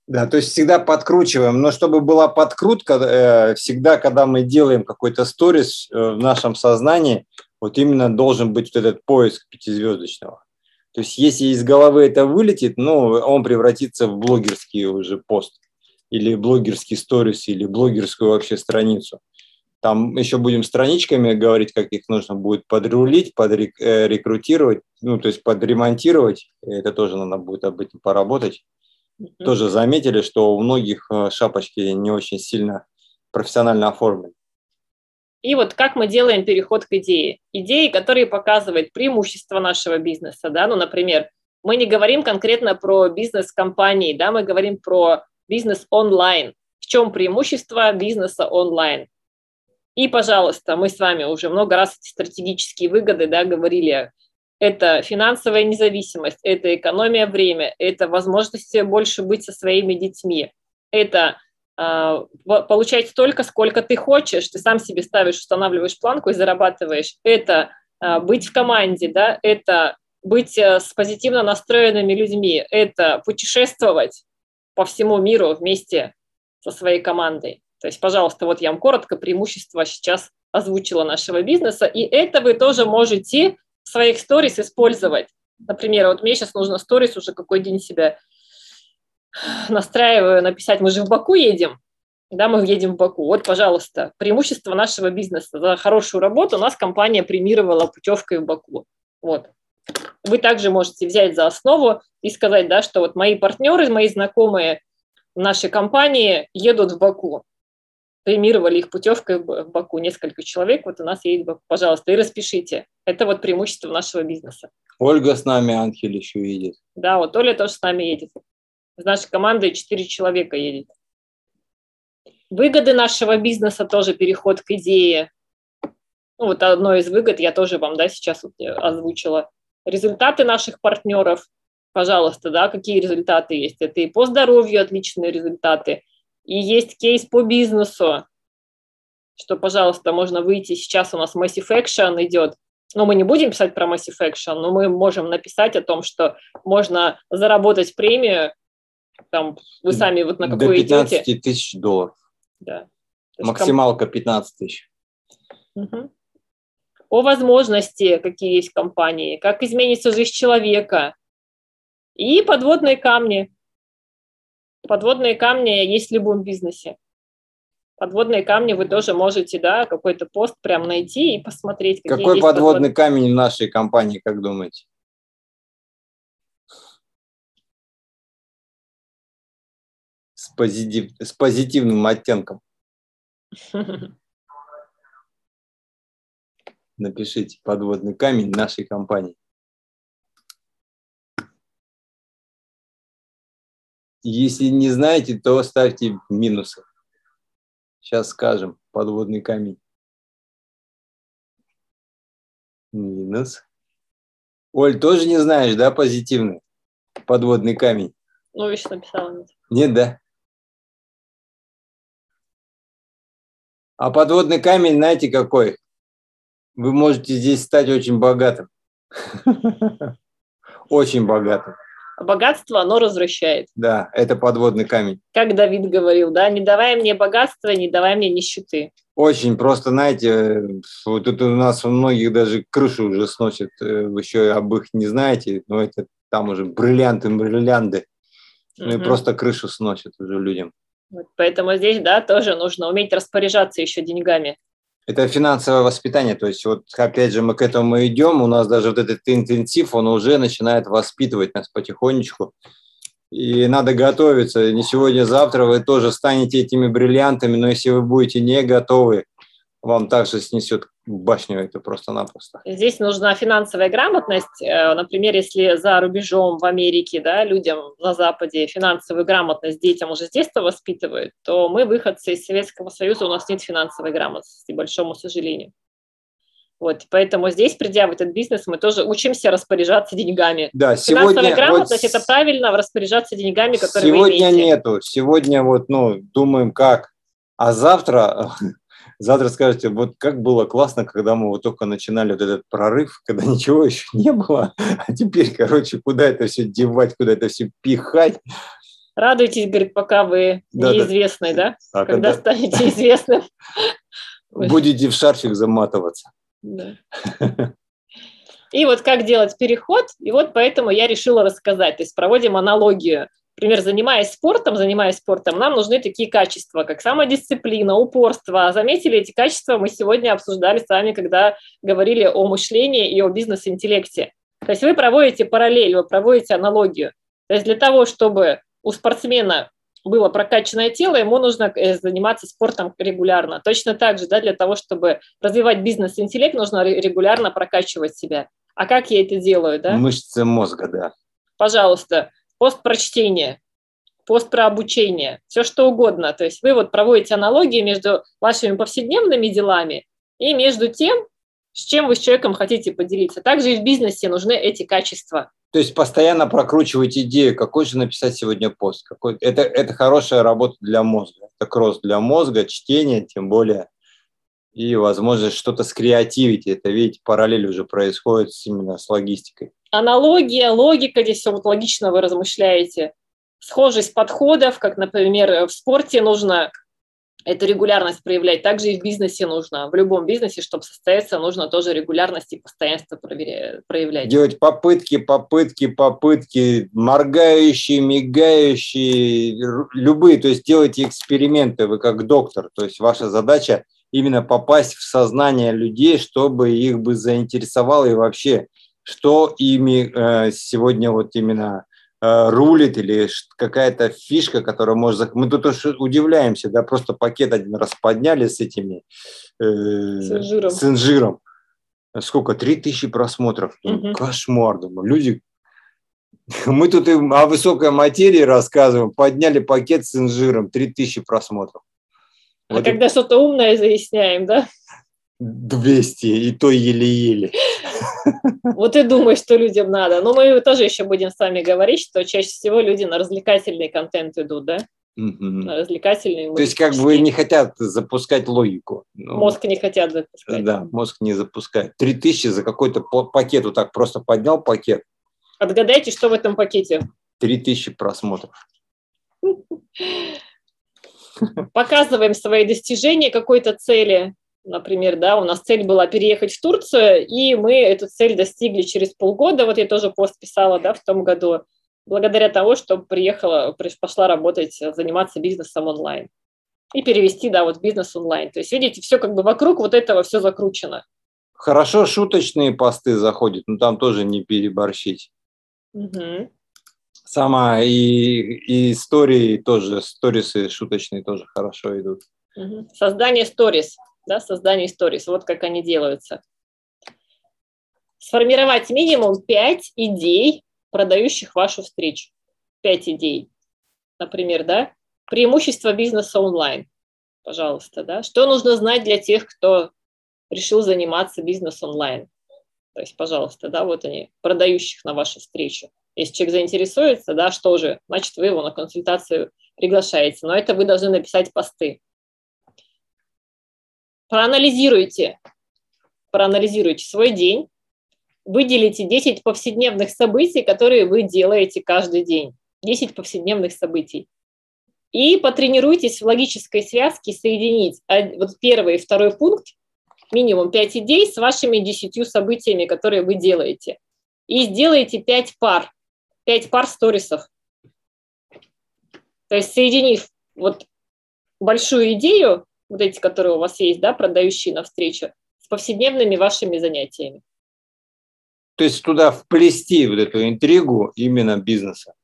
Да, то есть всегда подкручиваем, но чтобы была подкрутка, э, всегда, когда мы делаем какой-то сторис э, в нашем сознании, вот именно должен быть вот этот поиск пятизвездочного. То есть если из головы это вылетит, ну, он превратится в блогерский уже пост или блогерский сторис, или блогерскую вообще страницу. Там еще будем страничками говорить, как их нужно будет подрулить, подрекрутировать, э, ну, то есть подремонтировать. Это тоже надо будет об этом поработать. Mm-hmm. Тоже заметили, что у многих э, шапочки не очень сильно профессионально оформлены. И вот как мы делаем переход к идее. Идеи, которые показывают преимущества нашего бизнеса. Да? Ну, например, мы не говорим конкретно про бизнес компании, да, мы говорим про бизнес онлайн. В чем преимущество бизнеса онлайн? И, пожалуйста, мы с вами уже много раз эти стратегические выгоды да, говорили. Это финансовая независимость, это экономия времени, это возможность больше быть со своими детьми, это э, получать столько, сколько ты хочешь, ты сам себе ставишь, устанавливаешь планку и зарабатываешь. Это э, быть в команде, да, это быть э, с позитивно настроенными людьми, это путешествовать по всему миру вместе со своей командой. То есть, пожалуйста, вот я вам коротко преимущества сейчас озвучила нашего бизнеса, и это вы тоже можете в своих сторис использовать. Например, вот мне сейчас нужно сторис уже какой день себя настраиваю написать. Мы же в Баку едем, да, мы едем в Баку. Вот, пожалуйста, преимущество нашего бизнеса. За хорошую работу у нас компания премировала путевкой в Баку. Вот. Вы также можете взять за основу и сказать, да, что вот мои партнеры, мои знакомые нашей компании едут в Баку премировали их путевкой в Баку. Несколько человек вот у нас едет Баку. Пожалуйста, и распишите. Это вот преимущество нашего бизнеса. Ольга с нами, Анхель еще едет. Да, вот Оля тоже с нами едет. С нашей командой 4 человека едет. Выгоды нашего бизнеса тоже переход к идее. Ну, вот одно из выгод я тоже вам да, сейчас вот озвучила. Результаты наших партнеров. Пожалуйста, да, какие результаты есть? Это и по здоровью отличные результаты – и есть кейс по бизнесу, что, пожалуйста, можно выйти. Сейчас у нас Massive Action идет. Но мы не будем писать про Massive Action, но мы можем написать о том, что можно заработать премию Там вы сами вот на До какой 15 идете. тысяч долларов. Да. Максималка 15 тысяч. Мгм. О возможности, какие есть в компании, как изменится жизнь человека. И подводные камни. Подводные камни есть в любом бизнесе. Подводные камни вы тоже можете, да, какой-то пост прям найти и посмотреть, какие Какой подводный камень в нашей компании, как думаете? С, позитив- с позитивным оттенком. [LAUGHS] Напишите подводный камень нашей компании. Если не знаете, то ставьте минусы. Сейчас скажем. Подводный камень. Минус. Оль, тоже не знаешь, да, позитивный? Подводный камень. Ну, видишь, написала. нет. Нет, да? А подводный камень, знаете, какой? Вы можете здесь стать очень богатым. [LAUGHS] Очень богатым. А Богатство, оно развращает. Да, это подводный камень. Как Давид говорил, да, не давай мне богатства, не давай мне нищеты. Очень просто, знаете, вот тут у нас у многих даже крышу уже сносят, э, вы еще об их не знаете, но это там уже бриллианты, бриллианты. Ну и Мгм. просто крышу сносят уже людям. Вот поэтому здесь, да, тоже нужно уметь распоряжаться еще деньгами. Это финансовое воспитание, то есть вот опять же мы к этому идем, у нас даже вот этот интенсив, он уже начинает воспитывать нас потихонечку, и надо готовиться, не сегодня, завтра вы тоже станете этими бриллиантами, но если вы будете не готовы, вам также снесет башню это просто-напросто. Здесь нужна финансовая грамотность. Э, Например, если за рубежом в Америке, да, людям на Западе финансовую грамотность детям уже с детства воспитывают, то мы, выходцы из Советского Союза, у нас нет финансовой грамотности, к большому сожалению. Вот, поэтому здесь, придя в этот бизнес, мы тоже учимся распоряжаться деньгами. Да, Финансовая сегодня, вот грамотность это правильно распоряжаться деньгами, которые вы сегодня имеете. нету, сегодня вот, ну, думаем как, а завтра, [LAUGHS] завтра скажете, вот как было классно, когда мы вот только начинали вот этот прорыв, [LAUGHS] когда ничего еще не было, а теперь, короче, куда это все девать, куда это все пихать, Радуйтесь, говорит, пока вы Да, да. неизвестный, да? А Когда когда- станете известным. [LAUGHS] будете в шарфик заматываться. Да. И вот как делать переход, и вот поэтому я решила рассказать. То есть проводим аналогию. Например, занимаясь спортом, занимаясь спортом, нам нужны такие качества, как самодисциплина, упорство. Заметили, эти качества мы сегодня обсуждали с вами, когда говорили о мышлении и о бизнес-интеллекте. То есть вы проводите параллель, вы проводите аналогию. То есть для того, чтобы у спортсмена было прокачанное тело, ему нужно э, заниматься спортом регулярно. Точно так же, да, для того, чтобы развивать бизнес-интеллект, нужно ре- регулярно прокачивать себя. А как я это делаю, да? Мышцы мозга, да. Пожалуйста, пост прочтения, пост про обучение, все что угодно. То есть вы вот проводите аналогии между вашими повседневными делами и между тем, с чем вы с человеком хотите поделиться. Также и в бизнесе нужны эти качества. То есть постоянно прокручивать идею, какой же написать сегодня пост. Какой... Это, это хорошая работа для мозга. Это кросс для мозга, чтение, тем более. И возможность что-то скреативить. Это, видите, параллель уже происходит именно с логистикой. аналогия, логика, здесь все вот логично вы размышляете. Схожесть подходов, как, например, в спорте нужно эту регулярность проявлять, также и в бизнесе нужно. В любом бизнесе, чтобы состояться, нужно тоже регулярность и постоянство проявлять. Делать попытки, попытки, попытки, моргающие, мигающие, любые. То есть делайте эксперименты, вы как доктор. То есть ваша задача именно попасть в сознание людей, чтобы их бы заинтересовало и вообще, что ими э, сегодня вот именно э, рулит или какая-то фишка, которая может... зах- Мы тут уж удивляемся, да, просто пакет один раз подняли с этими... э, С инжиром. С инжиром. Сколько? Три тысячи просмотров. Думаю, Мгм. Кошмар, думаю. Люди... Мы тут им о высокой материи рассказываем, подняли пакет с инжиром, три тысячи просмотров. А Вот когда что-то умное заясняем, да, 200, и то еле-еле. вот и думаешь, что людям надо. Но мы тоже еще будем с вами говорить, что чаще всего люди на развлекательный контент идут, да, на развлекательный. То есть как бы не хотят запускать логику. Ну, Мозг не хотят запускать. Да, мозг не запускает. Три тысячи за какой-то пакет, вот так просто поднял пакет, Отгадайте, что в этом пакете. три тысячи просмотров. [LAUGHS] Показываем свои достижения какой-то цели. Например, да, у нас цель была переехать в Турцию, и мы эту цель достигли через полгода. Вот я тоже пост писала, да, в том году, благодаря тому, что приехала, пошла работать, заниматься бизнесом онлайн. И перевести, да, вот бизнес онлайн. То есть, видите, все как бы вокруг вот этого все закручено. Хорошо шуточные посты заходят, но там тоже не переборщить. Угу. Сама и, и истории тоже, сторисы шуточные тоже хорошо идут. Создание сторис, да, создание сторис, вот как они делаются. Сформировать минимум 5 идей, продающих вашу встречу. 5 идей. Например, да, преимущество бизнеса онлайн. Пожалуйста, да. Что нужно знать для тех, кто решил заниматься бизнес онлайн? То есть, пожалуйста, да, вот они, продающих на вашу встречу. Если человек заинтересуется, да, что же, значит, вы его на консультацию приглашаете. Но это вы должны написать посты. Проанализируйте, проанализируйте свой день, выделите 10 повседневных событий, которые вы делаете каждый день. 10 повседневных событий. И потренируйтесь в логической связке соединить вот первый и второй пункт, минимум 5 идей с вашими 10 событиями, которые вы делаете. И сделайте 5 пар пять пар сторисов. То есть соединив вот большую идею, вот эти, которые у вас есть, да, продающие навстречу, с повседневными вашими занятиями. То есть туда вплести вот эту интригу именно бизнеса.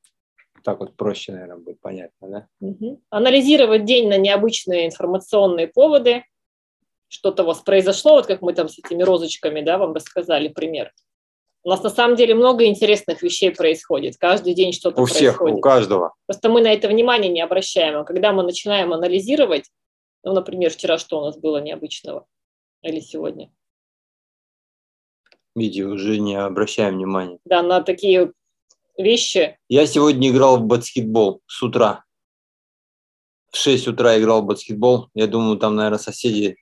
Так вот проще, наверное, будет понятно, да? Угу. Анализировать день на необычные информационные поводы. Что-то у вас произошло, вот как мы там с этими розочками, да, вам рассказали пример. У нас на самом деле много интересных вещей происходит. Каждый день что-то у всех, происходит. У каждого. Просто мы на это внимание не обращаем. А когда мы начинаем анализировать, ну, например, вчера что у нас было необычного или сегодня? Видео уже не обращаем внимания. Да, на такие вещи. Я сегодня играл в баскетбол с утра. В 6 утра играл в баскетбол. Я думаю, там, наверное, соседи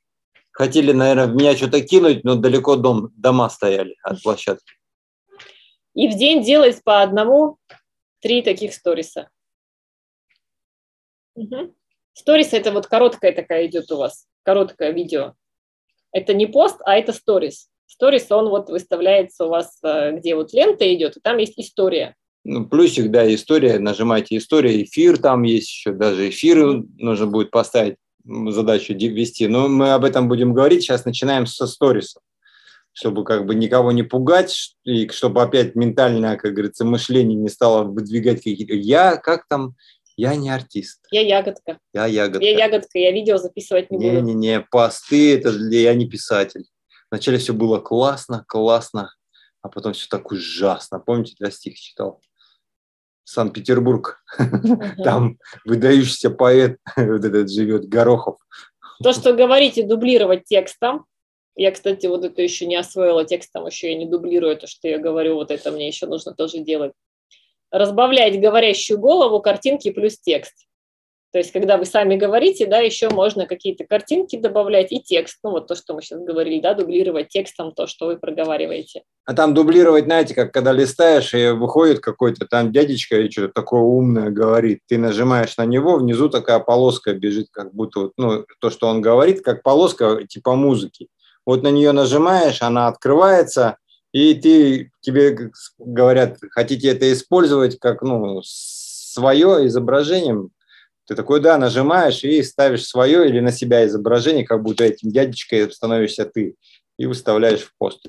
хотели, наверное, в меня что-то кинуть, но далеко дом, дома стояли от площадки и в день делать по одному три таких сториса. Угу. Сторис это вот короткая такая идет у вас, короткое видео. Это не пост, а это сторис. Сторис, он вот выставляется у вас, э, где вот лента идет, и там есть история. Ну, плюсик, да, история, нажимаете история, эфир там есть еще, даже эфир нужно будет поставить, задачу ввести. Но мы об этом будем говорить, сейчас начинаем со сторисов чтобы как бы никого не пугать, и чтобы опять ментальное, как говорится, мышление не стало выдвигать какие-то... Я, как там, я не артист. Я ягодка. Я ягодка. Я ягодка, я видео записывать не, не буду. Не-не-не, посты, это для... я не писатель. Вначале все было классно, классно, а потом все так ужасно. Помните, для стих читал? Санкт-Петербург. Там выдающийся поэт [LAUGHS] вот этот живет, Горохов. То, что говорите, дублировать текстом, я, кстати, вот это еще не освоила текстом, еще я не дублирую то, что я говорю, вот это мне еще нужно тоже делать. Разбавлять говорящую голову картинки плюс текст. То есть, когда вы сами говорите, да, еще можно какие-то картинки добавлять и текст. Ну, вот то, что мы сейчас говорили, да, дублировать текстом то, что вы проговариваете. А там дублировать, знаете, как когда листаешь, и выходит какой-то там дядечка и что-то такое умное говорит. Ты нажимаешь на него, внизу такая полоска бежит, как будто, ну, то, что он говорит, как полоска типа музыки. Вот на нее нажимаешь, она открывается, и ты, тебе говорят, хотите это использовать как ну, свое изображение, ты такой, да, нажимаешь и ставишь свое или на себя изображение, как будто этим дядечкой становишься ты, и выставляешь в пост.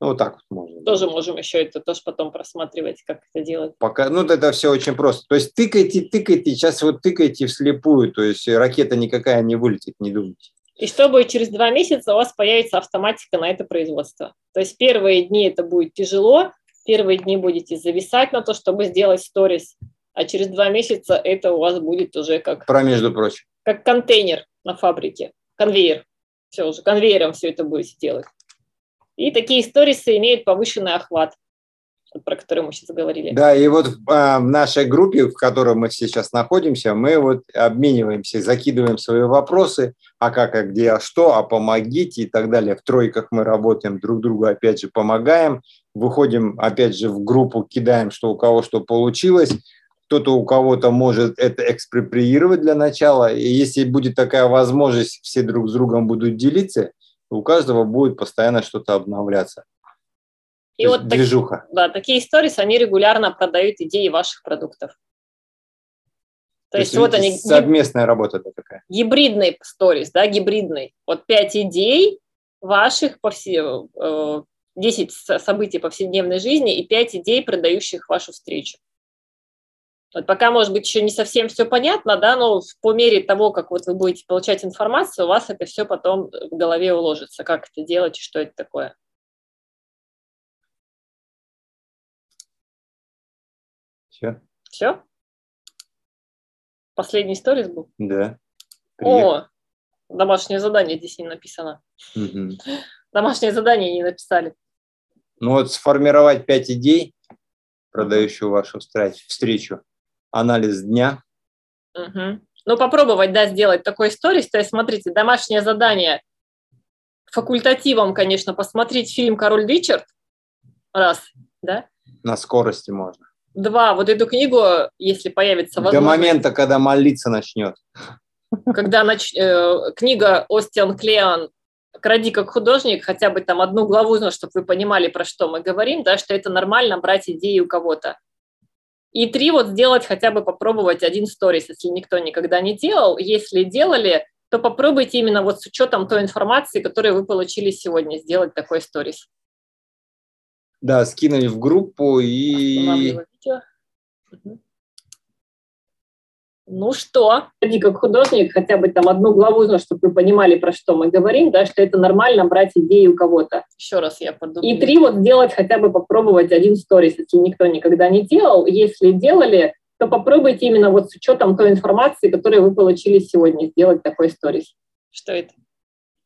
Ну, вот так вот можно. Тоже можем еще это тоже потом просматривать, как это делать. Пока, ну, это все очень просто. То есть тыкайте, тыкайте, сейчас вот тыкайте вслепую, то есть ракета никакая не вылетит, не думайте и чтобы через два месяца у вас появится автоматика на это производство. То есть первые дни это будет тяжело, первые дни будете зависать на то, чтобы сделать сторис, а через два месяца это у вас будет уже как... Про между прочим. Как контейнер на фабрике, конвейер. Все уже, конвейером все это будете делать. И такие сторисы имеют повышенный охват про который мы сейчас говорили. Да, и вот в, а, в нашей группе, в которой мы сейчас находимся, мы вот обмениваемся, закидываем свои вопросы, а как, а где, а что, а помогите и так далее. В тройках мы работаем, друг другу опять же помогаем, выходим опять же в группу, кидаем, что у кого что получилось. кто-то у кого-то может это экспроприировать для начала, и если будет такая возможность, все друг с другом будут делиться, у каждого будет постоянно что-то обновляться. И вот движуха. Так, да, такие истории, они регулярно продают идеи ваших продуктов. То, То есть, есть вот они... Совместная работа такая. Гибридный сторис, да, гибридный. Вот пять идей ваших, повсе... 10 э, событий повседневной жизни и 5 идей, продающих вашу встречу. Вот пока, может быть, еще не совсем все понятно, да, но по мере того, как вот вы будете получать информацию, у вас это все потом в голове уложится, как это делать и что это такое. Все? Все? Последний сторис был? Да. Привет. О, домашнее задание здесь не написано. Угу. Домашнее задание не написали. Ну вот сформировать пять идей, продающую вашу встречу, анализ дня. Угу. Ну, попробовать, да, сделать такой сторис. То есть, смотрите, домашнее задание факультативом, конечно, посмотреть фильм «Король Ричард». Раз, да? На скорости можно. Два, вот эту книгу, если появится возможность. До момента, когда молиться начнет. Когда нач... э, книга Остиан Клеан «Кради как художник», хотя бы там одну главу, чтобы вы понимали, про что мы говорим, да, что это нормально брать идеи у кого-то. И три, вот сделать хотя бы попробовать один сторис, если никто никогда не делал. Если делали, то попробуйте именно вот с учетом той информации, которую вы получили сегодня, сделать такой сторис. Да, скинули в группу и... Ну что, ты как художник, хотя бы там одну главу, чтобы вы понимали, про что мы говорим, да, что это нормально брать идеи у кого-то. Еще раз я подумаю. И три вот сделать, хотя бы попробовать один сторис, если никто никогда не делал. Если делали, то попробуйте именно вот с учетом той информации, которую вы получили сегодня, сделать такой сторис. Что это?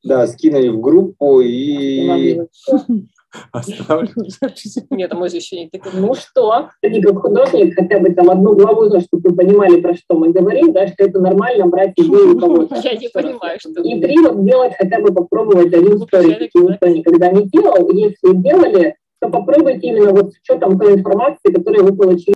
Да, скинули в группу и... [LAUGHS] Оставлю [LAUGHS] запись. Нет, мы же еще не такие. Ну что, ты как художник, хотя бы там одну главу, чтобы вы понимали, про что мы говорим, да, что это нормально брать идею кого-то. [LAUGHS] Я не понимаю, что... И три вот делать, хотя бы попробовать один сторис, никто никогда не делал. Если делали, то попробуйте именно вот с учетом той информации, которую вы получили